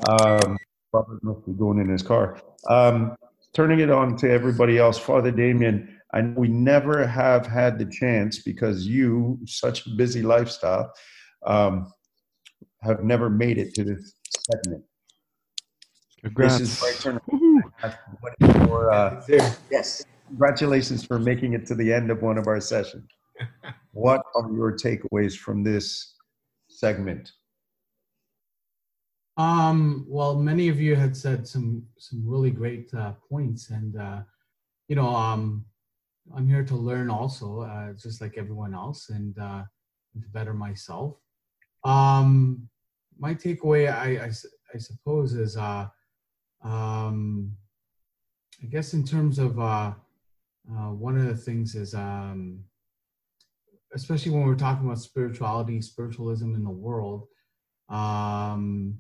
S1: Um, Robert must be going in his car. Um, turning it on to everybody else, Father Damien, I know we never have had the chance because you, such a busy lifestyle, um, have never made it to this segment.
S4: Congrats.
S1: This is right turn. For, uh, yes. Congratulations for making it to the end of one of our sessions. [laughs] what are your takeaways from this segment?
S2: Um, well, many of you had said some some really great uh, points, and uh, you know, um, I'm here to learn also, uh, just like everyone else, and, uh, to better myself. Um, my takeaway, I, I, I suppose, is uh, um, I guess in terms of uh, uh, one of the things is, um, especially when we're talking about spirituality, spiritualism in the world. Um,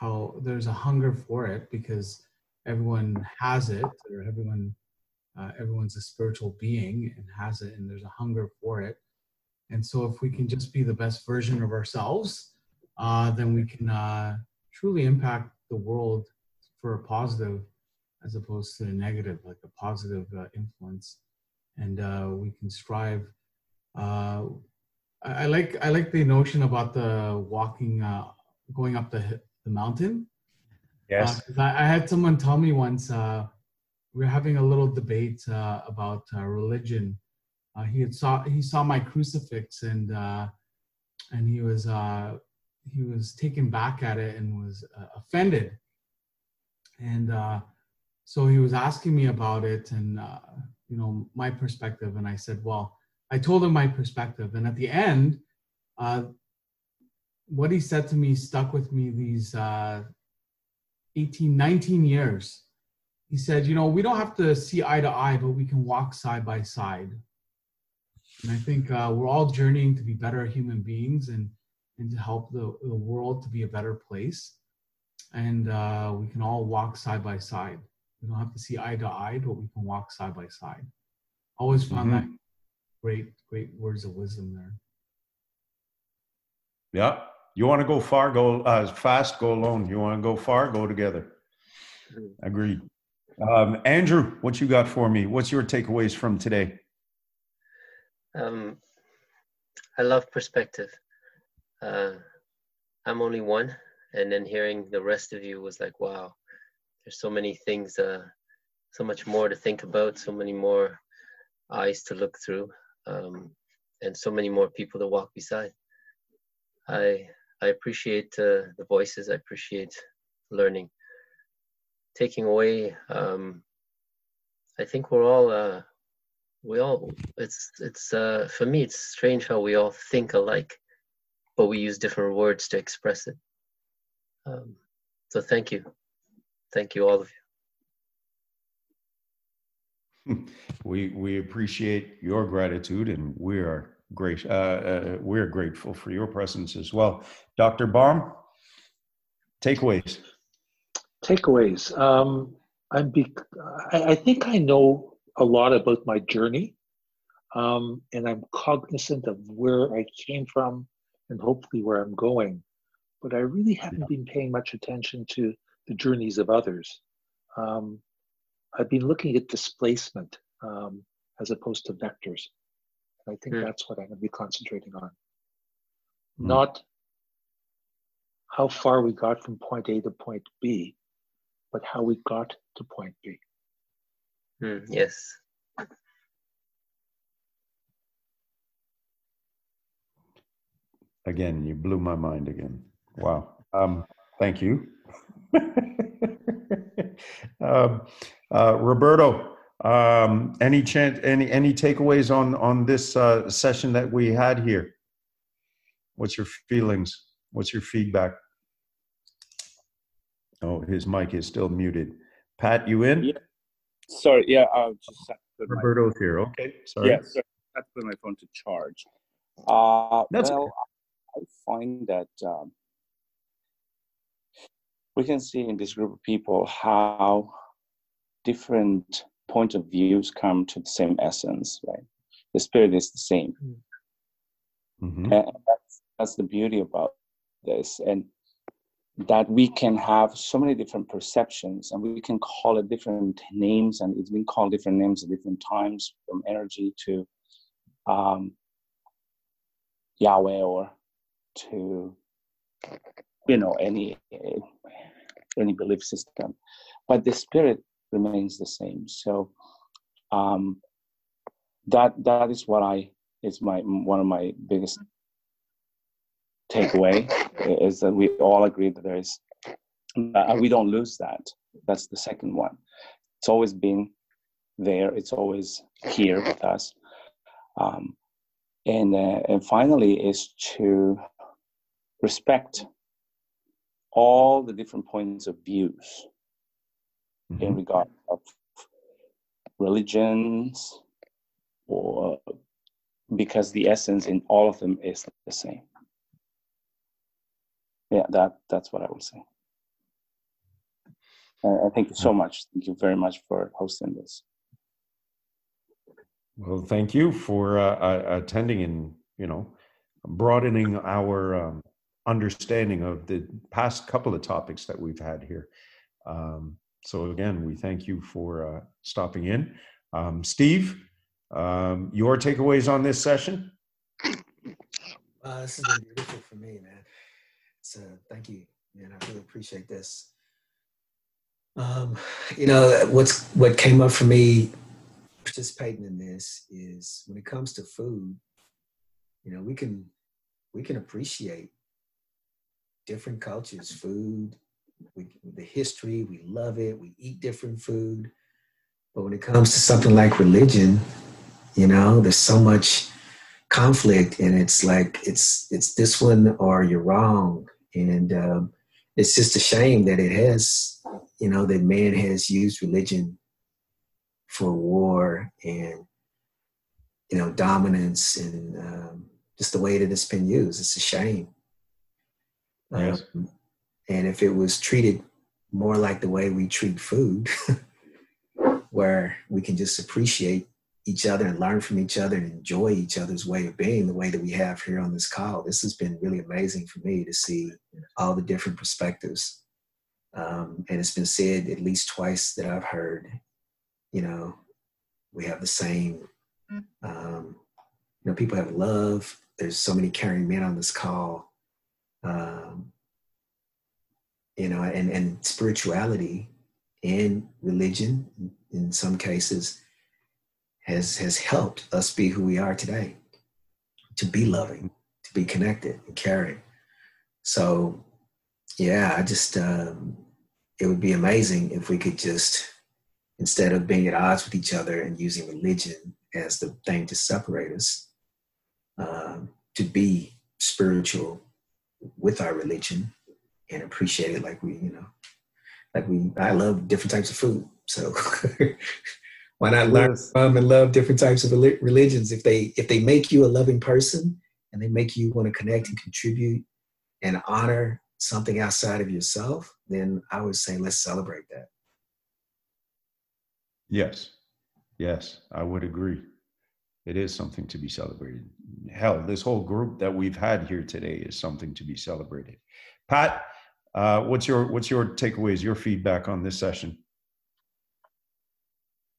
S2: how there's a hunger for it because everyone has it or everyone uh, everyone's a spiritual being and has it and there's a hunger for it and so if we can just be the best version of ourselves uh, then we can uh, truly impact the world for a positive as opposed to a negative like a positive uh, influence and uh, we can strive uh, I, I, like i like the notion about the walking going up the the mountain.
S1: Yes.
S2: Uh, I, I, had someone tell me once, uh, we were having a little debate uh, about uh, religion. Uh, he had saw he saw my crucifix and uh, and he was uh, he was taken back at it and was uh, offended. And so he was asking me about it and you know my perspective, and I said, well, I told him my perspective, and at the end, what he said to me stuck with me these 18, 19 years he said, you know, we don't have to see eye to eye, but we can walk side by side. And I think uh, we're all journeying to be better human beings and, and to help the, the world to be a better place. And uh, we can all walk side by side. We don't have to see eye to eye, but we can walk side by side. Always found mm-hmm. that great, great words of wisdom there.
S1: Yeah. You want to go far, go uh, fast, go alone. You want to go far, go together. Agreed. Um, Andrew, what you got for me? What's your takeaways from today?
S5: Um, I love perspective. Uh, I'm only one, and then hearing the rest of you was like, wow, there's so many things, uh, so much more to think about, so many more eyes to look through, um, and so many more people to walk beside. I I appreciate uh, the voices. I appreciate learning taking away um, i think we're all uh, we all it's it's uh, for me it's strange how we all think alike but we use different words to express it. Um, so thank you. Thank you all of
S1: you. [laughs] We we appreciate your gratitude and we are great uh, uh, we're grateful for your presence as well. Dr baum takeaways.
S3: Takeaways. Um, I'm be- I, I, think I know a lot about my journey, um, and I'm cognizant of where I came from and hopefully where I'm going. But I really haven't been paying much attention to the journeys of others. Um, I've been looking at displacement um, as opposed to vectors. I think mm. that's what I'm going to be concentrating on. Mm. Not how far we got from point A to point B, but how we got to point B.
S5: Mm, yes.
S1: Again, you blew my mind again. Wow. Um, thank you. [laughs] um, uh, Roberto, um, any chance, any any takeaways on on this uh, session that we had here? What's your feelings? What's your feedback? Oh, his mic is still muted. Pat, you in?
S7: Yeah. Sorry, yeah, I'll just
S1: Roberto's here. Okay, sorry.
S7: Yeah, sorry. I put my phone to charge. Uh, That's well, okay. I find that um, we can see in this group of people how different point of views come to the same essence, right? The spirit is the same. Mm-hmm. And that's, that's the beauty about this. And that we can have so many different perceptions and we can call it different names and it's been called different names at different times from energy to um, Yahweh or to you know any any belief system but the spirit remains the same so um, that that is what I is my one of my biggest takeaway is that we all agree that there is, uh, we don't lose that. That's the second one. It's always been there. It's always here with us. Um, and uh, and finally is to respect all the different points of views mm-hmm. in regard of religions or because the essence in all of them is the same yeah, that that's what I would say. Uh, thank you so much. Thank you very much for hosting this.
S1: Well, thank you for uh, uh, attending and you know broadening our um, understanding of the past couple of topics that we've had here. Um, so again, we thank you for uh, stopping in. Um, Steve, um, your takeaways on this session?
S8: Uh, this has been beautiful for me, man. So thank you, man. I really appreciate this. Um, you know what's what came up for me participating in this is when it comes to food, you know, we can we can appreciate different cultures, food, we, the history, we love it, we eat different food. But when it comes to something like religion, you know, there's so much conflict and it's like it's it's this one or you're wrong. And um, it's just a shame that it has, you know, that man has used religion for war and you know dominance and um, just the way that it's been used. It's a shame. Yes. Um, and if it was treated more like the way we treat food, [laughs] where we can just appreciate each other and learn from each other and enjoy each other's way of being the way that we have here on this call. This has been really amazing for me to see all the different perspectives. Um, and it's been said at least twice that I've heard, you know, we have the same, um, you know, people have love. There's so many caring men on this call. Um, you know, and, and spirituality and religion in some cases has has helped us be who we are today, to be loving, to be connected and caring. So, yeah, I just um, it would be amazing if we could just instead of being at odds with each other and using religion as the thing to separate us, um, to be spiritual with our religion and appreciate it like we, you know, like we, I love different types of food. So [laughs] why not learn from and love different types of religions? If they, if they make you a loving person and they make you want to connect and contribute and honor something outside of yourself, then I would say let's celebrate that.
S1: Yes. Yes, I would agree. It is something to be celebrated. Hell, this whole group that we've had here today is something to be celebrated. Pat, uh, what's your what's your takeaways, your feedback on this session?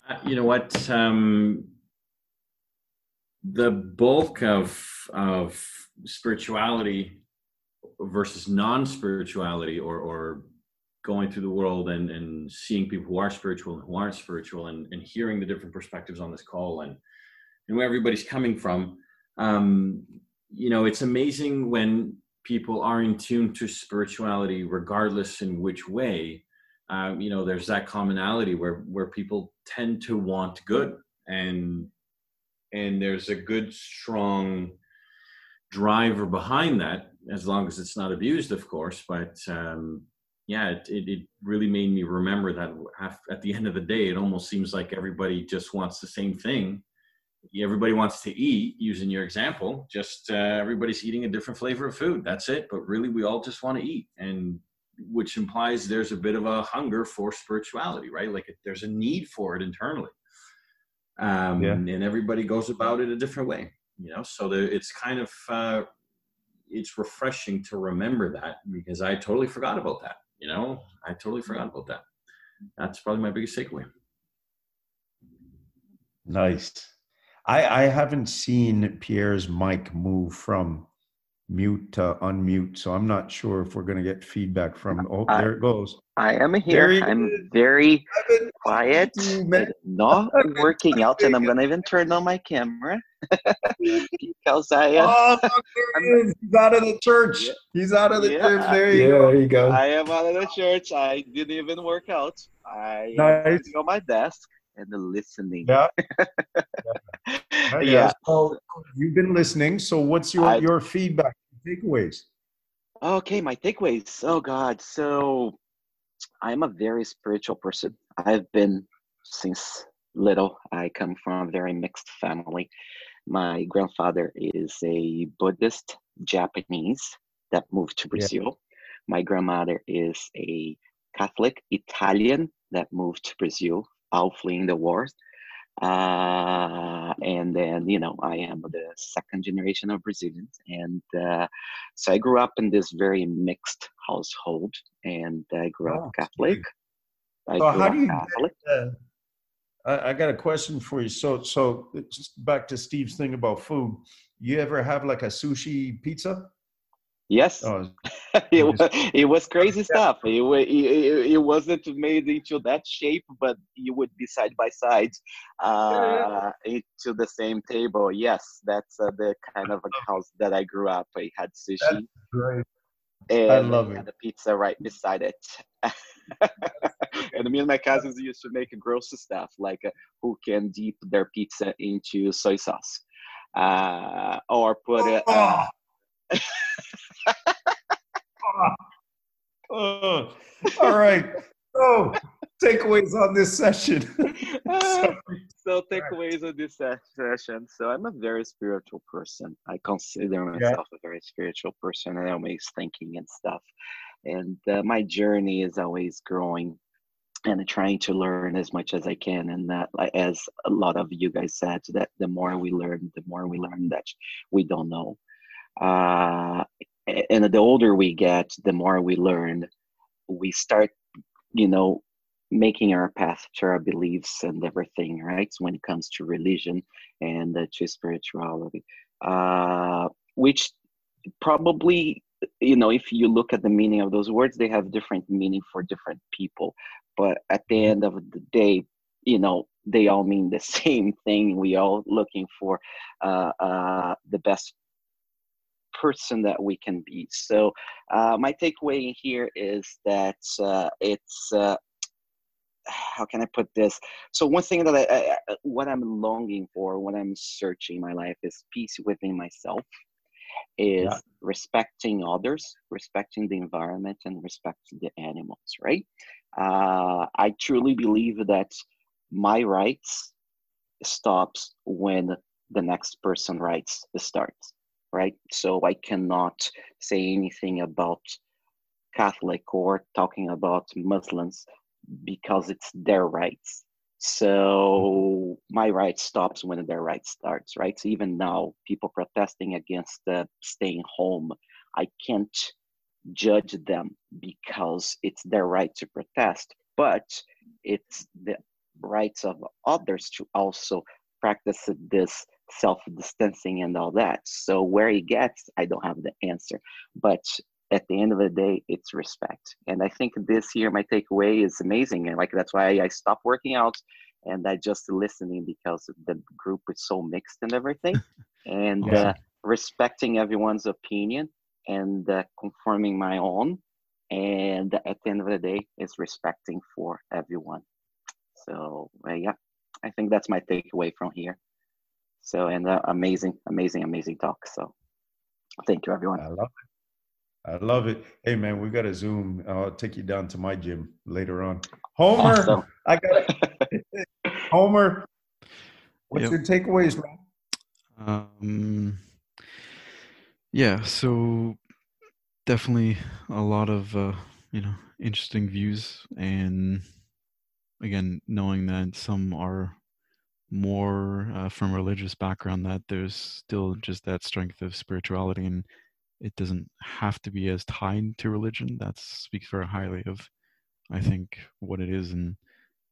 S6: Uh, you know what? Um, the bulk of of spirituality versus non-spirituality, or or going through the world and and seeing people who are spiritual and who aren't spiritual, and and hearing the different perspectives on this call and and where everybody's coming from. Um, you know, it's amazing when people are in tune to spirituality, regardless in which way. Um, you know, there's that commonality where where people tend to want good, and and there's a good strong driver behind that, as long as it's not abused, of course. But um, yeah, it, it, it really made me remember that at the end of the day, it almost seems like everybody just wants the same thing, everybody wants to eat using your example just uh, everybody's eating a different flavor of food that's it. But really we all just want to eat and which implies there's a bit of a hunger for spirituality right? Like there's a need for it internally. Um, yeah. and everybody goes about it a different way you know? So there, it's kind of uh, it's refreshing to remember that because i totally forgot about that you know? I totally forgot about that. That's probably my biggest takeaway.
S1: Nice I, I haven't seen Pierre's mic move from mute to unmute, so I'm not sure if we're going to get feedback from. Oh, I, there it goes.
S9: I am here. I'm very quiet, not [laughs] working out, and I'm going to even turn on my camera [laughs] because I am. Oh,
S1: He's out of the church. He's out of the yeah, church. There you yeah, go. There you go.
S9: I am out of the church. I didn't even work out. I nice. am on my desk and the listening.
S1: Yeah. [laughs] [laughs] yeah. yeah. So you've been listening. So what's your, I, your feedback, takeaways?
S9: Okay, my takeaways. Oh God. So I'm a very spiritual person. I've been since little. I come from a very mixed family. My grandfather is a Buddhist Japanese that moved to Brazil. Yeah. My grandmother is a Catholic Italian that moved to Brazil all fleeing the wars. Uh, and then, you know, I am the second generation of Brazilians. And uh, so I grew up in this very mixed household and I grew oh, up Catholic.
S1: I so how do you Catholic. Get, uh, I, I got a question for you. So, so back to Steve's thing about food. You ever have like a sushi pizza?
S9: Yes, oh, [laughs] it, was, it was crazy stuff. It, it, it wasn't made into that shape, but you would be side by side uh, into the same table. Yes, that's uh, the kind of a house that I grew up. I had sushi.
S1: great.
S9: And
S1: I love it.
S9: The pizza right beside it. [laughs] and me and my cousins used to make gross stuff like uh, who can dip their pizza into soy sauce uh, or put it. Uh, [laughs]
S1: oh. all right. So, takeaways on this session. [laughs]
S9: so takeaways on this session. So I'm a very spiritual person. I consider myself yeah. a very spiritual person and always thinking and stuff. And uh, my journey is always growing and trying to learn as much as I can. And that, as a lot of you guys said, that the more we learn, the more we learn that we don't know. Uh, and the older we get, the more we learn. We start, you know, making our path to our beliefs and everything, right? When it comes to religion and uh, to spirituality, uh, which probably, you know, if you look at the meaning of those words, they have different meaning for different people. But at the end of the day, you know, they all mean the [laughs] same thing. We all looking for uh, uh, the best person that we can be. So uh, my takeaway here is that uh, it's uh, [sighs] how can I put this? So one thing that I, I, what I'm longing for, what I'm searching my life is peace within myself, is yeah. respecting others, respecting the environment, and respecting the animals. Right? Uh, I truly believe that my rights stops when the next person rights starts right? So I cannot say anything about Catholic or talking about Muslims because it's their rights. So my right stops when their right starts, right? So even now, people protesting against uh, staying home, I can't judge them because it's their right to protest, but it's the rights of others to also practice this self-distancing and all that. So where he gets, I don't have the answer. But at the end of the day, it's respect. And I think this year my takeaway is amazing. And like that's why I stopped working out and I just listening because the group is so mixed and everything. [laughs] and yeah. uh, respecting everyone's opinion and uh, conforming my own. And at the end of the day, is respecting for everyone. So uh, yeah, I think that's my takeaway from here. So, and uh, amazing, amazing, amazing talk. So, thank you, everyone.
S1: I love it. I love it. Hey, man, we got to Zoom. I'll take you down to my gym later on. Homer, awesome. I got it. [laughs] Homer, what's yep. your takeaways, man?
S4: Um, yeah, so definitely a lot of uh, you know interesting views, and again, knowing that some are more uh, from religious background that there's still just that strength of spirituality and it doesn't have to be as tied to religion. That speaks very highly of i think what it is and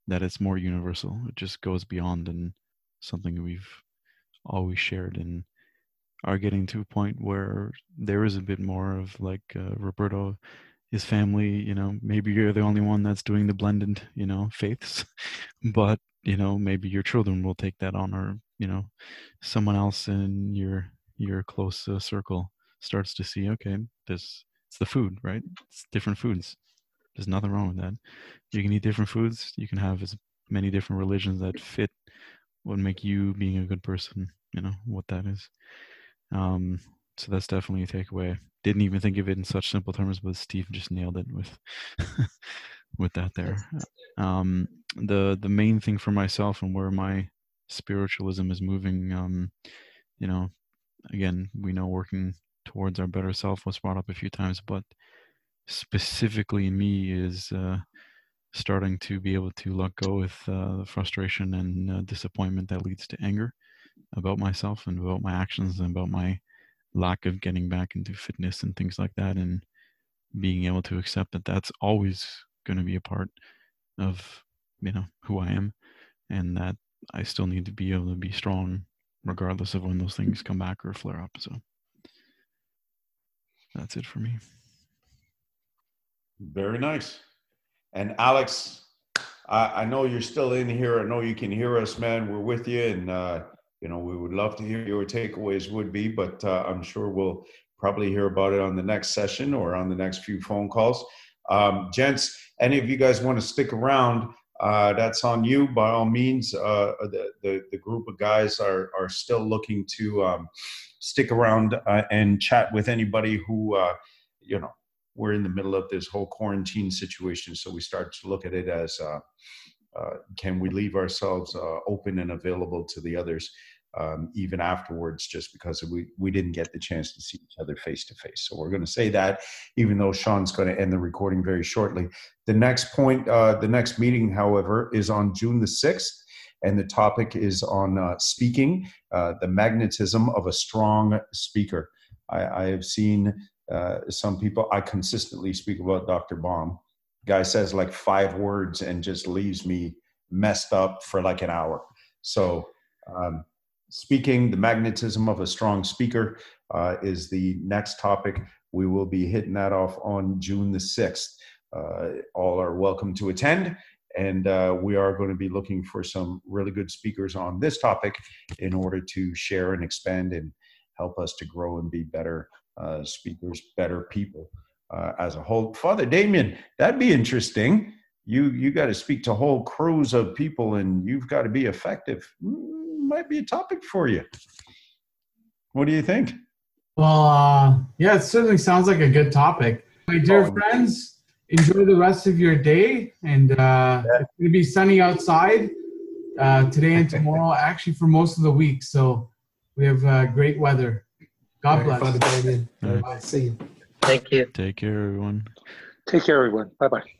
S4: that it's more universal. It just goes beyond and something we've always shared and are getting to a point where there is a bit more of like uh, roberto his family you know maybe you're the only one that's doing the blended you know faiths [laughs] but you know maybe your children will take that on or you know someone else in your your close uh, circle starts to see okay this it's the food right? It's different foods. There's nothing wrong with that. You can eat different foods. You can have as many different religions that fit what make you being a good person you know what that is. Um so that's definitely a takeaway. Didn't even think of it in such simple terms but steve just nailed it with [laughs] with that there. Um the the main thing for myself and where my spiritualism is moving um you know again we know working towards our better self was brought up a few times but specifically me is uh starting to be able to let go with uh, the frustration and uh, disappointment that leads to anger about myself and about my actions and about my lack of getting back into fitness and things like that and being able to accept that that's always going to be a part of you know who I am, and that I still need to be able to be strong regardless of when those things come back or flare up. So that's it for me.
S1: Very nice. And Alex, I, I know you're still in here. I know you can hear us, man. We're with you, and uh, you know we would love to hear your takeaways. Would be, but uh, I'm sure we'll probably hear about it on the next session or on the next few phone calls. Um, gents, any of you guys want to stick around? Uh, that's on you. By all means, uh, the, the, the group of guys are are still looking to um, stick around uh, and chat with anybody who uh, you know we're in the middle of this whole quarantine situation. So we start to look at it as uh, uh, can we leave ourselves open and available to the others um, even afterwards, just because we, we didn't get the chance to see each other face to face. So we're going to say that, even though Sean's going to end the recording very shortly. The next point, uh, the next meeting, however, is on June the 6th. And the topic is on uh, speaking, uh, the magnetism of a strong speaker. I, I have seen uh, some people, I consistently speak about Dr. Baum. Guy says like five words and just leaves me messed up for like an hour. So, um, speaking, the magnetism of a strong speaker uh, is the next topic. We will be hitting that off on June the 6th. Uh, all are welcome to attend. And uh, we are going to be looking for some really good speakers on this topic in order to share and expand and help us to grow and be better uh, speakers, better people uh, as a whole. Father Damien, that'd be interesting. You you got to speak to whole crews of people, and you've got to be effective. Mm, might be a topic for you. What do you think?
S2: Well, uh, yeah, it certainly sounds like a good topic. My dear oh, friends, enjoy the rest of your day, and uh, yeah. it's going to be sunny outside uh, today and tomorrow. [laughs] actually, for most of the week, so we have uh, great weather. God bless. Father Damien.
S8: Right. See you.
S5: Thank you.
S4: Take care, everyone.
S3: Take care, everyone. Bye bye.